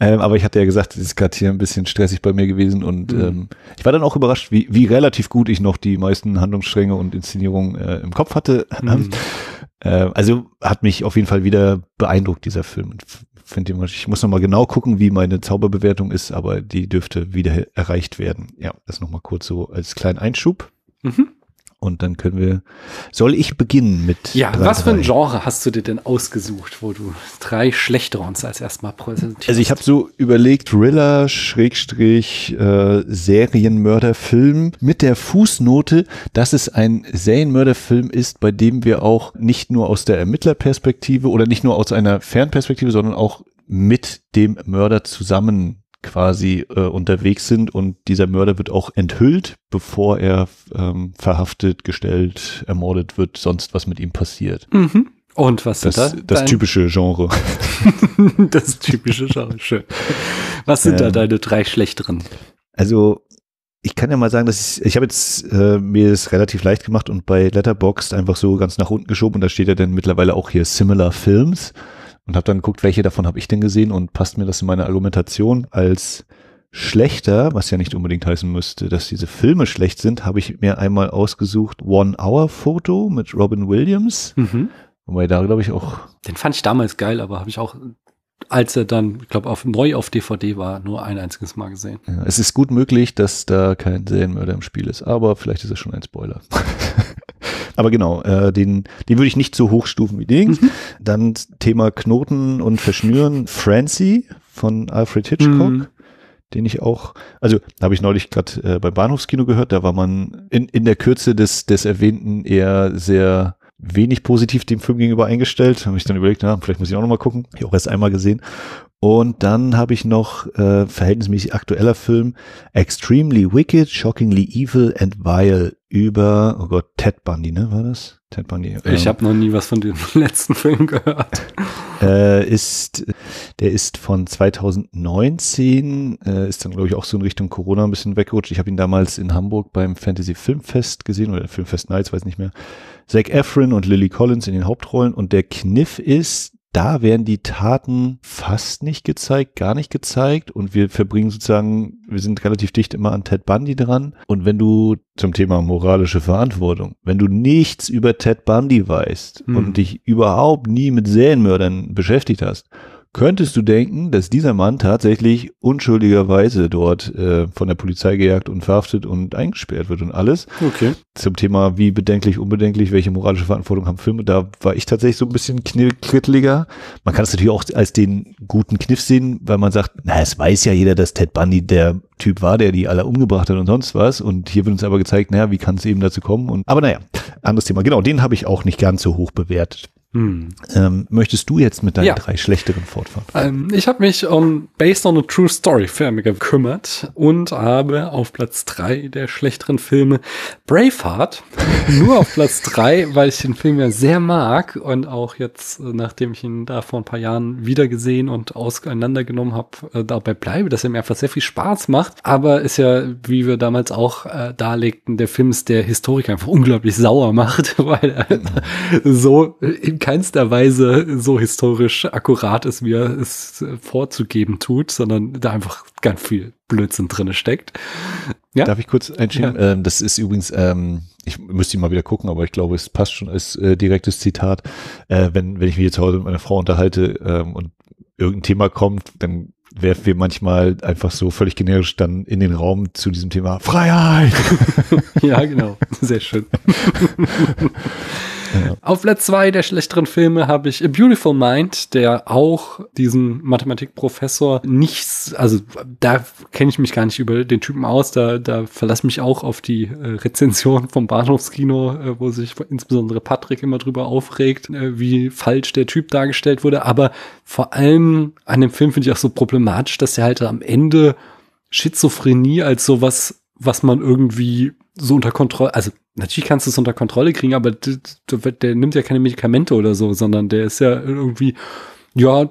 Ähm, aber ich hatte ja gesagt, es ist gerade hier ein bisschen stressig bei mir gewesen und mhm. ähm, ich war dann auch überrascht, wie, wie relativ gut ich noch die meisten Handlungsstränge und Inszenierungen äh, im Kopf hatte. Mhm. Äh, also hat mich auf jeden Fall wieder beeindruckt, dieser Film. Finde ich muss noch mal genau gucken, wie meine Zauberbewertung ist, aber die dürfte wieder erreicht werden. Ja, das noch mal kurz so als kleinen Einschub. Mhm. Und dann können wir. Soll ich beginnen mit? Ja, drei, was für ein Genre hast du dir denn ausgesucht, wo du drei schlechte uns als erstmal präsentierst? Also ich habe so überlegt, Thriller, Schrägstrich, äh, Serienmörderfilm mit der Fußnote, dass es ein Serienmörderfilm ist, bei dem wir auch nicht nur aus der Ermittlerperspektive oder nicht nur aus einer Fernperspektive, sondern auch mit dem Mörder zusammen quasi äh, unterwegs sind und dieser Mörder wird auch enthüllt, bevor er ähm, verhaftet, gestellt, ermordet wird, sonst was mit ihm passiert. Mhm. Und was das, da? Das typische Genre. das typische Genre, schön. Was sind da Ähm. deine drei schlechteren? Also ich kann ja mal sagen, dass ich, ich habe jetzt äh, mir das relativ leicht gemacht und bei Letterboxd einfach so ganz nach unten geschoben und da steht ja dann mittlerweile auch hier Similar Films und habe dann geguckt, welche davon habe ich denn gesehen und passt mir das in meine Argumentation als schlechter, was ja nicht unbedingt heißen müsste, dass diese Filme schlecht sind, habe ich mir einmal ausgesucht One Hour Photo mit Robin Williams, Mhm. wobei da glaube ich auch Den fand ich damals geil, aber habe ich auch, als er dann, ich glaube, auf, neu auf DVD war, nur ein einziges Mal gesehen. Ja, es ist gut möglich, dass da kein Serienmörder im Spiel ist, aber vielleicht ist es schon ein Spoiler. aber genau, äh, den, den würde ich nicht so hochstufen wie den. Dann Thema Knoten und Verschnüren, Francie von Alfred Hitchcock. Mhm. Den ich auch, also habe ich neulich gerade äh, beim Bahnhofskino gehört, da war man in, in der Kürze des, des Erwähnten eher sehr wenig positiv dem Film gegenüber eingestellt. Habe ich dann überlegt, na, vielleicht muss ich auch noch mal gucken. Ich auch erst einmal gesehen. Und dann habe ich noch äh, verhältnismäßig aktueller Film Extremely Wicked, Shockingly Evil and Vile über, oh Gott, Ted Bundy, ne, war das? Ted Bundy. Ich ähm, habe noch nie was von dem letzten Film gehört. äh, ist, der ist von 2019, äh, ist dann glaube ich auch so in Richtung Corona ein bisschen weggerutscht. Ich habe ihn damals in Hamburg beim Fantasy Filmfest gesehen oder Filmfest Nights, weiß nicht mehr. Zac Efron und Lily Collins in den Hauptrollen und der Kniff ist, da werden die Taten fast nicht gezeigt, gar nicht gezeigt und wir verbringen sozusagen, wir sind relativ dicht immer an Ted Bundy dran und wenn du zum Thema moralische Verantwortung, wenn du nichts über Ted Bundy weißt Hm. und dich überhaupt nie mit Serienmördern beschäftigt hast, könntest du denken, dass dieser Mann tatsächlich unschuldigerweise dort äh, von der Polizei gejagt und verhaftet und eingesperrt wird und alles Okay. zum Thema wie bedenklich, unbedenklich, welche moralische Verantwortung haben Filme, da war ich tatsächlich so ein bisschen kritteliger. Man kann es natürlich auch als den guten Kniff sehen, weil man sagt, na, es weiß ja jeder, dass Ted Bundy der Typ war, der die alle umgebracht hat und sonst was. Und hier wird uns aber gezeigt, naja, wie kann es eben dazu kommen? Und, aber naja, anderes Thema. Genau, den habe ich auch nicht ganz so hoch bewertet. Hm. Ähm, möchtest du jetzt mit deinen Ja. drei schlechteren fortfahren? Ähm, ich habe mich um Based on a True Story Filme gekümmert und habe auf Platz drei der schlechteren Filme Braveheart. Nur auf Platz drei, weil ich den Film ja sehr mag und auch jetzt, äh, nachdem ich ihn da vor ein paar Jahren wieder gesehen und auseinandergenommen habe, äh, dabei bleibe, dass er mir einfach sehr viel Spaß macht. Aber ist ja, wie wir damals auch äh, darlegten, der Film ist der Historiker einfach unglaublich sauer macht, weil er so in keinster Weise so historisch akkurat ist, wie er es vorzugeben tut, sondern da einfach ganz viel Blödsinn drinne steckt. Ja. Darf ich kurz einschieben? Ähm, das ist übrigens, ähm, ich müsste mal wieder gucken, aber ich glaube, es passt schon als äh, direktes Zitat. Äh, wenn, wenn ich mich jetzt heute mit meiner Frau unterhalte ähm, und irgendein Thema kommt, dann werfen wir manchmal einfach so völlig generisch dann in den Raum zu diesem Thema Freiheit. Ja, genau. Sehr schön. Auf Platz zwei der schlechteren Filme habe ich A Beautiful Mind, der auch diesen Mathematikprofessor nichts, also da kenne ich mich gar nicht über den Typen aus, da, da verlasse mich auch auf die äh, Rezension vom Bahnhofskino, äh, wo sich insbesondere Patrick immer drüber aufregt, äh, wie falsch der Typ dargestellt wurde. Aber vor allem an dem Film finde ich auch so problematisch, dass er halt am Ende Schizophrenie als sowas, was man irgendwie so unter Kontrolle, also natürlich kannst du es unter Kontrolle kriegen, aber der nimmt ja keine Medikamente oder so, sondern der ist ja irgendwie, ja,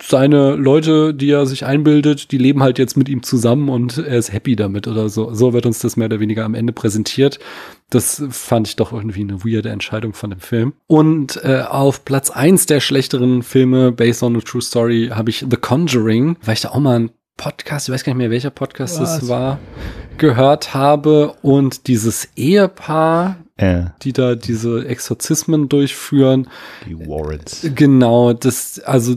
seine Leute, die er sich einbildet, die leben halt jetzt mit ihm zusammen und er ist happy damit oder so. So wird uns das mehr oder weniger am Ende präsentiert. Das fand ich doch irgendwie eine weirde Entscheidung von dem Film. Und äh, auf Platz eins der schlechteren Filme based on a true story habe ich The Conjuring, weil ich da auch mal einen Podcast, ich weiß gar nicht mehr, welcher Podcast Was? das war, gehört habe und dieses Ehepaar, Äh, die da diese Exorzismen durchführen, die Warrens. Genau, das, also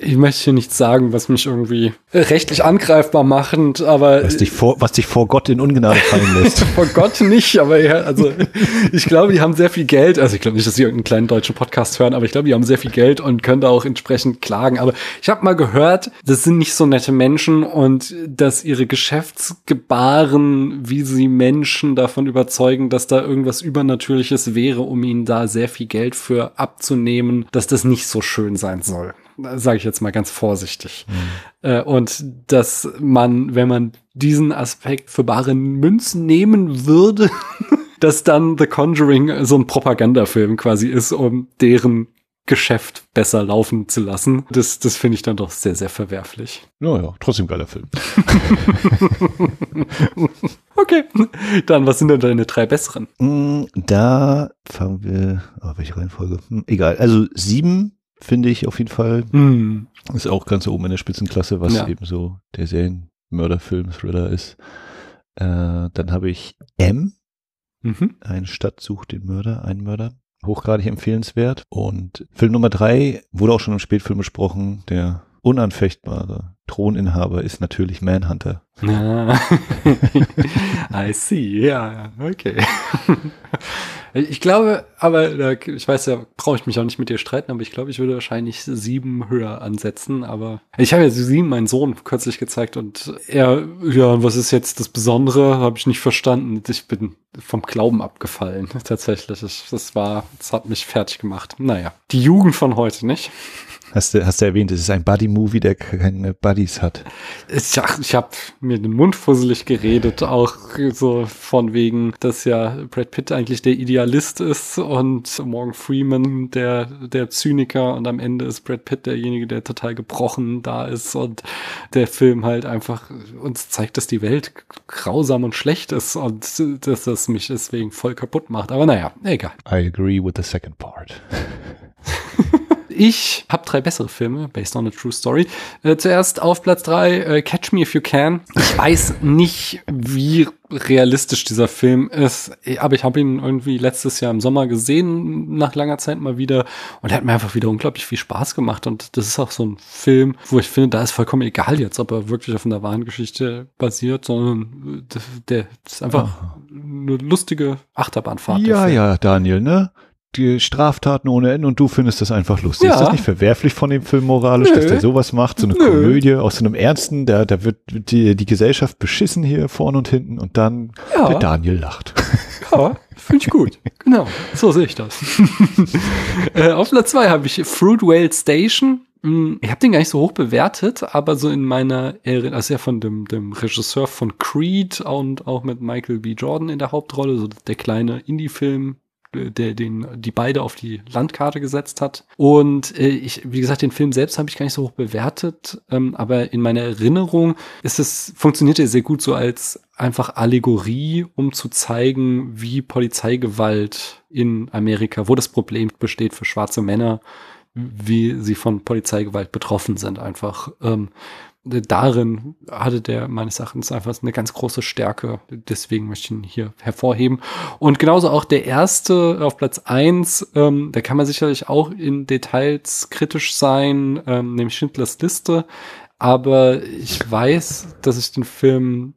ich möchte hier nichts sagen, was mich irgendwie rechtlich angreifbar machend, aber Was dich vor, was dich vor Gott in Ungnade fallen lässt. vor Gott nicht, aber ja, also ich glaube, die haben sehr viel Geld. Also ich glaube nicht, dass sie irgendeinen kleinen deutschen Podcast hören, aber ich glaube, die haben sehr viel Geld und können da auch entsprechend klagen. Aber ich habe mal gehört, das sind nicht so nette Menschen und dass ihre Geschäftsgebaren, wie sie Menschen davon überzeugen, dass da irgendwas Übernatürliches wäre, um ihnen da sehr viel Geld für abzunehmen, dass das nicht so schön sein soll. Sage ich jetzt mal ganz vorsichtig. Äh, und dass man, wenn man diesen Aspekt für bare Münzen nehmen würde, dass dann The Conjuring so ein Propagandafilm quasi ist, um deren Geschäft besser laufen zu lassen. Das, das finde ich dann doch sehr, sehr verwerflich. Naja, trotzdem geiler Film. okay, dann was sind denn deine drei besseren? Mm, Da fangen wir, oh, welche Reihenfolge? Hm, egal, also sieben finde ich auf jeden Fall. Hm. Ist auch ganz oben in der Spitzenklasse, was Ja. eben so der Serienmörderfilm, Thriller ist. Äh, dann habe ich M, Mhm. eine Stadt sucht den Mörder, einen Mörder. Hochgradig empfehlenswert. Und Film Nummer drei wurde auch schon im Spätfilm besprochen. Der unanfechtbare Throninhaber ist natürlich Manhunter. Ah. I see, ja, okay. Ich glaube, aber ich weiß ja, brauche ich mich auch nicht mit dir streiten, aber ich glaube, ich würde wahrscheinlich sieben höher ansetzen. Aber ich habe ja sieben meinen Sohn kürzlich gezeigt und er, ja, was ist jetzt das Besondere? Habe ich nicht verstanden. Ich bin vom Glauben abgefallen, tatsächlich. Ich, das war, das hat mich fertig gemacht. Naja, die Jugend von heute, nicht? Hast du, hast du erwähnt, es ist ein Buddy-Movie, der keine Buddies hat. Ich, ich habe mir den Mund fusselig geredet, auch so von wegen, dass ja Brad Pitt eigentlich der Idealist ist und Morgan Freeman der, der Zyniker und am Ende ist Brad Pitt derjenige, der total gebrochen da ist und der Film halt einfach uns zeigt, dass die Welt grausam und schlecht ist und dass das mich deswegen voll kaputt macht. Aber naja, egal. I agree with the second part. Ich habe drei bessere Filme, based on a true story. Äh, zuerst auf Platz drei äh, Catch Me If You Can. Ich weiß nicht, wie realistisch dieser Film ist, aber ich habe ihn irgendwie letztes Jahr im Sommer gesehen, nach langer Zeit mal wieder. Und er hat mir einfach wieder unglaublich viel Spaß gemacht. Und das ist auch so ein Film, wo ich finde, da ist vollkommen egal jetzt, ob er wirklich auf einer wahren Geschichte basiert, sondern äh, der ist einfach eine lustige Achterbahnfahrt. der Ja, ja, Daniel, ne? Die Straftaten ohne Ende und du findest das einfach lustig. Ja. Ist das nicht verwerflich von dem Film moralisch, Nö. dass der sowas macht? So eine Nö. Komödie aus so einem Ernsten, da, da wird die, die Gesellschaft beschissen hier vorne und hinten und dann Ja. der Daniel lacht. Ja, finde ich gut. Genau, so sehe ich das. äh, auf Platz zwei habe ich Fruit Whale Station. Hm, Ich habe den gar nicht so hoch bewertet, aber so in meiner Erinnerung, also ja von dem, dem Regisseur von Creed und auch mit Michael B. Jordan in der Hauptrolle, so der kleine Indie-Film, der den die beide auf die Landkarte gesetzt hat. Und äh, ich, wie gesagt, den Film selbst habe ich gar nicht so hoch bewertet, ähm, aber in meiner Erinnerung ist es funktioniert er sehr gut so als einfach Allegorie, um zu zeigen, wie Polizeigewalt in Amerika, wo das Problem besteht für schwarze Männer, wie sie von Polizeigewalt betroffen sind, einfach. Ähm, darin hatte der meines Erachtens einfach eine ganz große Stärke. Deswegen möchte ich ihn hier hervorheben. Und genauso auch der erste auf Platz eins, ähm, da kann man sicherlich auch in Details kritisch sein, ähm, nämlich Schindlers Liste. Aber ich weiß, dass ich den Film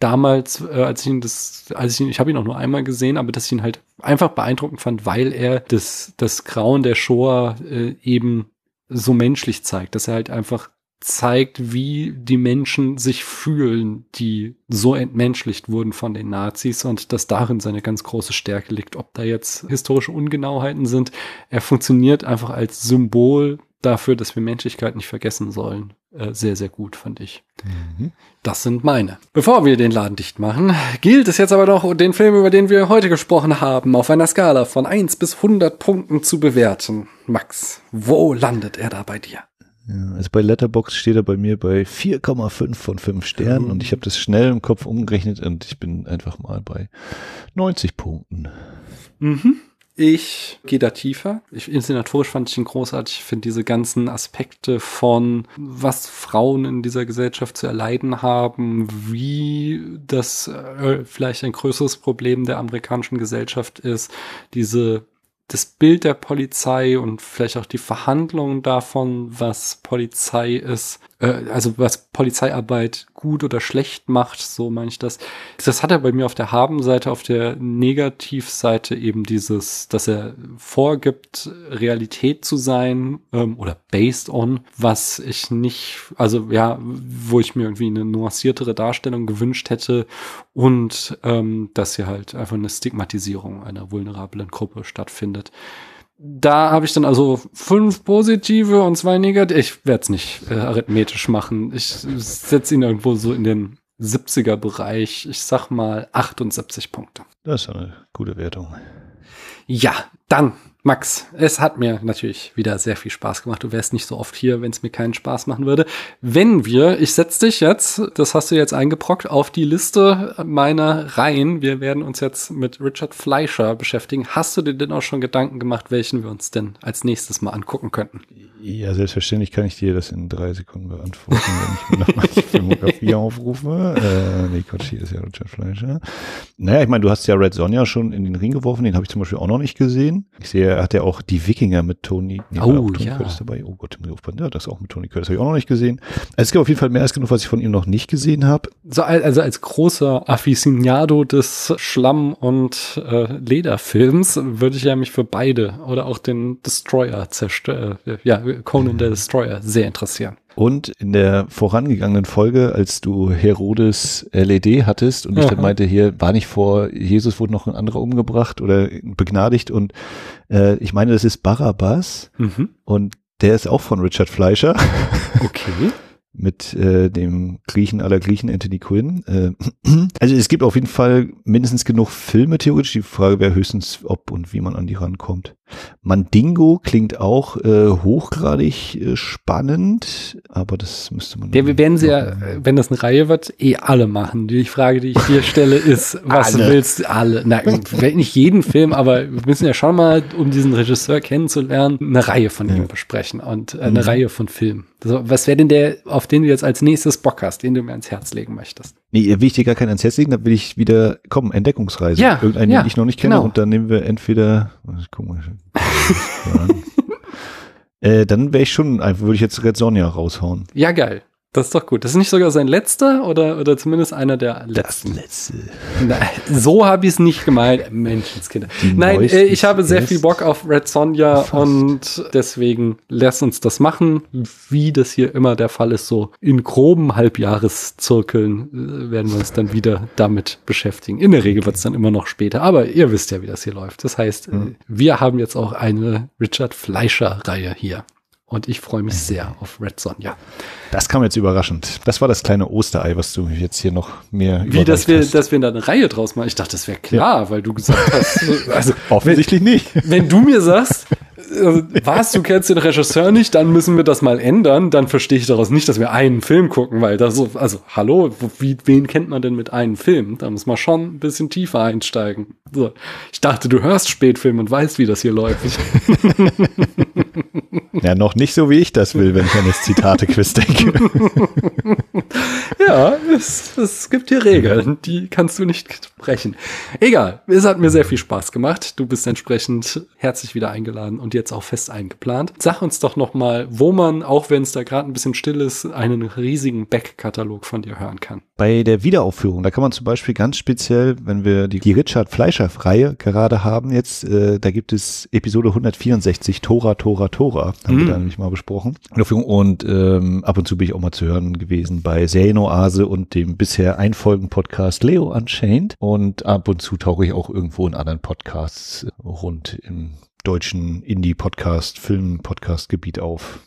damals, äh, als ich ihn das, als ich ihn, ich habe ihn auch nur einmal gesehen, aber dass ich ihn halt einfach beeindruckend fand, weil er das, das Grauen der Shoah äh, eben so menschlich zeigt, dass er halt einfach zeigt, wie die Menschen sich fühlen, die so entmenschlicht wurden von den Nazis und dass darin seine ganz große Stärke liegt. Ob da jetzt historische Ungenauheiten sind, er funktioniert einfach als Symbol dafür, dass wir Menschlichkeit nicht vergessen sollen. Äh, sehr, sehr gut, fand ich. Das sind meine. Bevor wir den Laden dicht machen, gilt es jetzt aber noch, den Film, über den wir heute gesprochen haben, auf einer Skala von 1 bis 100 Punkten zu bewerten. Max, wo landet er da bei dir? Also bei Letterbox steht er bei mir bei 4,5 von 5 Sternen Oh. und ich habe das schnell im Kopf umgerechnet und ich bin einfach mal bei 90 Punkten. Mhm. Ich gehe da tiefer. Ich, inszenatorisch fand ich ihn großartig. Ich finde diese ganzen Aspekte von, was Frauen in dieser Gesellschaft zu erleiden haben, wie das äh, vielleicht ein größeres Problem der amerikanischen Gesellschaft ist, diese das Bild der Polizei und vielleicht auch die Verhandlungen davon, was Polizei ist, äh, also was Polizeiarbeit gut oder schlecht macht, so meine ich das. Das hat er bei mir auf der Habenseite, auf der Negativseite eben dieses, dass er vorgibt, Realität zu sein ähm, oder based on, was ich nicht, also ja, wo ich mir irgendwie eine nuanciertere Darstellung gewünscht hätte und ähm, dass hier halt einfach eine Stigmatisierung einer vulnerablen Gruppe stattfindet. Da habe ich dann also fünf positive und zwei negative. Ich werde es nicht äh, arithmetisch machen. Ich setze ihn irgendwo so in den 70er Bereich. Ich sag mal 78 Punkte. Das ist eine gute Wertung. Ja, dann Max, es hat mir natürlich wieder sehr viel Spaß gemacht. Du wärst nicht so oft hier, wenn es mir keinen Spaß machen würde. Wenn wir, ich setze dich jetzt, das hast du jetzt eingebrockt, auf die Liste meiner Reihen. Wir werden uns jetzt mit Richard Fleischer beschäftigen. Hast du dir denn auch schon Gedanken gemacht, welchen wir uns denn als nächstes mal angucken könnten? Ja, selbstverständlich kann ich dir das in drei Sekunden beantworten, wenn ich mir nochmal die Filmografie aufrufe. Äh, nee, Quatsch, hier ist ja Richard Fleischer. Naja, ich meine, du hast ja Red Sonja schon in den Ring geworfen, den habe ich zum Beispiel auch noch nicht gesehen. Ich sehe, er hat ja auch die Wikinger mit Tony, nee, oh, Tony ja. Curtis dabei. Oh Gott, muss ich aufpassen. Ja, das auch mit Tony Curtis habe ich auch noch nicht gesehen. Also es gibt auf jeden Fall mehr als genug, was ich von ihm noch nicht gesehen habe. So, also als großer Afficionado des Schlamm- und äh, Lederfilms würde ich ja mich für beide oder auch den Destroyer zerstören, äh, ja, Conan der Destroyer sehr interessieren. Und in der vorangegangenen Folge, als du Herodes LED hattest und ich dann meinte, hier war nicht vor Jesus wurde noch ein anderer umgebracht oder begnadigt und äh, ich meine, das ist Barabbas Mhm. und der ist auch von Richard Fleischer Okay. mit äh, dem Griechen aller Griechen, Anthony Quinn. Äh, also es gibt auf jeden Fall mindestens genug Filme theoretisch. Die Frage wäre höchstens, ob und wie man an die rankommt. Mandingo klingt auch äh, hochgradig äh, spannend, aber das müsste man. Ja, wir werden sie ja, äh, wenn das eine Reihe wird, eh alle machen. Die Frage, die ich dir stelle, ist, was Alle. willst du alle? Nein, vielleicht nicht jeden Film, aber wir müssen ja schon mal, um diesen Regisseur kennenzulernen, eine Reihe von ihm besprechen und äh, eine Mhm. Reihe von Filmen. So, was wäre denn der, auf den du jetzt als nächstes Bock hast, den du mir ans Herz legen möchtest? Nee, will ich dir gar keinen ans Herz legen, dann will ich wieder, komm, Entdeckungsreise. Ja, Irgendeinen, ja, den ich noch nicht kenne genau. und dann nehmen wir entweder, was, guck mal. äh, dann wäre ich schon, einfach würde ich jetzt Red Sonja raushauen. Ja, geil. Das ist doch gut. Das ist nicht sogar sein letzter oder, oder zumindest einer der letzten. letzte. Nein, so habe ich es nicht gemeint. Menschenskinder. Nein, äh, ich habe sehr viel Bock auf Red Sonja Fast. und deswegen lass uns das machen. Wie das hier immer der Fall ist, so in groben Halbjahreszirkeln äh, werden wir uns dann wieder damit beschäftigen. In der Regel wird es dann immer noch später, aber ihr wisst ja, wie das hier läuft. Das heißt, Mhm. wir haben jetzt auch eine Richard Fleischer-Reihe hier. Und ich freue mich sehr auf Red Sonja. Das kam jetzt überraschend. Das war das kleine Osterei, was du jetzt hier noch mehr Wie, dass wir, hast. dass wir da eine Reihe draus machen. Ich dachte, das wäre klar, weil du gesagt hast, also Offensichtlich nicht. wenn du mir sagst, äh, was, du kennst den Regisseur nicht, dann müssen wir das mal ändern, dann verstehe ich daraus nicht, dass wir einen Film gucken, weil das so, also hallo, wie, wen kennt man denn mit einem Film? Da muss man schon ein bisschen tiefer einsteigen. So. Ich dachte, du hörst Spätfilm und weißt, wie das hier läuft. Ja, noch nicht so, wie ich das will, wenn ich an das Zitate-Quiz denke. Ja, es, es gibt hier Regeln, die kannst du nicht brechen. Egal, es hat mir sehr viel Spaß gemacht. Du bist entsprechend herzlich wieder eingeladen und jetzt auch fest eingeplant. Sag uns doch noch mal, wo man, auch wenn es da gerade ein bisschen still ist, einen riesigen Back-Katalog von dir hören kann. Bei der Wiederaufführung, da kann man zum Beispiel ganz speziell, wenn wir die, die Richard Fleischer-Reihe gerade haben jetzt, äh, da gibt es Episode 164, Tora, Tora, Tora, haben wir Mm. da nämlich mal besprochen. Und ähm, ab und zu bin ich auch mal zu hören gewesen bei Serienoase und dem bisher Einfolgen-Podcast Leo Unchained. Und ab und zu tauche ich auch irgendwo in anderen Podcasts rund im deutschen Indie-Podcast, Film-Podcast-Gebiet auf.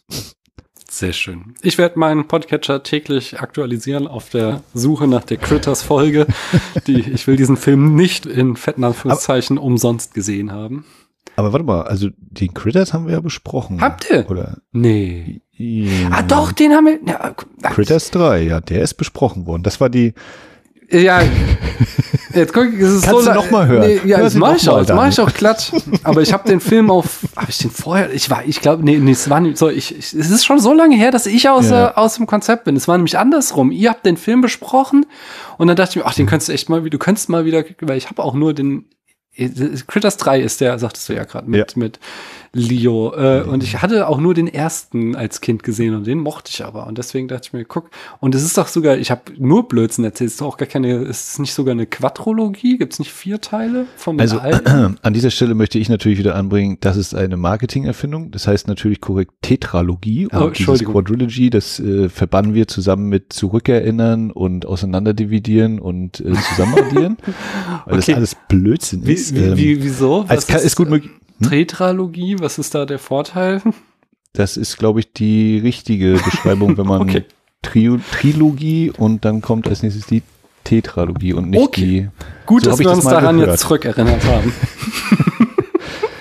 Sehr schön. Ich werde meinen Podcatcher täglich aktualisieren auf der Suche nach der Critters-Folge. Die, ich will diesen Film nicht in fetten Anführungszeichen umsonst gesehen haben. Aber warte mal, also den Critters haben wir ja besprochen. Habt ihr? Oder? Nee. Ja. Ah, doch, den haben wir. Ja, Critters 3, ja, der ist besprochen worden. Das war die. Ja, jetzt guck, es ist Kannst so du la- noch mal hören? Nee, ja, Hör das sie mach ich auch, dann. mach ich auch glatt. Aber ich habe den Film auf, habe ich den vorher, ich war, ich glaube, nee, nee, es war nicht so, ich, ich, es ist schon so lange her, dass ich aus, Ja. äh, aus dem Konzept bin. Es war nämlich andersrum. Ihr habt den Film besprochen und dann dachte ich mir, ach, den könntest du echt mal, wie du könntest mal wieder, weil ich habe auch nur den, äh, Critters 3 ist der, sagtest du ja gerade, mit, mit Leo. Äh, und ich hatte auch nur den ersten als Kind gesehen und den mochte ich aber. Und deswegen dachte ich mir, guck, und es ist doch sogar, ich habe nur Blödsinn erzählt, es ist doch auch gar keine, ist es nicht sogar eine Quadrologie? Gibt es nicht vier Teile den Also alten? an dieser Stelle möchte ich natürlich wieder anbringen, das ist eine Marketingerfindung. Das heißt natürlich korrekt Tetralogie. Oh, Und dieses. Quadrilogy, das äh, verbannen wir zusammen mit Zurückerinnern und Auseinanderdividieren und äh, Zusammenaddieren. weil Okay. das alles Blödsinn Wie, ist. wie, Ähm, wie, wieso? als Was kann, ist gut möglich. Hm? Tetralogie, was ist da der Vorteil? Das ist, glaube ich, die richtige Beschreibung, wenn man Okay. Trio, Trilogie und dann kommt als nächstes die Tetralogie und nicht Okay. die. Gut, So dass wir uns daran gehört. jetzt zurückerinnert haben.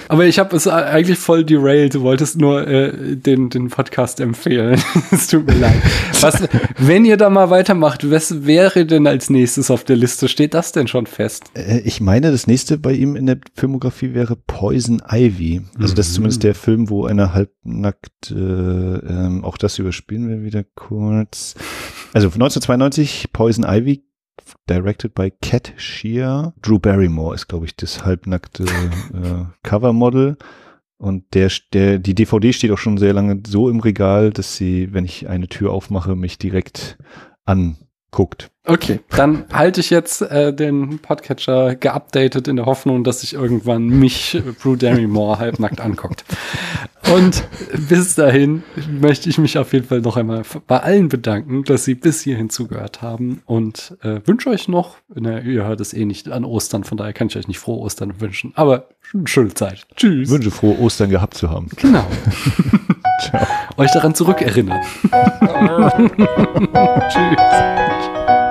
Aber ich habe es eigentlich voll derailed. Du wolltest nur äh, den, den Podcast empfehlen. es tut mir leid. Was, wenn ihr da mal weitermacht, was wäre denn als nächstes auf der Liste? Steht das denn schon fest? Äh, ich meine, das nächste bei ihm in der Filmografie wäre Poison Ivy. Also das ist Mhm. zumindest der Film, wo einer halbnackt, äh, ähm, auch das überspielen wir wieder kurz. Also 1992, Poison Ivy, directed by Cat Shear. Drew Barrymore ist, glaube ich, das halbnackte äh, Covermodel. Und der, der, die DVD steht auch schon sehr lange so im Regal, dass sie, wenn ich eine Tür aufmache, mich direkt anguckt. Okay, dann halte ich jetzt äh, den Podcatcher geupdatet in der Hoffnung, dass sich irgendwann mich äh, Brew Barrymore halbnackt anguckt. Und bis dahin möchte ich mich auf jeden Fall noch einmal bei allen bedanken, dass Sie bis hierhin zugehört haben und äh, wünsche euch noch, na, ihr hört es eh nicht an Ostern, von daher kann ich euch nicht frohe Ostern wünschen, aber schöne Zeit. Tschüss. Ich wünsche frohe Ostern gehabt zu haben. Genau. Ciao. Euch daran zurückerinnern. Tschüss.